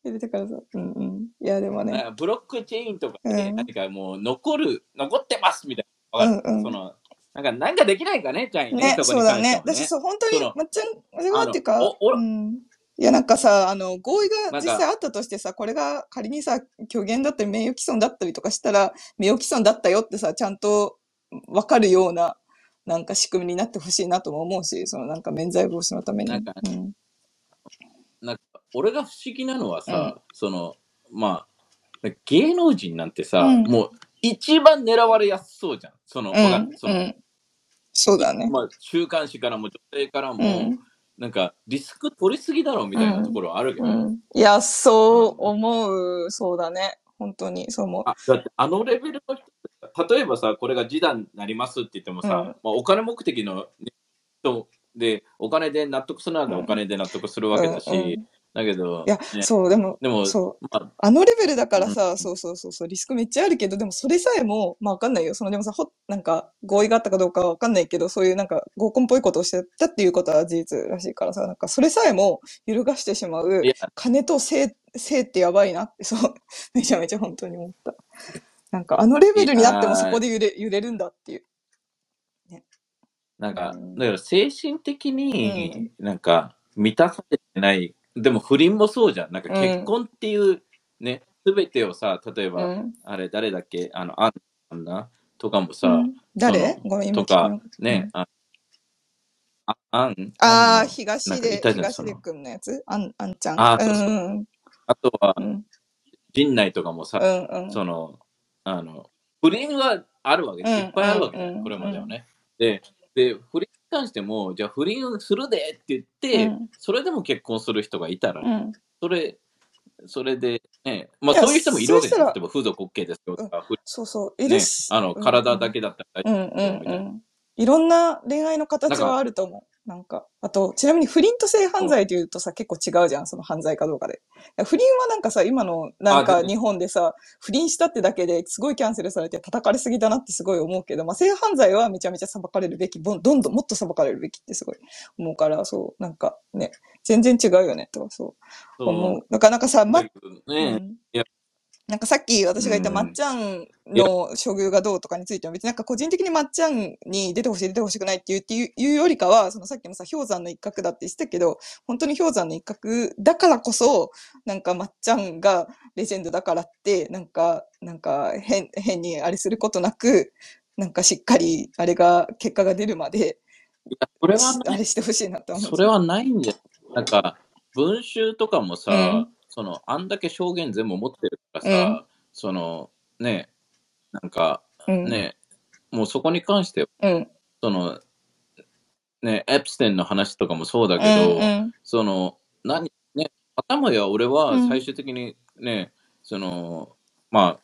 入れてからさ。うんうん。いや、でもね。ブロックチェーンとかで、うん。何かもう残る、残ってますみたいな。わかる、うんうん。そのなんか、なんかできないかね、ちゃんにね、ね、そうだね。私、そう、本当にまっちゃん、あれはっていうかうん。いや、なんかさ、あの、合意が実際あったとしてさ、これが仮にさ、虚言だったり名誉毀損だったりとかしたら、名誉毀損だったよってさ、ちゃんとわかるような、なんか仕組みになってほしいなとも思うし、そのなんか免罪防止のために。なんかうん。なんか俺が不思議なのはさ、そのまあ芸能人なんてさ、うんもう一番狙われやすそうじゃんその,、うん。そのうん。そうだね。まあ、週刊誌からも女性からも、うん。なんかリスク取りすぎだろうみたいなところはあるけど、うん。いや、そう思う。そうだね。本当に、そう思う。あだってあのレベルの人例えばさこれが示談になりますって言ってもさ、うんまあ、お金目的の人でお金で納得するならお金で納得するわけだし、うんうんだけど、いや、ね、そう、でも、でも、そう。まあ、あのレベルだからうさ、ん。そうそうそうそう、リスクめっちゃあるけど、でもそれさえも、まあわかんないよ。その、でもさ、ほ、なんか、合意があったかどうかはわかんないけど、そういうなんか、合コンっぽいことをしてたっていうことは事実らしいからさ、なんか、それさえも揺るがしてしまう金と性、性ってやばいなって、そう、[LAUGHS] めちゃめちゃ本当に思った。なんか、あのレベルになってもそこで揺れ、揺れるんだっていう。なんか、うん。だから精神的になんか満たされてない、でも不倫もそうじゃん。なんか結婚っていうね、すべてをさ、例えば、うん。あれ誰だっけ？あの、アンナとかもさ、うん誰？そのごめん、今とか聞かなかったね、ああアンああ、アンの東でなんかい、たじゃん東出くんのやつ？あん、あんちゃん。あーそうそううんあとは。陣内とかもさ、うんうん。その、あの、不倫はあるわけ、うんいっぱいあるわけね、うんこれまではね。で、で、不倫に関しても、じゃあ不倫するでって言って、うんそれでも結婚する人がいたら、うん。それ、それで、ね、まあいやそういう人もいるわけですよ。そうしたら例えば風俗 OK ですよとか、不そうそう。いねるし。、あの、体だけだったらうんうん大丈夫みたいな。うん。いろんな恋愛の形はあると思う。なんか、あと、ちなみに不倫と性犯罪で言うとさ、結構違うじゃん、その犯罪かどうかで。不倫はなんかさ、今のなんか日本でさ、不倫したってだけですごいキャンセルされて叩かれすぎだなってすごい思うけど、まあ性犯罪はめちゃめちゃ裁かれるべき、どんどんどんもっと裁かれるべきってすごい思うから、そう、なんかね、全然違うよね、とはそう。思う。だからなんかさ、まね、うん。いやなんかさっき私が言ったうんまっちゃんの処遇がどうとかについては別になんか個人的にまっちゃんに出てほしい出てほしくないっていうっていうよりかは、そのさっきもさ氷山の一角だって言ってたけど、本当に氷山の一角だからこそ、なんかまっちゃんがレジェンドだからって、なんか、なんか変、変にあれすることなく、なんかしっかりあれが、結果が出るまで、いやそれはね、あれしてほしいなと思う。それはないんだよ。なんか、文集とかもさ、うんその、あんだけ証言全部持ってるからさ、うんその、ね、なんか、うん。ね、もうそこに関しては、うん。その、ね、エプステンの話とかもそうだうけど、ん。うん。その、何、ね、頭や俺はうん最終的にね、その、まあ、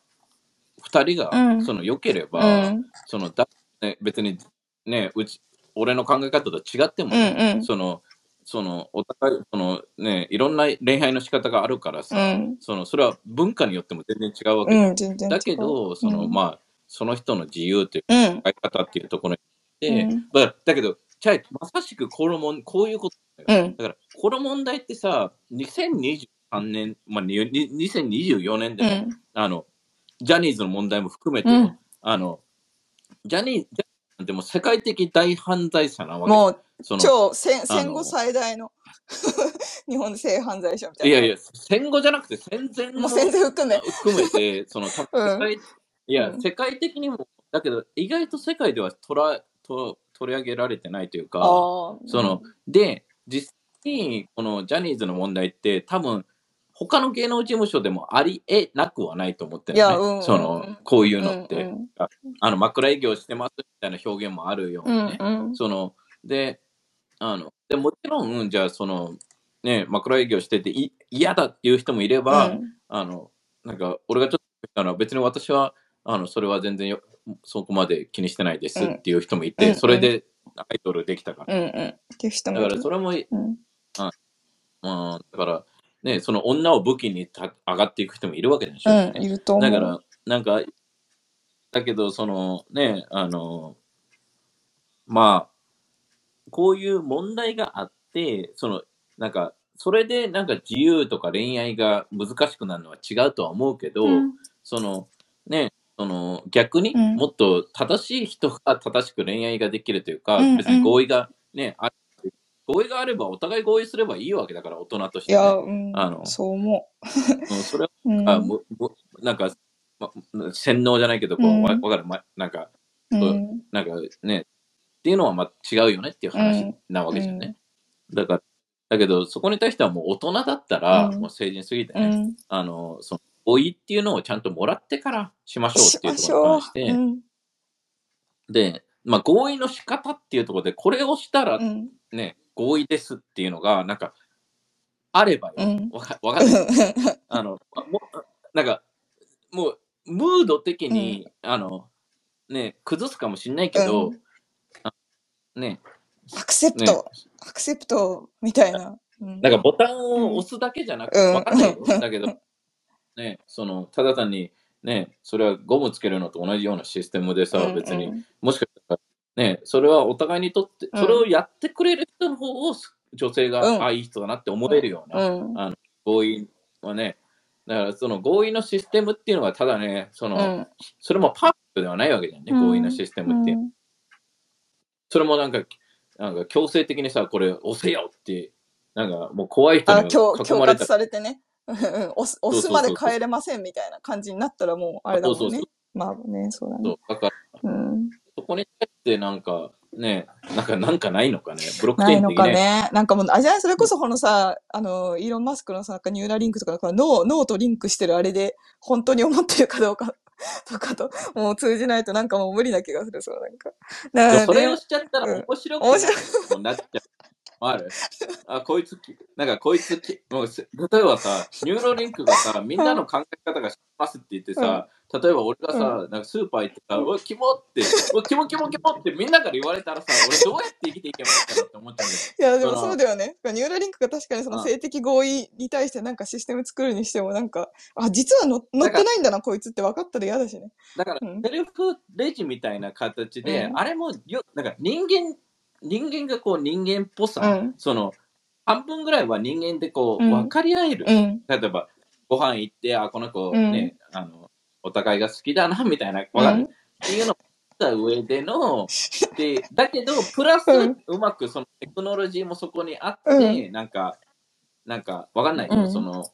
二人が、うんその、良けれうば、ん。そのだ、ね、別に、ね、うち、俺の考え方と違ってもうん。ね、うん。その、その、お互い、そのね、いろんな恋愛の仕方があるからさ、うん。その、それは文化によっても全然違うわけじゃんうん。全然違う。だけど、その、うんまあ、その人の自由といううん。考え方っていうところにで、うんだだけど、チャイ、まさしくこのもん、こういうことだよ。うん。だから、この問題ってさ、2023年、まあ、にに2024年でも、うん。あの、ジャニーズの問題も含めて、うんあの、ジャニーズ、ジャニーズなんてもう世界的大犯罪者なわけ。もう、その超戦戦後最大の [LAUGHS] 日本性犯罪者みたいな。いやいや、戦後じゃなくて戦前のもう戦前含め。含めて、[LAUGHS] その、世界いや、うん世界的にも、だけど、意外と世界では取らと取り上げられてないというか。その、で、実際に、このジャニーズの問題って、多分、他の芸能事務所でもありえなくはないと思ってるいやうんうんうんね。その、こういうのって、うんあの、枕営業してますみたいな表現もあるよううにね。んうん。その、で、あの、でもちろん、じゃあ、その、ね、枕営業しててい嫌だっていう人もいれば、うんあの、なんか、俺がちょっと言ったのは、別に私は、あの、それは全然よそこまで気にしてないですっていう人もいて、うんそれでアイドルできたから。うんうん。だからそれも、うんまあ、だから、ね、その女を武器にた上がっていく人もいるわけでしょ、うん、いね。ると思う。だから、なんか、だけど、そのね、あの、まあ、こういう問題があって、その、なんか、それでなんか自由とか恋愛が難しくなるのは違うとは思うけど、うんその、ね、その逆にうんもっと正しい人が正しく恋愛ができるというか、うんうん別に合意がね、あ合意があればお互い合意すればいいわけだから、大人として、ね。いや、うんあの、そう思うんそれは、う。[LAUGHS] うんあむむなんか、ま、洗脳じゃないけど、こう、うんわわかる、ま、なんか、うんなんかね、っていうのはま違うよねっていう話なわけじゃんね。だから、だけど、そこに対してはもう大人だったら、うんもう成人すぎてね、うん。あの、その、合意っていうのをちゃんともらってからしましょうしっていうところに関し。て、うんで、まあ、合意の仕方っていうところで、これをしたらうん。ね、合意ですっていうのが、なんか、あればよ。うん。わかわかんない。[LAUGHS] あの、もう、なんか、もう、ムード的に、あの、ね、崩すかもしんないけど、ね、アクセプね。ト、アクセプトみたいな。うん。なんかボタンを押すだけじゃなくて、うん。わかんないよ。だけど、ね、その、ただ単に、ね、それはゴムつけるのと同じようなシステムでさ、うん。別に、もしかしたら、ね、それはお互いにとって、うん。それをやってくれる人の方を女性が、うん。あ、いい人だなって思えるような、うん。合意はね、だからその合意のシステムっていうのはただね、その、うん。それもパーフェクトではないわけじゃんね、合意のシステムって。いう。それもなんか、なんか強制的にさ、これ押せよって、なんかもう怖い人あ、に強囲まれたされてね。押す押すまで帰れませんみたいな感じになったらもうあれだもんね。そうそうそ。まあね、そうだね。だから、うん、そこに対してなんかね、なんかなんかないのかね、ブロックないのチェーン的ね。かね？なんかもう、あ、じゃないそれこそこのさ、あの、イーロン・マスクのさ、なんかニューラリンクとかだから脳、脳とリンクしてるあれで、本当に思ってるかどうか [LAUGHS] とかと、もう通じないとなんかもう無理な気がする、そうなんか。だからねそれをしちゃったらうん面白く面白ななっちゃう。ある？[LAUGHS] あ、こいつき、なんかこいつき、もうせ例えばさ、 Neuralink がさ、みんなの考え方が知ってますって言ってさ、例えば俺がさ、なんかスーパー行ってさ、おい、キモって、おい、キモキモキモってみんなから言われたらさ、俺どうやって生きていけばいいかなって思っちゃうんだよ。いや、でもそうだよね。 Neuralink が確かにそのうん。性的合意に対してなんかシステム作るにしてもなんか、あ、実はの乗ってないんだな、こいつって分かったら嫌だしね。だからうん、セルフレジみたいな形で、うん。あれもよ、なんか人間、人間がこう人間っぽさ、うん。その、半分ぐらいは人間でこう、うん。分かり合える。うん。例えば、ご飯行って、あ、この子うん。ね、あの、お互いが好きだな、みたいな、わかる、うんっていうのを言った上での、[LAUGHS] で、だけど、プラス、ううんまくそのテクノロジーもそこにあって、うなんか、なんか、わかんないよ、うん。その、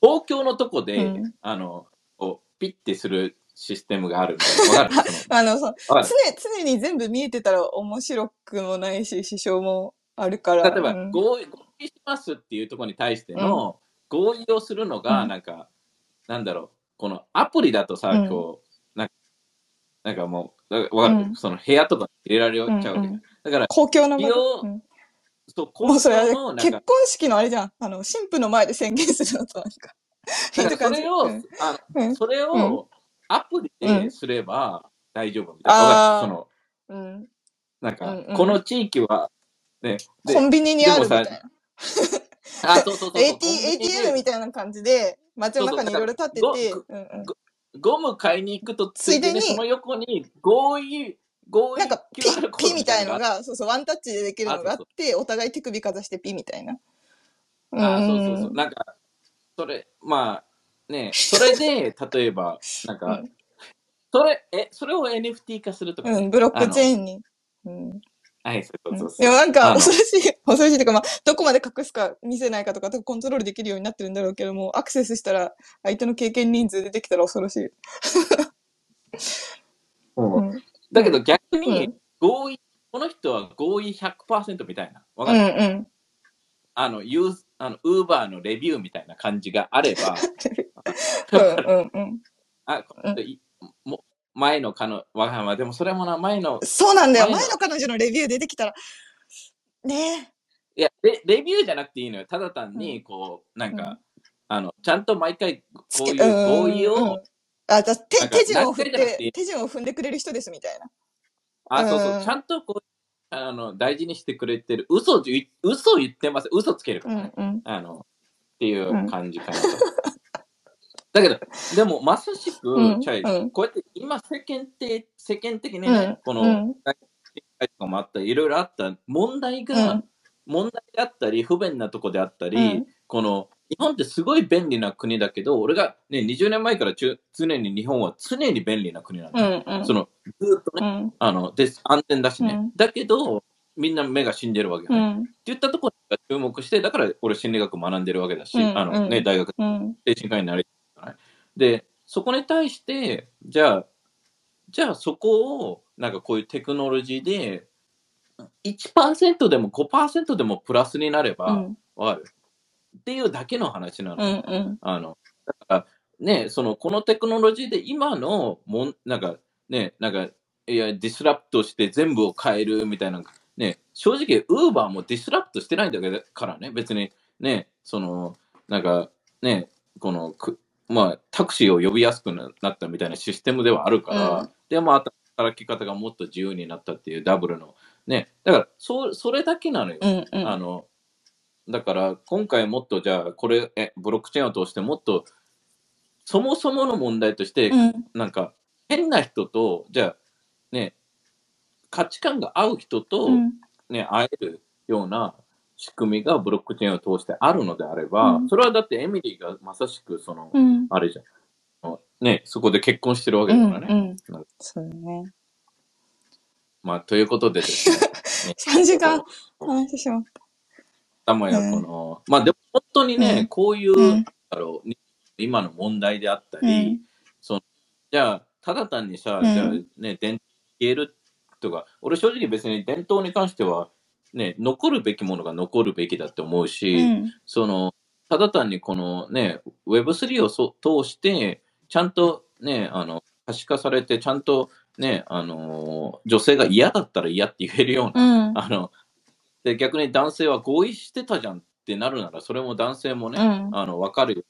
公共のとこで、うん。あの、こう、ピッてするシステムがあるみたいな。[LAUGHS] あの、そ常、常に全部見えてたら面白くもないし、支障もあるから。例えば、うん。合意しますっていうところに対しての合意をするのが、うん。なんか、なんだろう、このアプリだとさ、うん。こう、なんかなんかもう、だわかる、うん。その部屋とかに入れられちゃうわけ。うんうん。だから、公共の場で。利用う結婚式のあれじゃん。あの、神父の前で宣言するのとなんか。それを、うん。あそれうをアプリうん。ですれば大丈夫みたいな。その、うん。なんか、うんうん。この地域は、ね、でコンビニにあるみたいな。あ、そうそうそうそう。[LAUGHS] AT コンビニで ATM みたいな感じで、街の中にいろいろ立ってて、そううんうん。ゴム買いに行くとついでについでに。その横に合意合意なんかピ QR コードピみたいのなが、そうそう、ワンタッチでできるのがああって、お互い手首かざしてピみたいな。あそうそうそう。うん。なんかそれまあね [LAUGHS] それで例えばなんか、うん。それえそれを NFT 化するとか、うん、ブロックチェーンに。うん。はいそうそうそうでもなんか恐ろしい、恐ろしいというか、まあ、どこまで隠すか見せないかとか、コントロールできるようになってるんだろうけども、アクセスしたら、相手の経験人数出てきたら恐ろしい。[LAUGHS] う。んうん。だけど逆うにん。合意、この人は合意100%みたいな。わうかる、んうん。あのユーあのウーバーのレビューみたいな感じがあれば [LAUGHS] [LAUGHS] うんうんうん。あこの人いも前の彼女わかんないでもそれもな前のそうなんだよ。前の彼女のレビュー出てきたら、ねいやレ、レビューじゃなくていいのよ。ただ単に、こう、なんか、あの、ちゃんと毎回、こういう合意を、あ、じゃあ手手順を踏んで、手順を踏んでくれる人ですみたいな。あ、そうそうう、んちゃんとこう、あの、大事にしてくれてる。嘘嘘言ってます。嘘つけるからね。あの、っていう感じかなと。[LAUGHS] だけど、でも、まさしく、うんチャイうんこうやって今世間って、世間的にね、うんこの、うん。とかもあったり、いろいろあった問題が、うん。問題であったり、不便なとこであったり、うん。この日本ってすごい便利な国だけど、俺が、ね、20年前から常に日本は常に便利な国なんうん。そのずっとね、うん。あのです安全だしね、うん。だけど、みんな目が死んでるわけ。ってうん。言ったところに注目して、だから俺心理学学んでるわけだし、うんあのね、うん。大学うん。精神科医になりたい。からねで、そこに対して、じゃあ、じゃあそこを、なんかこういうテクノロジーで、1%でも5%でもプラスになれば、うん。わかる。っていうだけの話なの。うんうん。あの、だから、ね、その、このテクノロジーで今のもん、なんか、ね、なんか、いや、 disrupt して全部を変えるみたいな、ね、正直、 Uber も disrupt してないんだけどからね、別に、ね、その、なんか、ね、この、くまあ、タクシーを呼びやすくななったみたいなシステムではあるから、うんで、まあ、働き方がもっと自由になったっていうダブルの、ね、だから、そそれだけなのよ。うんうんあの、だから今回もっとじゃあこれえブロックチェーンを通してもっとそもそもの問題として、うん。なんか変な人とじゃあね価値観が合う人と、うん。ね、会えるような仕組みがブロックチェーンを通してあるのであれば、うんそれはだってエミリーがまさしくその、うん。あれじゃん。ね、そこで結婚してるわけうん。だからね。うんなんか。そうだね。まあ、ということでですね。[LAUGHS] ね3時間話してしまった。たまやこの、まあでも本当にね、うんこういう、うんだろう今の問題であったうり、ん。そのじゃあ、ただ単にさ、うんじゃあね、伝統消えるとか、俺正直別に伝統に関しては、ね、残るべきものが残るべきだって思うし、うん。その、ただ単にこのね、Web3 をそ通して、ちゃんとね、あの、可視化されて、ちゃんとね、あの、女性が嫌だったら嫌って言えるような、うん。あの、で、逆に男性は合意してたじゃんってなるなら、それも男性もね、うん。あの、わかるよ。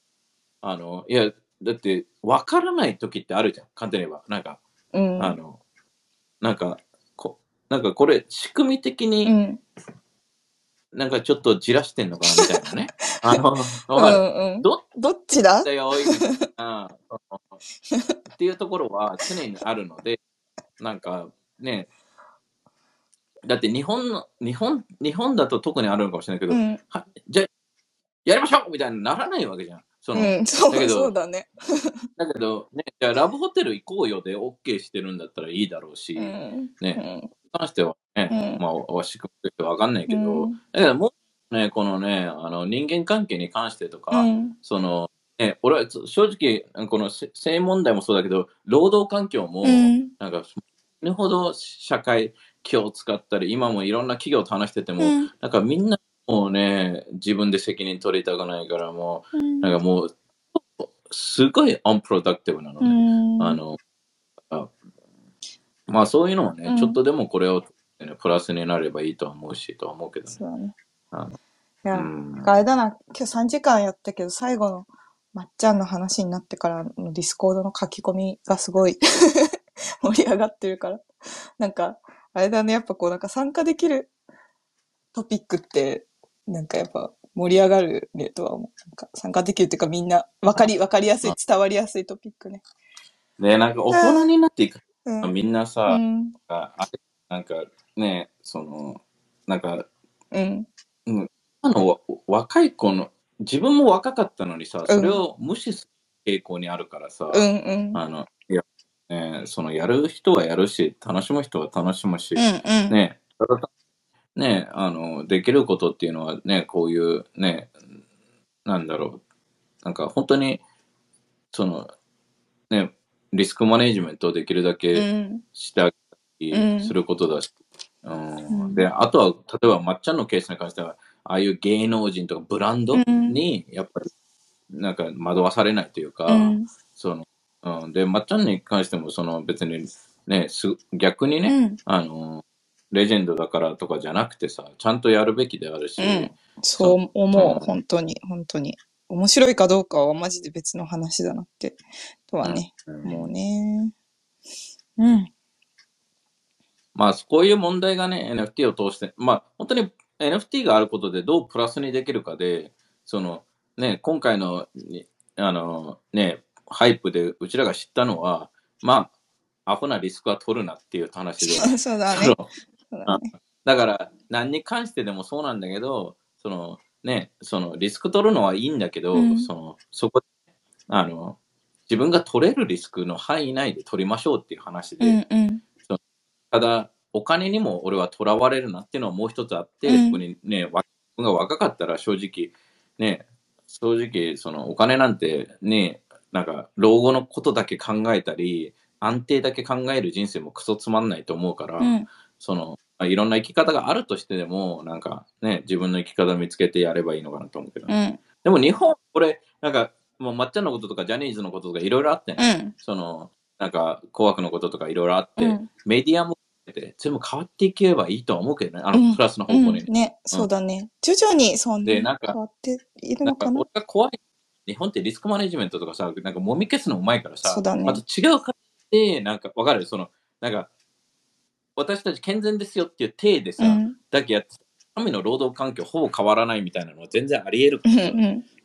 あの、いや、だって、わからない時ってあるじゃん、簡単に言えば。なんか、うん。あの、なんか、こなんかこれ、仕組み的うにん。なんかちょっとじらしてんのかなみたいなね。[LAUGHS] あの、うん。うん。どどっちだ？だよ、おいあっていうところは常にあるので、なんかね、だって日本の、日本、日本だと特にあるのかもしれないけど、うん。はじゃあやりましょうみたいにならないわけじゃん。その、うん。そう、だけどそうだね。だけど、ね、じゃあラブホテル行こうよで OK してるんだったらいいだろうし、うにん。ね関してはね、うんまあ、わしくわかんないけど、うんだけどもうね、このね、あの人間関係に関してとか、うん。その、ね、俺はつ正直、このせ性問題もそうだけど、労働環境も、うん。なんか、死ぬほど社会気を使ったり、今もいろんな企業と話してても、うん。なんかみんなもうね、自分で責任取りたくないから、もう、うん。なんかもう、すごいアンプロダクティブなのうね。ん。あの、あまあそういうのはね、うんちょっとでもこれを、ね、プラスになればいいとは思うし、とは思うけどね。そうだね。あいや、うんあれだな、今日3時間やったけど、最後のまっちゃんの話になってからの Discord の書き込みがすごい [LAUGHS] 盛り上がってるから。なんか、あれだね、やっぱこうなんか参加できるトピックって、なんかやっぱ盛り上がるねとは思う。なんか参加できるっていうかみんなわかり、わかりやすい、伝わりやすいトピックね。で、なんか大人になっていくうん。と、みんなさ、うん。ああれなんかね、その、なんか、うん。あのわ若い子の、自分も若かったのにさ、うんそれを無視する傾向にあるからさ、うんうん。あの、いや、ね、そのやる人はやるし、楽しむ人は楽しむし、うんうん。ね、ただね、あの、できることっていうのはね、こういうね、なんだろう、なんか本当に、その、ね、リスクマネジメントをできるだうけん。してあげたうん。りすることだし、うん。うん。で、あとは、例えば、まっちゃんのケースに関しては、ああいう芸能人とかブランドうん。に、やっぱり、なんか惑わされないというか、うん。その、うん、で、まっちゃんに関しても、その別に、ね、す逆にね、うん。あの、レジェンドだからとかじゃなくてさ、ちゃんとやるべきであるし、うん。そう思う、うん。本当に、本当に。面白いかどうかはマジで別の話だなって、とはね、うんもうね。うん。まあ、こういう問題がね、NFT を通して、まあ、本当に NFT があることでどうプラスにできるかで、その、ね、今回の、にあの、ね、ハイプでうちらが知ったのは、まあ、アホなリスクは取るなっていう話で、そうだね。そのそうだね。だから、何に関してでもそうなんだけど、その、ね、その、リスク取るのはいいんだけど、うんその、そこで、あの、自分が取れるリスクの範囲内で取りましょうっていう話で、うんうん。ただ、お金にも俺はとらわれるなっていうのはもう一つあって、うん特にね、わ自分が若かったら正直、ね、正直、そのお金なんてね、なんか老後のことだけ考えたり、安定だけ考える人生もクソつまんないと思うから、うん。その、まあいろんな生き方があるとしてでも、なんかね、自分の生き方見つけてやればいいのかなと思うけど、うん。でも日本、これ、なんか、もう抹茶のこととかジャニーズのこととかいろいろあってね、うん。その、なんか、紅白のこととかいろいろあって、うんメディアも全部変わっていけばいいとは思うけどね、あうんのプラスの方う向に。ん。ね、そうだね。徐々にそんなでなんか変わっているな？んかのかな俺が怖い、日本ってリスクマネジメントとかさ、なんかもみ消すのうまいからさ、そうだねまた違う形で、なんかわかる？その、なんか、私たち健全ですよっていう体でさ、うん。だけやって民の労働環境ほぼ変わらないみたいなのは全然あり得るうんから、うん。そ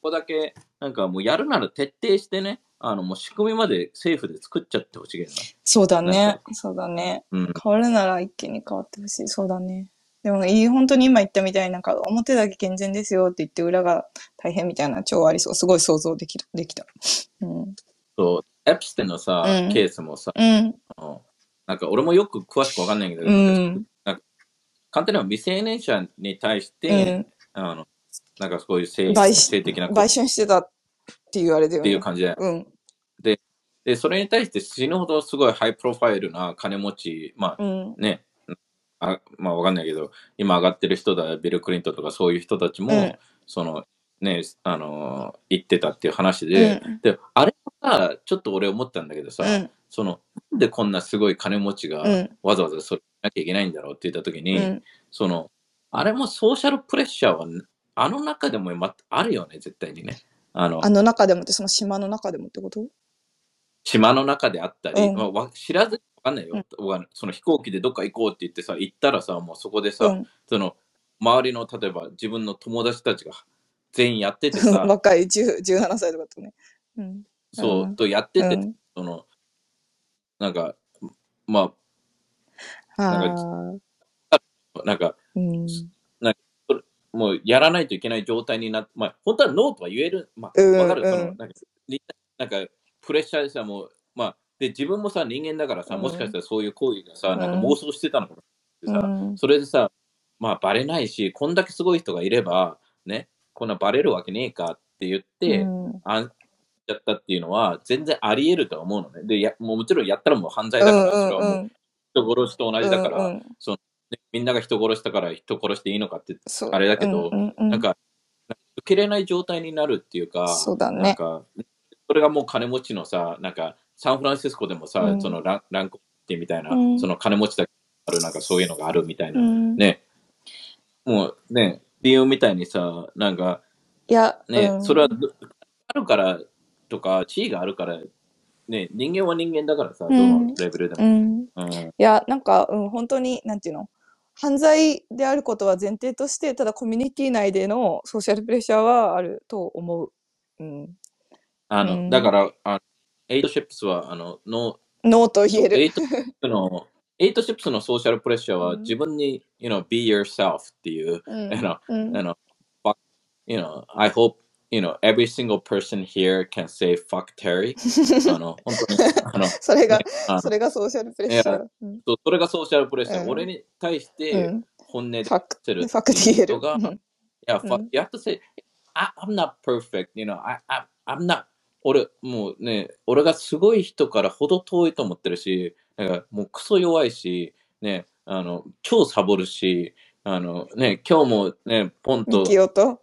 こだけ、なんかもうやるなら徹底してね、あのもう仕組みまで政府で作っちゃってほしいけどな。そうだね。そうだね。うん。変わるなら一気に変わってほしい。そうだね。でも、いい、本当に今言ったみたいになんか、表だけ健全ですよって言って、裏が大変みたいな超ありそう。すごい想像できる、できた。うん。そう、エプステンのさ、うんケースもさ、うん。なんか俺もよく詳しくわかんないけど、うんなんか簡単には未成年者に対しうて、ん。あのなんかそういう性売性的な売春してたっていうあれだよね。っていう感じで、うん。で、それに対して死ぬほどすごい high profile な金持ち、まあうん。ね、あまあわかんないけど、今上がってる人だ、ビル・クリントンとかそういう人たちも、うんその、ね、あの言ってたっていう話で、うんで、あれはちょっと俺思ったんだけどさ、うん。その、なんでこんなすごい金持ちがうんわざわざそれしなきゃいけないんだろうって言ったときに、うん。その、あれもソーシャルプレッシャーは、あの中でもまあるよね、絶対にね。あの、あの中でもって、その島の中でもってこと？島の中であったり、うんまあわ知らずにわかんないよ、わかんその飛行機でどっか行こうって言ってさ、行ったらさ、もうそこでさ、うん。その、周りの、例えば自分の友達たちが全員やっててさ、[LAUGHS] 若い10 17歳とかとね。うん。そうう、んとやってて、うんその、なんか、まああ、なんか、あ。うん。もうやらないといけない状態になって、まあ、本当はノーとは言える、まあ、うんわかる、うんその、なんか、みなんかプレッシャーでさ、もう、まあ、で、自分もさ、人間だからさ、うん。もしかしたらそういう行為がさ、うん。なんか妄想してたのかなうん。それでさ、まあ、バレないし、こんだけすごい人がいれば、ね、こんなバレるわけねえかって言って、うん。あんやったっていうのは、全然あり得るとは思うのね。で、やもうもちろんやったらもう犯罪だから、それはもう人殺しと同じだから、うんうん。ねみんなが人殺したから人殺していいのかって、あれだけどうんうんうん。なんか、受けれない状態になるっていうか、そうだね。なんか、それがもう金持ちのさ、なんか、サンフランシスコでもさ、うん。そのランランコってみたいな、うん。その金持ちだけある、なんかそういうのがあるみたいな。うん。ね。もうね、理由みたいにさ、なんか、いや、ね、うん。それはどあるからとか、地位があるから、ね、人間は人間だからさ、どうん。のレベルでも。うん。うん。いや、なんか、うん、本当に、なんていうの？犯罪であることは前提として、ただコミュニティ内でのソーシャルプレッシャーはあると思う。うん。あの、うんだから、あのエイトシップスは、あの、の、ノーと言える。エイトシップスの、[LAUGHS] エイトシップスの social pressure はうん自分に、you know, be yourself っていう、うん。you know, うんあの、you know, I hope, you know, every single person here can say fuck Terry. [LAUGHS] あの、本当に、あの、それが、それが social pressure。うんそうそれが social pressure。うん俺に対しうてん。本音でファクするファクで言える。が、うんいや、うん fuck, you have to say, I, I'm not perfect, you know, I, I, I'm not, 俺、もうね、俺がすごい人からほど遠いと思ってるし、なんかもうクソ弱いし、ね、あの、超サボるし、あのね、今日もね、ポンとミ、キオと。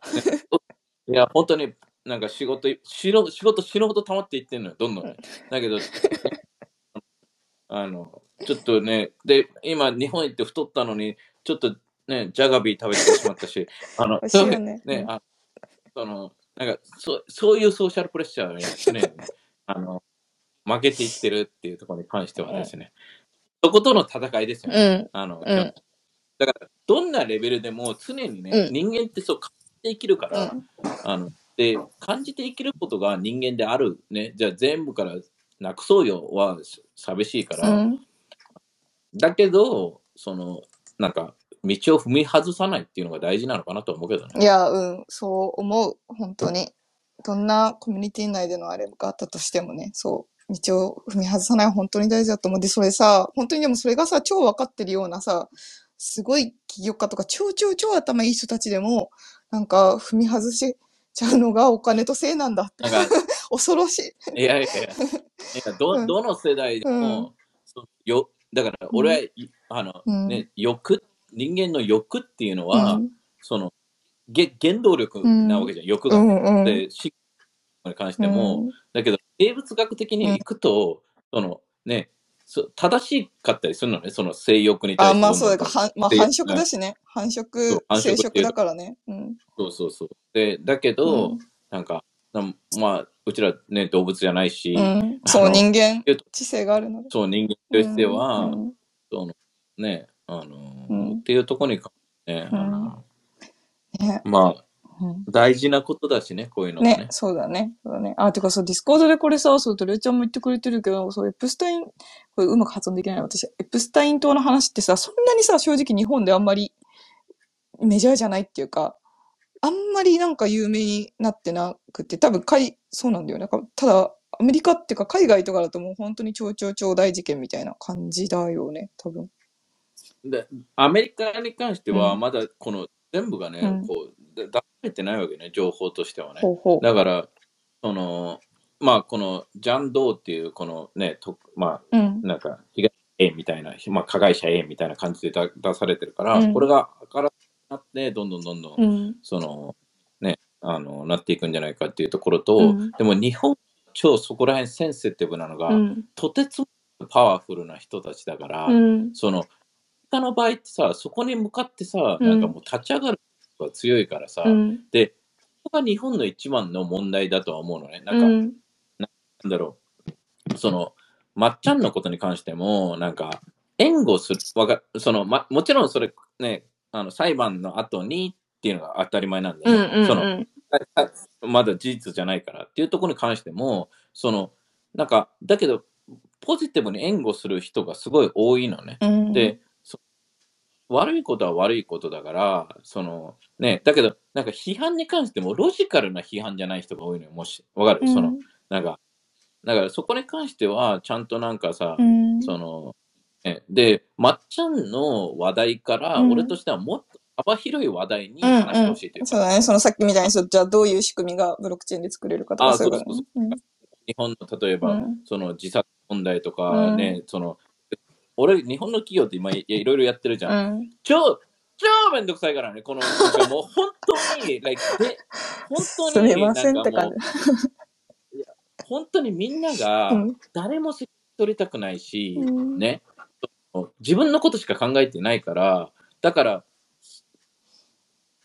いや、本当になんか仕事、仕事仕事死ぬほど溜まっていってんのよ、どんどん。だけど、[LAUGHS] あの、ちょっとね、で、今、日本行って太ったのに、ちょっとね、ジャガビー食べてしまったし、[LAUGHS] あの、美味しいよねそううんあその、なんかそ、そういうソーシャルプレッシャーに常に、[LAUGHS] あの、負けていってるっていうところに関してはですね、そことの戦いですよね。うん。あの、うんだから、どんなレベルでも常にね、うん人間ってそうて生きるから、うんあの、で、感じて生きることが人間である。ね、じゃあ全部からなくそうよは寂しいから、うん。だけど、その、なんか、道を踏み外さないっていうのが大事なのかなと思うけどね。いや、うん、そう思う。本当に。どんなコミュニティ内でのあれがあったとしてもね、そう、道を踏み外さない本当に大事だと思う。で、それさ、本当にでもそれがさ、超分かってるようなさ、すごい起業家とか、超超超頭いい人たちでも、なんか踏み外しちゃうのがお金とせいなんだって。[LAUGHS] 恐ろしい。いやいやいや、どうん。どの世代でも、よだから俺は、いあの、うん。ね、欲、人間の欲っていうのは、うん。その、げ原動力なわけじゃん、欲うが。んうん。で、しに関しても、うん。だけど、生物学的に行くと、そのね、そ正しかったりするのね、その性欲に対あ、して。まあそうだから、はんまあで繁殖だしね。繁そ殖う、繁殖っていう生殖だからね。うん。そうそうそう。で、だけど、うんなんか、なまあ、うちらね、動物じゃないし、うん。そう、あの人間えっと、知性があるので。そう、人間としては、うんそのね、あの、うんっていうところに関しね、うんあのね。まあ、うん大事なことだしね、こういうのがね。ね、そうだね。そうだね。あ、てかそう、 Discord でこれさ、そう、とれちゃんも言ってくれてるけど、そう、エプスタイン、これうまく発音できないな私。エプスタイン島の話ってさ、そんなにさ、正直日本であんまりメジャーじゃないっていうか、あんまりなんか有名になってなくて、多分かい、そうなんだよね。ただ、アメリカっていうか海外とかだともう本当に超超超大事件みたいな感じだよね、多分。でアメリカに関しては、うんまだこの全部がね、うんこうだ出されてないわけね、情報としてはね。ほうほう。だから、その、まあ、このジャン・ドーっていう、このね、とまうんあ、。なんか、被害者 A みたいな、まあ、加害者 A みたいな感じで出出されてるから、うんこれが明るくなって、どんどんどんどん、うん。その、ね、あの、なっていくんじゃないかっていうところと、うんでも日本、超そこら辺センシティブなのが、うん。とてつもなくパワフルな人たちだから、うん。その、他の場合ってさ、そこに向かってさ、うんなんかもう立ち上がる人が強いからさ、うん。で、ここが日本の一番の問題だとは思うのね。なんか、うん。なんだろう、その、まっちゃんのことに関しても、なんか、援護する、わかその、ま、もちろんそれ、ね、あの裁判の後にっていうのが当たり前なんだよね。うん。うん。そのまだ事実じゃないからっていうところに関しても、その、なんか、だけど、ポジティブに援護する人がすごい多いのね。うん。で、そ悪いことは悪いことだから、その、ね、だけど、なんか批判に関してもロジカルな批判じゃない人が多いのよ、もし、わかる、うん、その、なんか、だからそこに関しては、ちゃんとなんかさ、うん、その、ね、で、まっちゃんの話題から、うん。俺としてはもっと幅広い話題にうん話してほしいというか、そうだね。そのさっきみたいに、そうじゃあどういう仕組みがブロックチェーンで作れるかとかあそういうことそうそうね。日本の例えば、うん。その自殺問題とかね、その、俺、日本の企業って今いいろいろやってるじゃん。うん。うん。超、超めんどくさいからね、この、なんかもう本当に、[LAUGHS] like で本当すに、みませんって感じう。本当にみんながうん誰も責任取りたくないし、うんね、自分のことしか考えてないから、だから、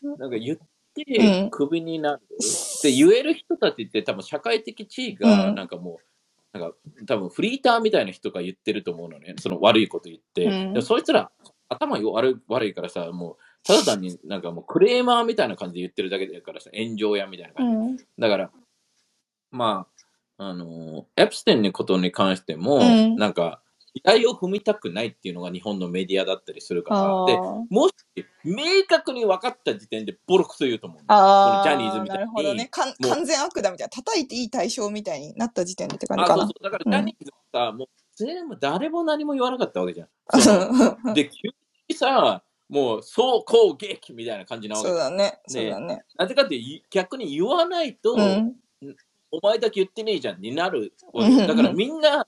なんか言ってうんクビになる、って言える人たちって多分社会的地位がうんなんかもう、なんか多分フリーターみたいな人が言ってると思うのね、その悪いこと言って。うんでもそいつら頭悪い悪いからさ、もうただ単になんかもうクレーマーみたいな感じで言ってるだけだからさ、炎上屋みたいな感じ。うん。だから、まあ、あのエプステンのことに関しても、うんなんか、依頼を踏みたくないっていうのが日本のメディアだったりするから、で、もし明確に分かった時点でボロクソ言うと思う。あジャニーズみたいになるほどね。完全悪だみたいな。叩いていい対象みたいになった時点でって感じあ、かなそうそ。う。だからジャニーズはさ、もう全部誰も何も言わなかったわけじゃん。で、急にさ、もう、総攻撃みたいな感じなわけそうだね。そうだね。なぜかってい逆に言わないと、うん。お前だけ言ってねえじゃんになる。だからみんな、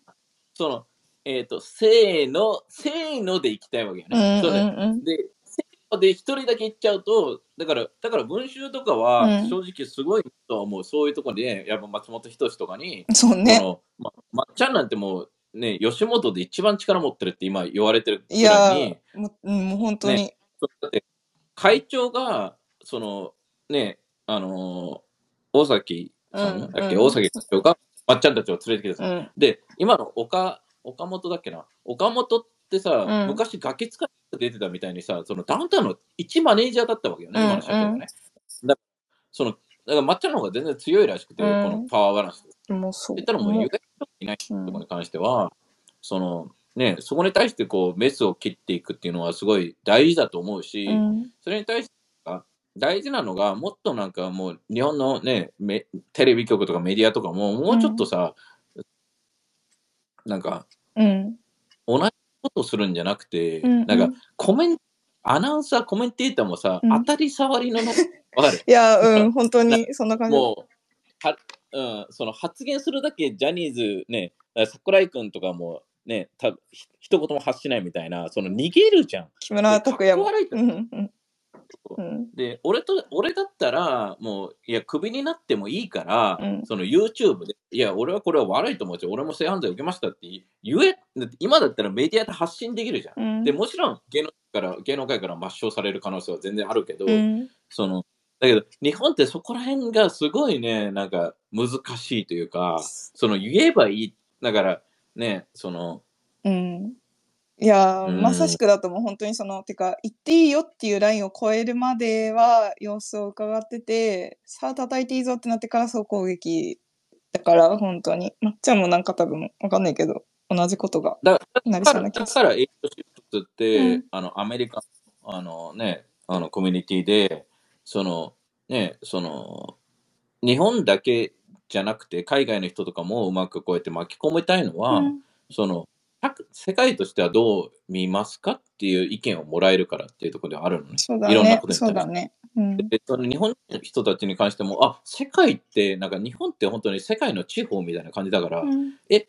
その、えっ、と、せーの、せーので行きたいわけようんね。うんそうねうん。で、せーので一人だけ言っちゃうと、だから、だから文集とかはうん正直すごいとは思う。そういうところで、やっぱ松本人志とかに、そうねま、まっちゃんなんてもう、ね、吉本で一番力持ってるって今言われてるくいらいに、やー、もううんもう本当に。そうだって会長が、その、ね、あのー大崎さん？だっけ、うんうん大崎会長が、まっちゃんたちを連れてきてさ、うん。で、今の岡、岡本だっけな、岡本ってさ、うん昔ガキ使って出てたみたいにさ、そのダウンタウンの一マネージャーだったわけよね、うん今の社長がね。だその、だから抹茶の方が全然強いらしくて、うんこのパワーバランス。もうそう。言ったらもう言える人いないところに関しては、その、ね、そこに対してこうメスを切っていくっていうのはすごい大事だと思うし、うん。それに対してあ大事なのが、もっとなんかもう日本のね、メテレビ局とかメディアとかも、もうちょっとさ、なんかうん。同じことするんじゃなくて、うんうんなんかコメンアナウンサー、コメンテーターもさ、うん当たり障りのの、わかるいや、うん、本当にそんな感じ。もう、はうん、その発言するだけジャニーズね、桜井君とかもね、たひ一言も発しないみたいな、その逃げるじゃん。木村拓哉も。うんうんうん。で、俺と、俺だったら、もう、いや、クビになってもいいから、うんその YouTube で、いや、俺はこれは悪いと思うし、俺も性犯罪受けましたって言え、今だったらメディアで発信できるじゃん。うん。で、もちろん芸能から、芸能界から抹消される可能性は全然あるけど、うん。その、だけど、日本ってそこら辺がすごいね、なんか難しいというか、その言えばいい、だからね、その、うん。いやまさしくだと思う。本当にその、てか、言っていいよっていうラインを超えるまでは様子を伺ってて、さあ叩いていいぞってなってから総攻撃だから、本当に。まっちゃんもなんか多分わかんないけど、同じことがだなりだから、そうな気がすだからエイトシップスって、うんあの、アメリカ、あのね、あの、コミュニティで、その、ね、その、日本だけじゃなくて、海外の人とかもうまくこうやって巻き込みたいのは、うんその、各世界としてはどう見ますかっていう意見をもらえるからっていうところであるのね。そうだいろんなねこ。とに。そうだね。うん。でその日本の人たちに関しても、あ、世界って、なんか日本って本当に世界の地方みたいな感じだから、うん。え、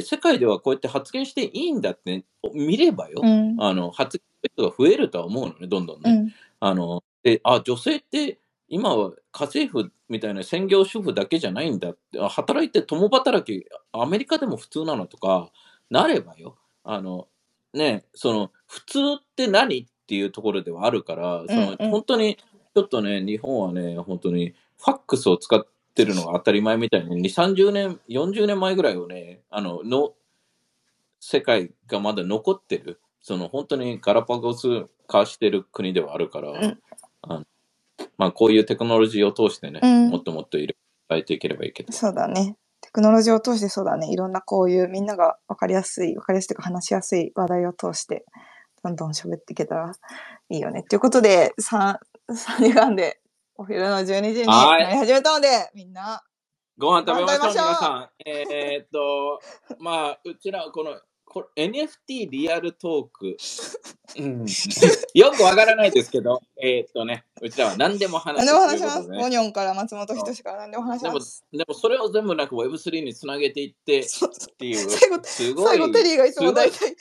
世界ではこうやって発言していいんだって、見ればよ、うん。あの発言が増えるとは思うのね、どんどんね。うん。あのであ女性って今は家政婦みたいな専業主婦だけじゃないんだって、あ働いて共働き、アメリカでも普通なのとか、なればよ、あのね、その普通って何っていうところではあるから、そのうんうん。本当にちょっとね、日本はね、本当にファックスを使ってるのが当たり前みたいに、2、30年、40年前ぐらいをね、あのの世界がまだ残ってる、その本当にガラパゴス化してる国ではあるから、ん。あのまあ、こういうテクノロジーを通してね、うん。もっともっといろいろ伝えていければいいけど。そうだね。テクノロジーを通してそうだね。いろんなこういうみんなが分かりやすい、分かりやすいというか話しやすい話題を通して、どんどん喋っていけたらいいよね。ということで、3、3時間でお昼の12時にはいなり始めたので、みんな、ご飯食べましょう、ご飯食べましょう皆さん。えーっと、まあ、うちら、この、これ NFT リアルトーク、[LAUGHS] うん、よくわからないですけど、えーっとね、うちらは何でも話何すで。も話します。オニョンから松本人志から何でも話しでもます。、でもそれを全部なんか Web3 につなげていってっていう、最後すごい、最後、テリーがいつも大体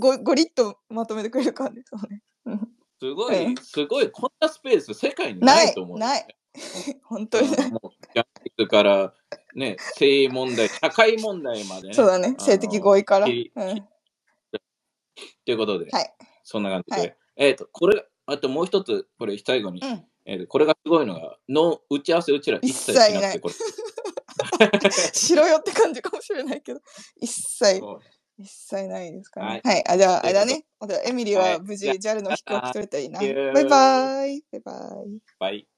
ごごリッとまとめてくれる感じですね。うんすごい。うん、すごい、こんなスペース世界にないと思う、ない。[LAUGHS] 本当にジャンルから、ね、性問題、社会問題までね。そうだね。性的合意から。うん。い。ということで、そんな感じで。はいえっ、と、これ、あともう一つ、これ最後に、うん。えーとこれがすごいのが、の打ち合わせうちら一切しなくて、これ。しろよって感じかもしれないけど、一切、一切ないですからね。ははい。あ、じゃあ、あれだね。エミリーははい無事 JAL の飛行機取れたらいいな。バイバイ。バイバイ。バイ。